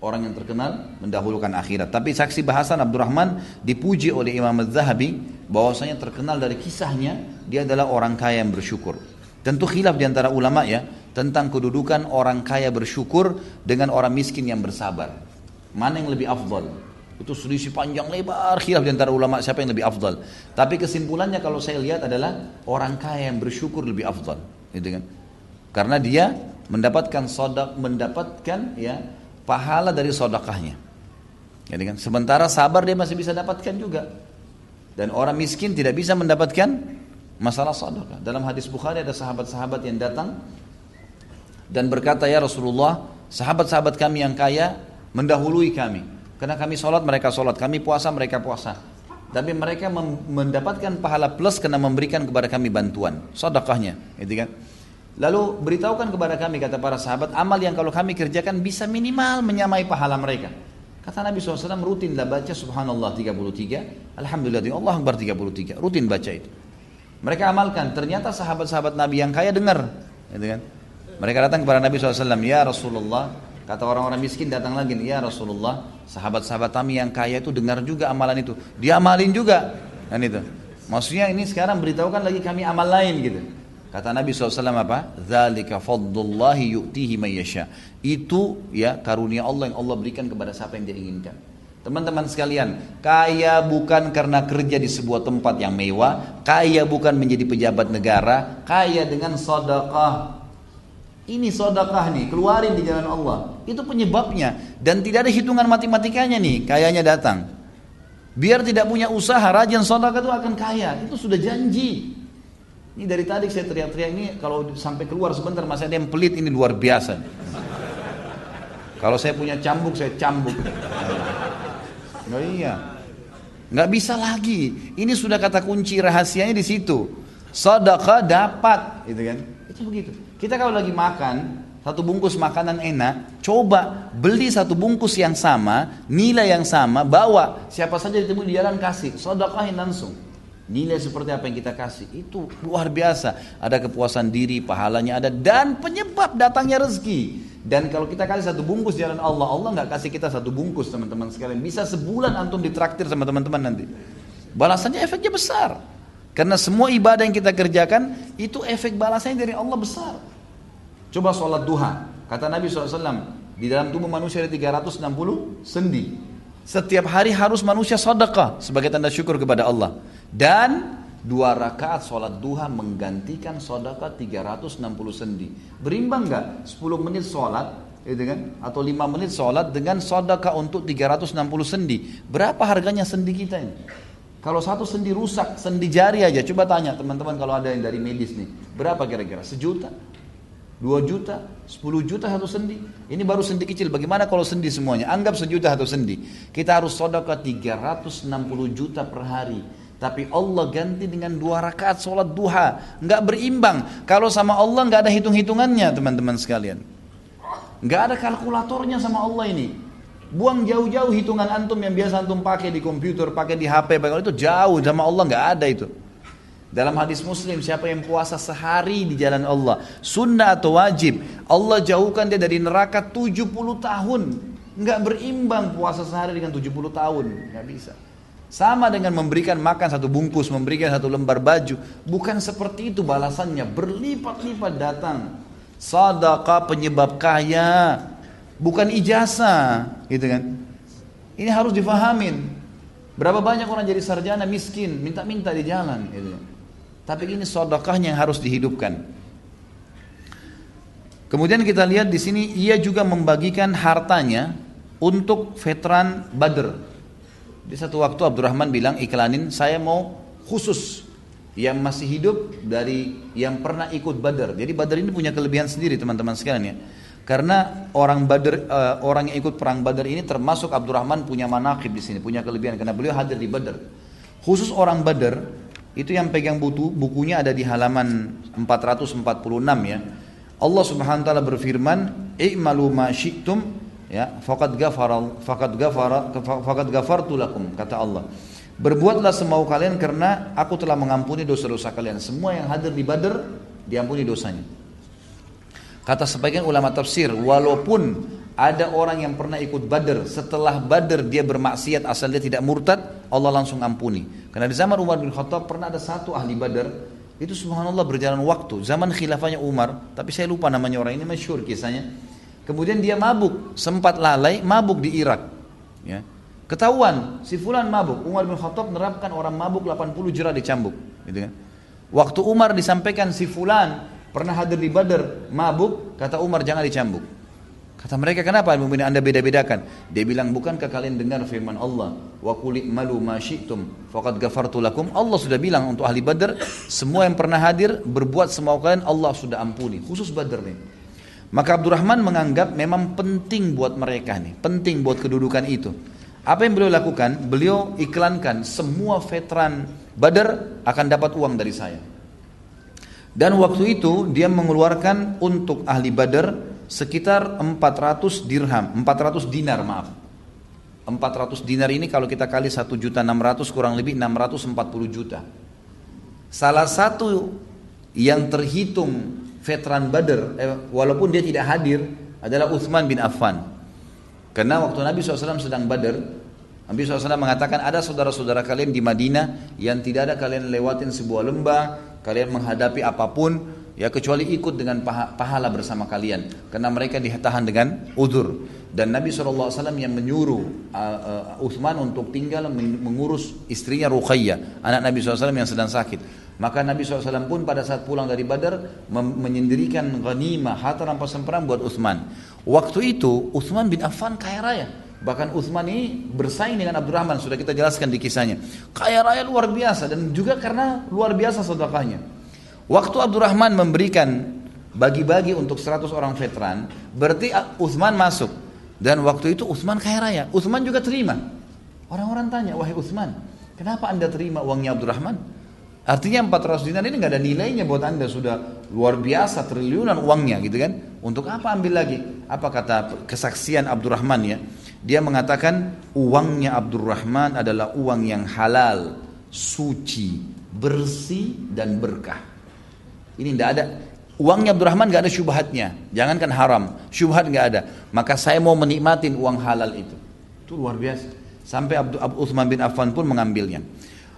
Orang yang terkenal mendahulukan akhirat. Tapi saksi bahasan Abdurrahman dipuji oleh Imam Az-Zahabi bahwasanya terkenal dari kisahnya dia adalah orang kaya yang bersyukur. Tentu khilaf di antara ulama ya, tentang kedudukan orang kaya bersyukur dengan orang miskin yang bersabar. Mana yang lebih afdal? Itu selisih panjang lebar khilaf di antara ulama siapa yang lebih afdal. Tapi kesimpulannya kalau saya lihat adalah orang kaya yang bersyukur lebih afdal, gitu kan? Karena dia mendapatkan sodak mendapatkan ya pahala dari sodakahnya. Jadi kan sementara sabar dia masih bisa dapatkan juga. Dan orang miskin tidak bisa mendapatkan masalah sedekah. Dalam hadis Bukhari ada sahabat-sahabat yang datang dan berkata ya Rasulullah, sahabat-sahabat kami yang kaya mendahului kami. Karena kami sholat mereka sholat, kami puasa mereka puasa. Tapi mereka mendapatkan pahala plus karena memberikan kepada kami bantuan, sedekahnya, gitu kan? Lalu beritahukan kepada kami kata para sahabat amal yang kalau kami kerjakan bisa minimal menyamai pahala mereka. Kata Nabi SAW rutinlah baca subhanallah 33, alhamdulillah Allah akbar 33, rutin baca itu. Mereka amalkan, ternyata sahabat-sahabat Nabi yang kaya dengar, gitu kan? Mereka datang kepada Nabi SAW, ya Rasulullah, kata orang-orang miskin datang lagi, ya Rasulullah, sahabat-sahabat kami yang kaya itu dengar juga amalan itu, dia amalin juga, kan itu. Maksudnya ini sekarang beritahukan lagi kami amal lain gitu. Kata Nabi SAW apa? Zalika fadlullahi yu'tihi mayyasha. Itu ya karunia Allah yang Allah berikan kepada siapa yang dia inginkan. Teman-teman sekalian, kaya bukan karena kerja di sebuah tempat yang mewah, kaya bukan menjadi pejabat negara, kaya dengan sedekah. Ini sedekah nih, keluarin di jalan Allah. Itu penyebabnya dan tidak ada hitungan matematikanya nih, kayanya datang. Biar tidak punya usaha, rajin sedekah itu akan kaya. Itu sudah janji. Ini dari tadi saya teriak-teriak ini kalau sampai keluar sebentar masih ada yang pelit ini luar biasa. Kalau saya punya cambuk saya cambuk. Nggak iya. Nggak bisa lagi. Ini sudah kata kunci rahasianya di situ. Sedekah dapat, gitu kan? Itu begitu. Kita kalau lagi makan, satu bungkus makanan enak, coba beli satu bungkus yang sama, nilai yang sama, bawa siapa saja ditemui di jalan kasih, sedekahin langsung. Nilai seperti apa yang kita kasih itu luar biasa. Ada kepuasan diri, pahalanya ada dan penyebab datangnya rezeki. Dan kalau kita kasih satu bungkus jalan Allah, Allah nggak kasih kita satu bungkus teman-teman sekalian. Bisa sebulan antum ditraktir sama teman-teman nanti. Balasannya efeknya besar. Karena semua ibadah yang kita kerjakan itu efek balasannya dari Allah besar. Coba sholat duha. Kata Nabi SAW, di dalam tubuh manusia ada 360 sendi. Setiap hari harus manusia sedekah sebagai tanda syukur kepada Allah. Dan dua rakaat sholat duha menggantikan sedekah 360 sendi. Berimbang nggak? 10 menit sholat gitu kan? Atau 5 menit sholat dengan sedekah untuk 360 sendi. Berapa harganya sendi kita ini? Kalau satu sendi rusak, sendi jari aja. Coba tanya teman-teman kalau ada yang dari medis nih. Berapa kira-kira? Sejuta? 2 juta, 10 juta satu sendi. Ini baru sendi kecil. Bagaimana kalau sendi semuanya? Anggap sejuta satu sendi. Kita harus sodaka 360 juta per hari. Tapi Allah ganti dengan dua rakaat sholat duha. Nggak berimbang. Kalau sama Allah nggak ada hitung-hitungannya teman-teman sekalian. Nggak ada kalkulatornya sama Allah ini. Buang jauh-jauh hitungan antum yang biasa antum pakai di komputer, pakai di HP. Kalau itu jauh sama Allah nggak ada itu. Dalam hadis muslim siapa yang puasa sehari di jalan Allah Sunnah atau wajib Allah jauhkan dia dari neraka 70 tahun Nggak berimbang puasa sehari dengan 70 tahun Nggak bisa Sama dengan memberikan makan satu bungkus Memberikan satu lembar baju Bukan seperti itu balasannya Berlipat-lipat datang Sadaqah penyebab kaya Bukan ijazah gitu kan Ini harus difahamin Berapa banyak orang jadi sarjana miskin Minta-minta di jalan gitu tapi ini sodokahnya yang harus dihidupkan. Kemudian kita lihat di sini ia juga membagikan hartanya untuk veteran Badr. Di satu waktu Abdurrahman bilang iklanin saya mau khusus yang masih hidup dari yang pernah ikut Badr. Jadi Badr ini punya kelebihan sendiri teman-teman sekalian ya. Karena orang Badr uh, orang yang ikut perang Badr ini termasuk Abdurrahman punya manakib di sini, punya kelebihan karena beliau hadir di Badr. Khusus orang Badr itu yang pegang buku, bukunya ada di halaman 446 ya. Allah Subhanahu wa taala berfirman, "I'malu ma syi'tum" ya, faqad ghafara faqad ghafara faqad ghafartu lakum kata Allah. Berbuatlah semau kalian karena aku telah mengampuni dosa-dosa kalian. Semua yang hadir di Badar diampuni dosanya. Kata sebagian ulama tafsir, walaupun ada orang yang pernah ikut Badr, setelah Badr dia bermaksiat asal dia tidak murtad, Allah langsung ampuni. Karena di zaman Umar bin Khattab pernah ada satu ahli Badr, itu subhanallah berjalan waktu, zaman khilafahnya Umar, tapi saya lupa namanya orang ini masyhur kisahnya. Kemudian dia mabuk, sempat lalai, mabuk di Irak. Ya. Ketahuan, si fulan mabuk. Umar bin Khattab menerapkan orang mabuk 80 jerah dicambuk. Gitu kan. Waktu Umar disampaikan si fulan pernah hadir di Badr, mabuk, kata Umar jangan dicambuk. Kata mereka, kenapa anda beda-bedakan? Dia bilang, bukankah kalian dengar firman Allah? Wa kulik malu ma syi'tum, faqad gafartu lakum. Allah sudah bilang untuk ahli badar, semua yang pernah hadir, berbuat semua kalian, Allah sudah ampuni. Khusus badar nih. Maka Abdurrahman menganggap memang penting buat mereka nih, penting buat kedudukan itu. Apa yang beliau lakukan? Beliau iklankan semua veteran badar akan dapat uang dari saya. Dan waktu itu dia mengeluarkan untuk ahli badar sekitar 400 dirham, 400 dinar maaf. 400 dinar ini kalau kita kali 1 juta 600 kurang lebih 640 juta. Salah satu yang terhitung veteran Badr, eh, walaupun dia tidak hadir, adalah Uthman bin Affan. Karena waktu Nabi SAW sedang Badr, Nabi SAW mengatakan ada saudara-saudara kalian di Madinah yang tidak ada kalian lewatin sebuah lembah, kalian menghadapi apa pun, ya kecuali ikut dengan pahala bersama kalian. Karena mereka ditahan dengan udur dan Nabi SAW yang menyuruh uh, uh, Uthman untuk tinggal mengurus istrinya Ruqayyah anak Nabi SAW yang sedang sakit. Maka Nabi SAW pun pada saat pulang dari Badar menyendirikan ghanimah harta rampasan perang buat Uthman waktu itu Uthman bin Affan kaya raya Bahkan Uthman ini bersaing dengan Abdurrahman, sudah kita jelaskan di kisahnya. Kaya raya luar biasa dan juga karena luar biasa sedekahnya. Waktu Abdurrahman memberikan bagi-bagi untuk 100 orang veteran, berarti Uthman masuk. Dan waktu itu Uthman kaya raya. Uthman juga terima. Orang-orang tanya, wahai Uthman, kenapa anda terima uangnya Abdurrahman? Artinya 400 dinar ini nggak ada nilainya buat anda sudah luar biasa triliunan uangnya gitu kan. Untuk apa ambil lagi? Apa kata kesaksian Abdurrahman ya? Dia mengatakan uangnya Abdurrahman adalah uang yang halal, suci, bersih dan berkah. Ini tidak ada. Uangnya Abdurrahman gak ada syubhatnya. Jangankan haram, syubhat gak ada. Maka saya mau menikmatin uang halal itu. Itu luar biasa. Sampai Abdul Uthman bin Affan pun mengambilnya.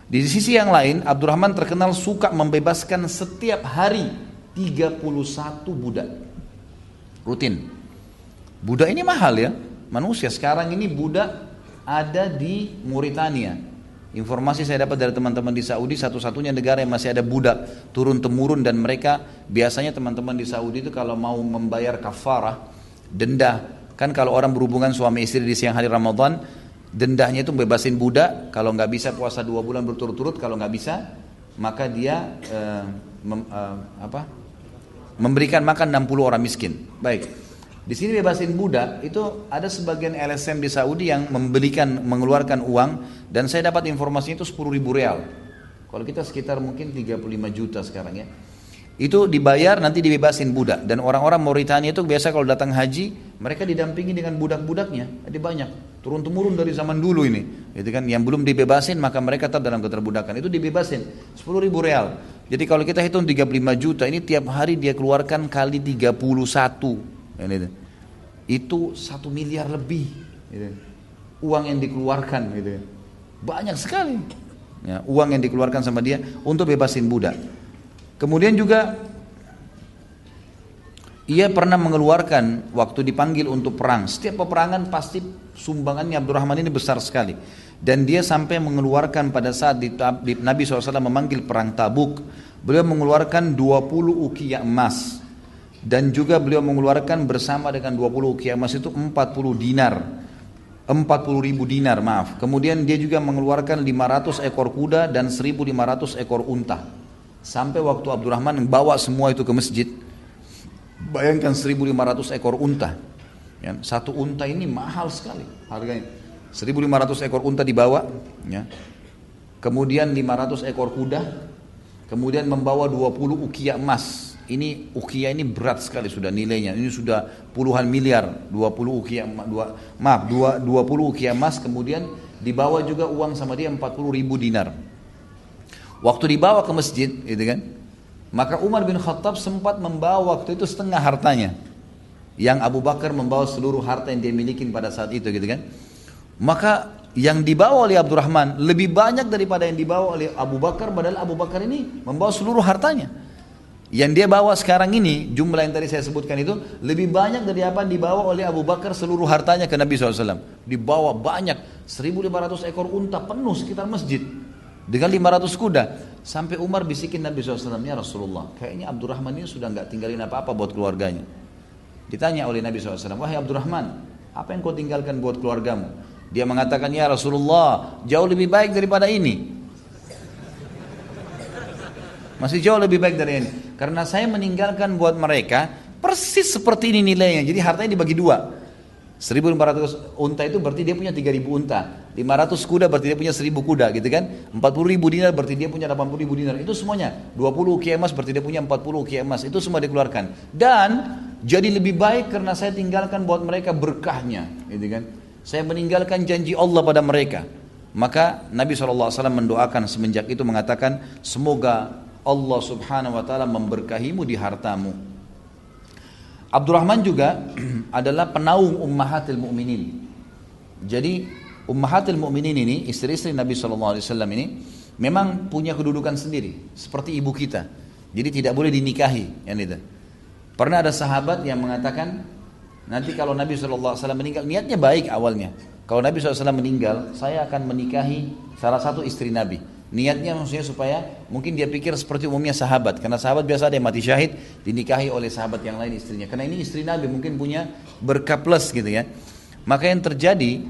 Di sisi yang lain, Abdurrahman terkenal suka membebaskan setiap hari 31 budak. Rutin. Budak ini mahal ya. Manusia sekarang ini budak ada di Mauritania. Informasi saya dapat dari teman-teman di Saudi satu-satunya negara yang masih ada budak turun temurun dan mereka biasanya teman-teman di Saudi itu kalau mau membayar kafarah denda. Kan kalau orang berhubungan suami istri di siang hari Ramadan dendanya itu bebasin budak kalau nggak bisa puasa dua bulan berturut-turut kalau nggak bisa maka dia uh, mem, uh, apa? Memberikan makan 60 orang miskin. Baik di sini bebasin budak itu ada sebagian LSM di Saudi yang membelikan mengeluarkan uang dan saya dapat informasinya itu 10 ribu real. Kalau kita sekitar mungkin 35 juta sekarang ya. Itu dibayar nanti dibebasin budak dan orang-orang Mauritania itu biasa kalau datang haji mereka didampingi dengan budak-budaknya. Ada banyak turun temurun dari zaman dulu ini. Itu kan yang belum dibebasin maka mereka tetap dalam keterbudakan. Itu dibebasin 10 ribu real. Jadi kalau kita hitung 35 juta ini tiap hari dia keluarkan kali 31 itu, itu satu miliar lebih gitu. uang yang dikeluarkan gitu banyak sekali ya, uang yang dikeluarkan sama dia untuk bebasin budak kemudian juga ia pernah mengeluarkan waktu dipanggil untuk perang. Setiap peperangan pasti sumbangannya Abdurrahman ini besar sekali. Dan dia sampai mengeluarkan pada saat di, Nabi SAW memanggil perang tabuk. Beliau mengeluarkan 20 ukiah emas dan juga beliau mengeluarkan bersama dengan 20 ukiah emas itu 40 dinar. 40 ribu dinar maaf. Kemudian dia juga mengeluarkan 500 ekor kuda dan 1500 ekor unta. Sampai waktu Abdurrahman bawa semua itu ke masjid bayangkan 1500 ekor unta. Ya, satu unta ini mahal sekali harganya. 1500 ekor unta dibawa ya. kemudian 500 ekor kuda kemudian membawa 20 ukiah emas ini ukia ini berat sekali sudah nilainya. Ini sudah puluhan miliar, 20 ukia dua, maaf, dua, 20 ukia emas kemudian dibawa juga uang sama dia 40 ribu dinar. Waktu dibawa ke masjid, gitu kan? Maka Umar bin Khattab sempat membawa waktu itu setengah hartanya. Yang Abu Bakar membawa seluruh harta yang dia miliki pada saat itu, gitu kan? Maka yang dibawa oleh Abdurrahman lebih banyak daripada yang dibawa oleh Abu Bakar, padahal Abu Bakar ini membawa seluruh hartanya. Yang dia bawa sekarang ini, jumlah yang tadi saya sebutkan itu, lebih banyak dari apa yang dibawa oleh Abu Bakar seluruh hartanya ke Nabi SAW. Dibawa banyak, 1500 ekor unta penuh sekitar masjid. Dengan 500 kuda. Sampai Umar bisikin Nabi SAW, ya Rasulullah, kayaknya Abdurrahman ini sudah nggak tinggalin apa-apa buat keluarganya. Ditanya oleh Nabi SAW, wahai Abdurrahman, apa yang kau tinggalkan buat keluargamu? Dia mengatakan, ya Rasulullah, jauh lebih baik daripada ini. Masih jauh lebih baik dari ini. Karena saya meninggalkan buat mereka persis seperti ini nilainya. Jadi hartanya dibagi dua. 1500 unta itu berarti dia punya 3000 unta. 500 kuda berarti dia punya 1000 kuda gitu kan. 40 ribu dinar berarti dia punya 80 ribu dinar. Itu semuanya. 20 uki emas berarti dia punya 40 uki emas. Itu semua dikeluarkan. Dan jadi lebih baik karena saya tinggalkan buat mereka berkahnya. Gitu kan. Saya meninggalkan janji Allah pada mereka. Maka Nabi SAW mendoakan semenjak itu mengatakan semoga Allah subhanahu wa ta'ala memberkahimu di hartamu Abdurrahman juga adalah penaung ummahatil mu'minin. Jadi ummahatil mu'minin ini, istri-istri Nabi SAW ini, memang punya kedudukan sendiri, seperti ibu kita. Jadi tidak boleh dinikahi. Yang itu. Pernah ada sahabat yang mengatakan, nanti kalau Nabi SAW meninggal, niatnya baik awalnya. Kalau Nabi SAW meninggal, saya akan menikahi salah satu istri Nabi. Niatnya maksudnya supaya mungkin dia pikir seperti umumnya sahabat. Karena sahabat biasa ada yang mati syahid dinikahi oleh sahabat yang lain istrinya. Karena ini istri Nabi mungkin punya berkah plus gitu ya. Maka yang terjadi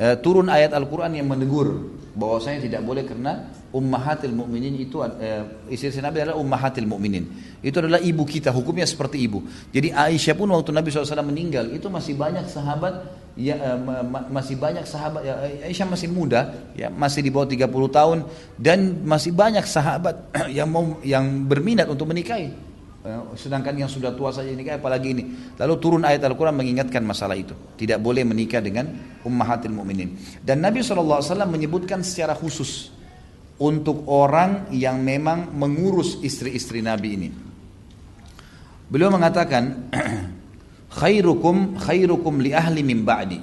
e, turun ayat Al-Quran yang menegur bahwasanya tidak boleh karena ummahatil mukminin itu e, istri Nabi adalah ummahatil mukminin. Itu adalah ibu kita, hukumnya seperti ibu. Jadi Aisyah pun waktu Nabi SAW meninggal itu masih banyak sahabat ya, uh, masih banyak sahabat ya, Aisyah masih muda ya masih di bawah 30 tahun dan masih banyak sahabat yang mau yang berminat untuk menikahi sedangkan yang sudah tua saja nikah apalagi ini lalu turun ayat Al-Quran mengingatkan masalah itu tidak boleh menikah dengan ummahatil mu'minin dan Nabi SAW menyebutkan secara khusus untuk orang yang memang mengurus istri-istri Nabi ini beliau mengatakan khairukum khairukum li ahli min ba'di.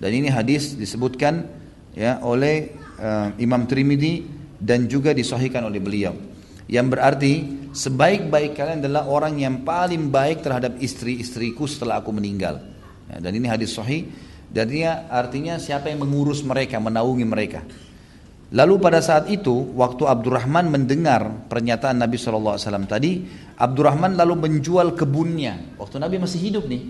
Dan ini hadis disebutkan ya oleh uh, Imam Trimidi dan juga disahihkan oleh beliau. Yang berarti sebaik-baik kalian adalah orang yang paling baik terhadap istri-istriku setelah aku meninggal. Ya, dan ini hadis sahih. Dan artinya siapa yang mengurus mereka, menaungi mereka. Lalu pada saat itu, waktu Abdurrahman mendengar pernyataan Nabi SAW tadi, Abdurrahman lalu menjual kebunnya. Waktu Nabi masih hidup nih.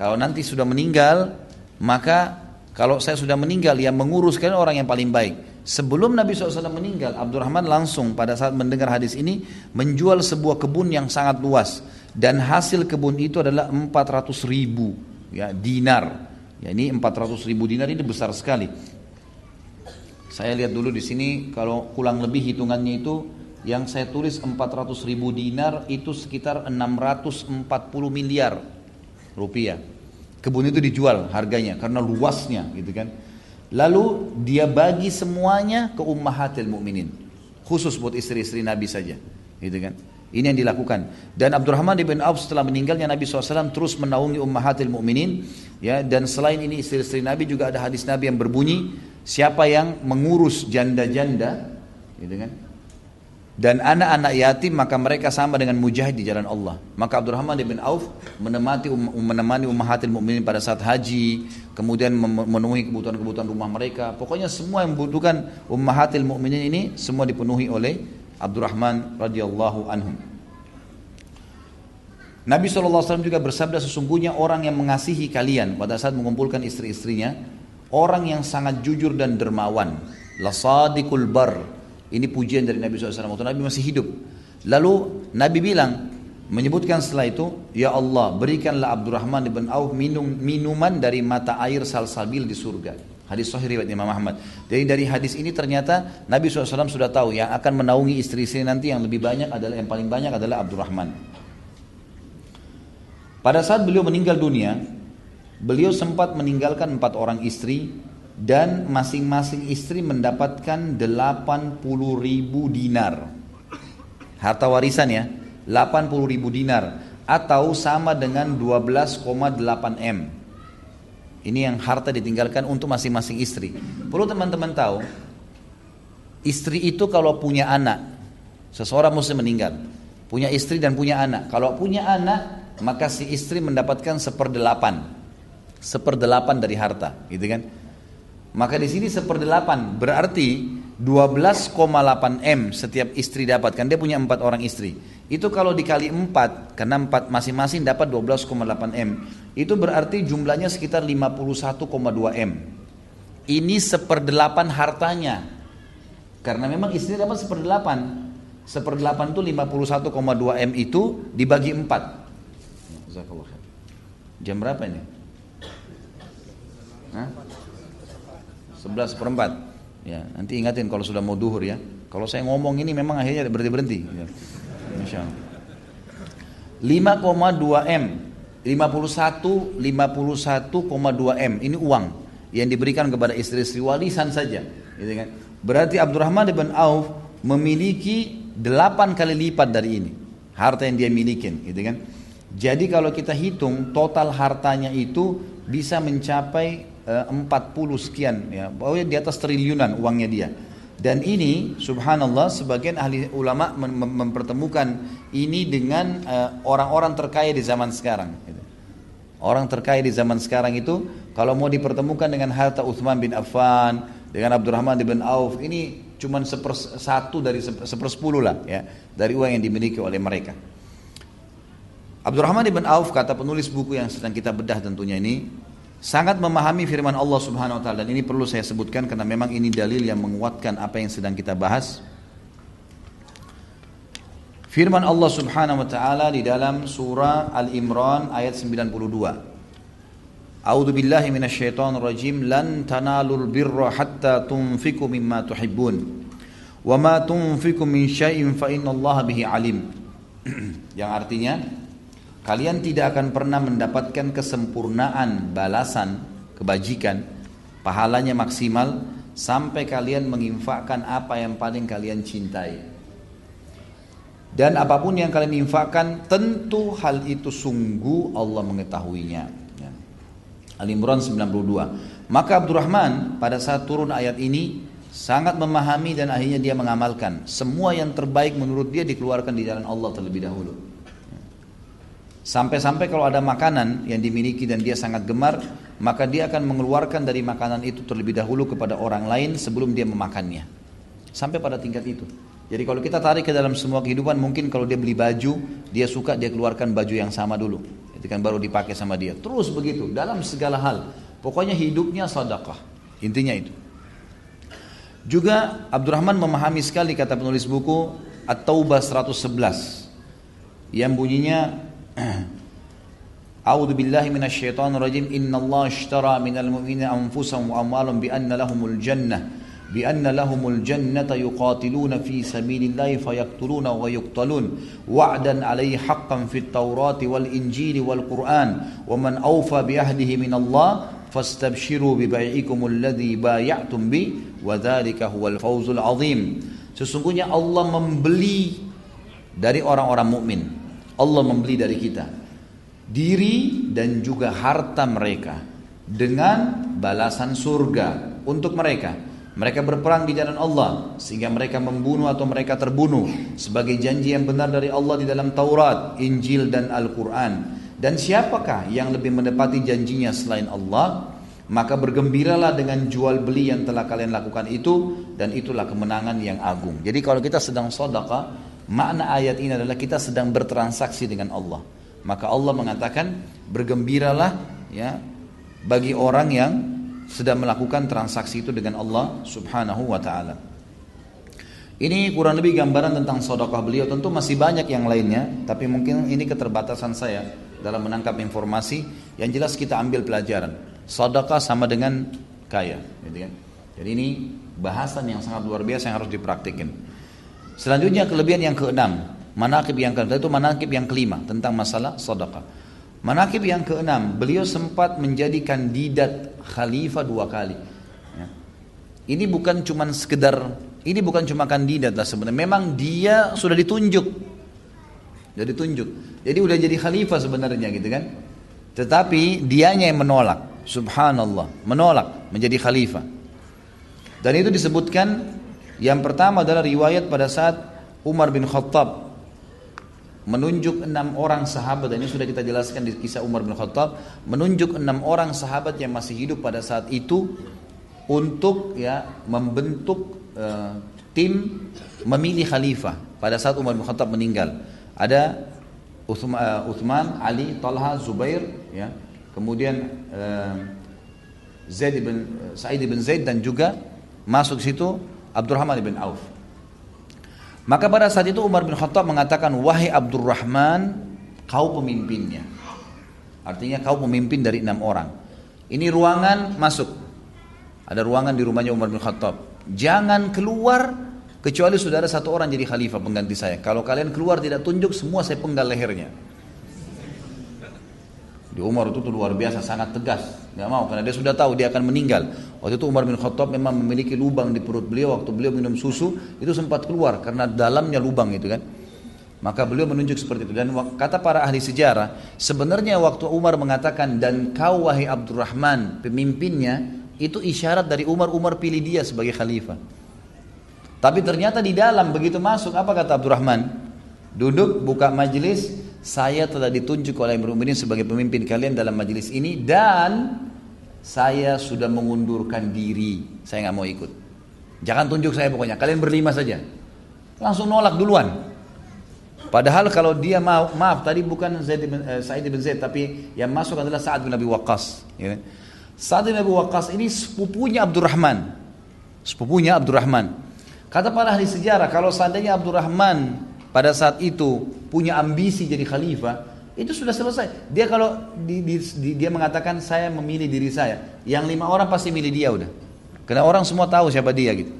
Kalau nanti sudah meninggal, maka kalau saya sudah meninggal, yang mengurus kalian orang yang paling baik. Sebelum Nabi SAW meninggal, Abdurrahman langsung pada saat mendengar hadis ini, menjual sebuah kebun yang sangat luas. Dan hasil kebun itu adalah 400 ribu ya, dinar. Ya, ini 400 ribu dinar ini besar sekali. Saya lihat dulu di sini kalau kurang lebih hitungannya itu yang saya tulis 400 ribu dinar itu sekitar 640 miliar rupiah. Kebun itu dijual harganya karena luasnya gitu kan. Lalu dia bagi semuanya ke ummahatil mukminin. Khusus buat istri-istri Nabi saja. Gitu kan. Ini yang dilakukan. Dan Abdurrahman bin Auf setelah meninggalnya Nabi SAW terus menaungi ummahatil mukminin. Ya, dan selain ini istri-istri Nabi juga ada hadis Nabi yang berbunyi siapa yang mengurus janda-janda gitu kan dan anak-anak yatim maka mereka sama dengan mujahid di jalan Allah. Maka Abdurrahman bin Auf menemani um, menemani ummahatil mukminin pada saat haji, kemudian memenuhi kebutuhan-kebutuhan rumah mereka. Pokoknya semua yang membutuhkan ummahatil mukminin ini semua dipenuhi oleh Abdurrahman radhiyallahu anhum. Nabi SAW juga bersabda sesungguhnya orang yang mengasihi kalian pada saat mengumpulkan istri-istrinya Orang yang sangat jujur dan dermawan. Lasadikul bar. Ini pujian dari Nabi SAW waktu Nabi masih hidup. Lalu Nabi bilang, menyebutkan setelah itu, Ya Allah berikanlah Abdurrahman ibn Auf minum, minuman dari mata air salsabil di surga. Hadis sahih riwayat Imam Ahmad. Jadi dari hadis ini ternyata Nabi SAW sudah tahu yang akan menaungi istri-istri nanti yang lebih banyak adalah yang paling banyak adalah Abdurrahman. Pada saat beliau meninggal dunia, Beliau sempat meninggalkan empat orang istri dan masing-masing istri mendapatkan 80 ribu dinar. Harta warisan ya, 80 ribu dinar atau sama dengan 12,8 M. Ini yang harta ditinggalkan untuk masing-masing istri. Perlu teman-teman tahu, istri itu kalau punya anak, seseorang muslim meninggal, punya istri dan punya anak. Kalau punya anak, maka si istri mendapatkan seperdelapan seperdelapan dari harta, gitu kan? Maka di sini seperdelapan berarti 12,8 M setiap istri dapatkan. Dia punya empat orang istri. Itu kalau dikali 4, karena 4 masing-masing dapat 12,8 M. Itu berarti jumlahnya sekitar 51,2 M. Ini seperdelapan hartanya. Karena memang istri dapat seperdelapan. Seperdelapan itu 51,2 M itu dibagi 4. Jam berapa ini? Hah? 11 seperempat. Ya, nanti ingatin kalau sudah mau duhur ya. Kalau saya ngomong ini memang akhirnya berhenti berhenti. Ya. Masya Allah. 5,2 M 51 51,2 M ini uang yang diberikan kepada istri-istri warisan saja gitu kan berarti Abdurrahman bin Auf memiliki 8 kali lipat dari ini harta yang dia miliki gitu kan jadi kalau kita hitung total hartanya itu bisa mencapai 40 eh, sekian ya pokoknya di atas triliunan uangnya dia dan ini subhanallah sebagian ahli ulama mem mempertemukan ini dengan eh, orang-orang terkaya di zaman sekarang. Gitu. Orang terkaya di zaman sekarang itu kalau mau dipertemukan dengan harta Uthman bin Affan, dengan Abdurrahman bin Auf, ini cuma satu dari seper sepuluh lah ya dari uang yang dimiliki oleh mereka. Abdurrahman bin Auf kata penulis buku yang sedang kita bedah tentunya ini sangat memahami firman Allah Subhanahu wa taala dan ini perlu saya sebutkan karena memang ini dalil yang menguatkan apa yang sedang kita bahas. Firman Allah Subhanahu wa taala di dalam surah Al-Imran ayat 92. A'udzu billahi minasyaitonir rajim lan tanalul birra hatta tunfiqu mimma tuhibbun. Wa ma tunfiqu min syai'in fa innallaha bihi alim. yang artinya kalian tidak akan pernah mendapatkan kesempurnaan balasan kebajikan pahalanya maksimal sampai kalian menginfakkan apa yang paling kalian cintai. Dan apa pun yang kalian infakkan tentu hal itu sungguh Allah mengetahuinya. Ya. Al-Imran 92 maka Abdurrahman pada saat turun ayat ini sangat memahami dan akhirnya dia mengamalkan. Semua yang terbaik menurut dia dikeluarkan di jalan Allah terlebih dahulu Sampai-sampai kalau ada makanan yang dimiliki dan dia sangat gemar, maka dia akan mengeluarkan dari makanan itu terlebih dahulu kepada orang lain sebelum dia memakannya. Sampai pada tingkat itu. Jadi kalau kita tarik ke dalam semua kehidupan, mungkin kalau dia beli baju, dia suka dia keluarkan baju yang sama dulu. Itu kan baru dipakai sama dia. Terus begitu, dalam segala hal. Pokoknya hidupnya sadaqah. Intinya itu. Juga Abdurrahman memahami sekali kata penulis buku At-Taubah 111 yang bunyinya أعوذ بالله من الشيطان الرجيم إن الله اشترى من المؤمنين أنفسهم وأموالهم بأن لهم الجنة بأن لهم الجنة يقاتلون في سبيل الله فيقتلون ويقتلون وعدا عليه حقا في التوراة والإنجيل والقرآن ومن أوفى بعهده من الله فاستبشروا ببيعكم الذي بايعتم به وذلك هو الفوز العظيم Sesungguhnya Allah membeli dari orang-orang mukmin Allah membeli dari kita diri dan juga harta mereka dengan balasan surga untuk mereka. Mereka berperang di jalan Allah sehingga mereka membunuh atau mereka terbunuh sebagai janji yang benar dari Allah di dalam Taurat, Injil dan Al-Qur'an. Dan siapakah yang lebih menepati janjinya selain Allah? Maka bergembiralah dengan jual beli yang telah kalian lakukan itu dan itulah kemenangan yang agung. Jadi kalau kita sedang sedekah Makna ayat ini adalah kita sedang bertransaksi dengan Allah. Maka Allah mengatakan bergembiralah ya bagi orang yang sedang melakukan transaksi itu dengan Allah Subhanahu wa taala. Ini kurang lebih gambaran tentang sedekah beliau. Tentu masih banyak yang lainnya, tapi mungkin ini keterbatasan saya dalam menangkap informasi. Yang jelas kita ambil pelajaran. Sedekah sama dengan kaya, gitu kan? Jadi ini bahasan yang sangat luar biasa yang harus dipraktikkan. Selanjutnya kelebihan yang keenam, manakib yang keenam itu manakib yang kelima tentang masalah sedekah. Manakib yang keenam, beliau sempat menjadi kandidat khalifah dua kali. Ya. Ini bukan cuma sekedar, ini bukan cuma kandidat lah sebenarnya. Memang dia sudah ditunjuk, sudah ditunjuk. Jadi udah jadi khalifah sebenarnya gitu kan. Tetapi dianya yang menolak, subhanallah, menolak menjadi khalifah. Dan itu disebutkan yang pertama adalah riwayat pada saat Umar bin Khattab menunjuk enam orang sahabat. Dan ini sudah kita jelaskan di kisah Umar bin Khattab. Menunjuk enam orang sahabat yang masih hidup pada saat itu untuk ya membentuk uh, tim memilih khalifah. Pada saat Umar bin Khattab meninggal. Ada Uthman, Ali, Talha, Zubair, ya. Kemudian uh, Zaid bin Sa'id bin Zaid dan juga masuk situ Abdurrahman bin Auf. Maka pada saat itu Umar bin Khattab mengatakan, "Wahai Abdurrahman, kau pemimpinnya." Artinya kau pemimpin dari enam orang. Ini ruangan masuk. Ada ruangan di rumahnya Umar bin Khattab. Jangan keluar kecuali sudah ada satu orang jadi khalifah pengganti saya. Kalau kalian keluar tidak tunjuk, semua saya penggal lehernya. Di Umar itu tuh luar biasa, sangat tegas. Gak mau, karena dia sudah tahu dia akan meninggal. Waktu itu Umar bin Khattab memang memiliki lubang di perut beliau. Waktu beliau minum susu, itu sempat keluar. Karena dalamnya lubang itu kan. Maka beliau menunjuk seperti itu. Dan kata para ahli sejarah, sebenarnya waktu Umar mengatakan, dan kau wahai Abdurrahman, pemimpinnya, itu isyarat dari Umar, Umar pilih dia sebagai khalifah. Tapi ternyata di dalam begitu masuk, apa kata Abdurrahman? Duduk, buka majelis, saya telah ditunjuk oleh Mu'minin sebagai pemimpin kalian dalam majelis ini dan saya sudah mengundurkan diri. Saya nggak mau ikut. Jangan tunjuk saya pokoknya. Kalian berlima saja. Langsung nolak duluan. Padahal kalau dia mau, maaf tadi bukan Zaid bin, eh, Sa'id bin Zaid tapi yang masuk adalah Sa'ad bin Abi Waqqas. Ya. Sa'ad bin Abi Waqqas ini sepupunya Abdurrahman. Sepupunya Abdurrahman. Kata para ahli sejarah kalau seandainya Abdurrahman pada saat itu punya ambisi jadi khalifah, itu sudah selesai. Dia kalau di, di, di, dia mengatakan saya memilih diri saya, yang lima orang pasti milih dia udah. Karena orang semua tahu siapa dia gitu.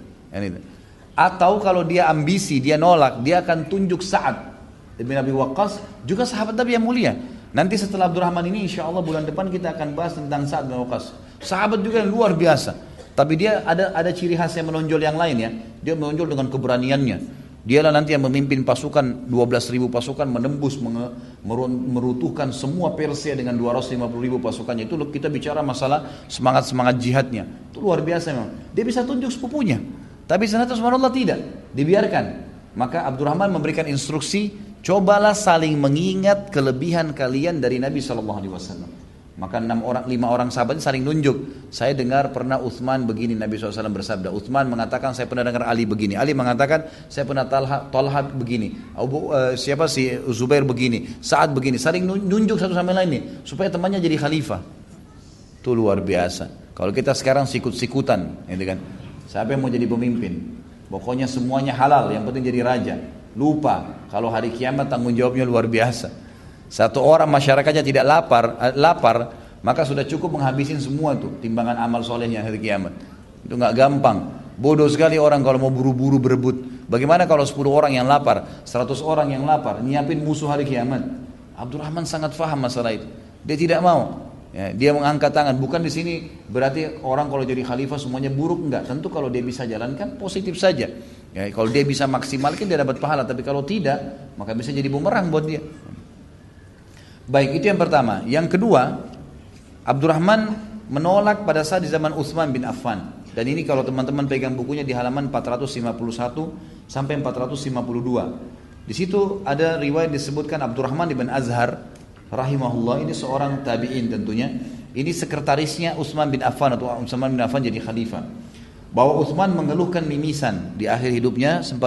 Atau kalau dia ambisi, dia nolak, dia akan tunjuk saat bin Abi Waqqas juga sahabat Nabi yang mulia. Nanti setelah Abdurrahman ini insya Allah bulan depan kita akan bahas tentang Sa'ad bin Waqqas. Sahabat juga yang luar biasa. Tapi dia ada ada ciri khas yang menonjol yang lain ya. Dia menonjol dengan keberaniannya. Dialah nanti yang memimpin pasukan 12 ribu pasukan menembus merutuhkan semua Persia dengan 250 ribu pasukannya. Itu kita bicara masalah semangat-semangat jihadnya. Itu luar biasa memang. Dia bisa tunjuk sepupunya. Tapi ternyata subhanallah tidak. Dibiarkan. Maka Abdurrahman memberikan instruksi, cobalah saling mengingat kelebihan kalian dari Nabi SAW. Maka enam orang, lima orang sahabat saling nunjuk. Saya dengar pernah Uthman begini Nabi SAW bersabda. Uthman mengatakan saya pernah dengar Ali begini. Ali mengatakan saya pernah Talha, Talha begini. Abu, uh, siapa si Zubair begini. Saat begini. Saling nunjuk satu sama lain nih supaya temannya jadi khalifah. Itu luar biasa. Kalau kita sekarang sikut-sikutan, gitu kan. Siapa yang mau jadi pemimpin? Pokoknya semuanya halal, yang penting jadi raja. Lupa kalau hari kiamat tanggung jawabnya luar biasa. Satu orang masyarakatnya tidak lapar, eh, lapar, maka sudah cukup menghabisin semua tuh timbangan amal solehnya hari kiamat. Itu nggak gampang. Bodoh sekali orang kalau mau buru-buru berebut. Bagaimana kalau 10 orang yang lapar, 100 orang yang lapar, nyiapin musuh hari kiamat? Abdurrahman sangat faham masalah itu. Dia tidak mau. Ya, dia mengangkat tangan. Bukan di sini berarti orang kalau jadi khalifah semuanya buruk enggak. Tentu kalau dia bisa jalankan positif saja. Ya, kalau dia bisa maksimalkan dia dapat pahala. Tapi kalau tidak maka bisa jadi bumerang buat dia. Baik, itu yang pertama. Yang kedua, Abdurrahman menolak pada saat di zaman Utsman bin Affan. Dan ini kalau teman-teman pegang bukunya di halaman 451 sampai 452. Di situ ada riwayat disebutkan Abdurrahman bin Azhar rahimahullah ini seorang tabi'in tentunya. Ini sekretarisnya Utsman bin Affan atau Utsman bin Affan jadi khalifah. Bahwa Utsman mengeluhkan mimisan di akhir hidupnya sempat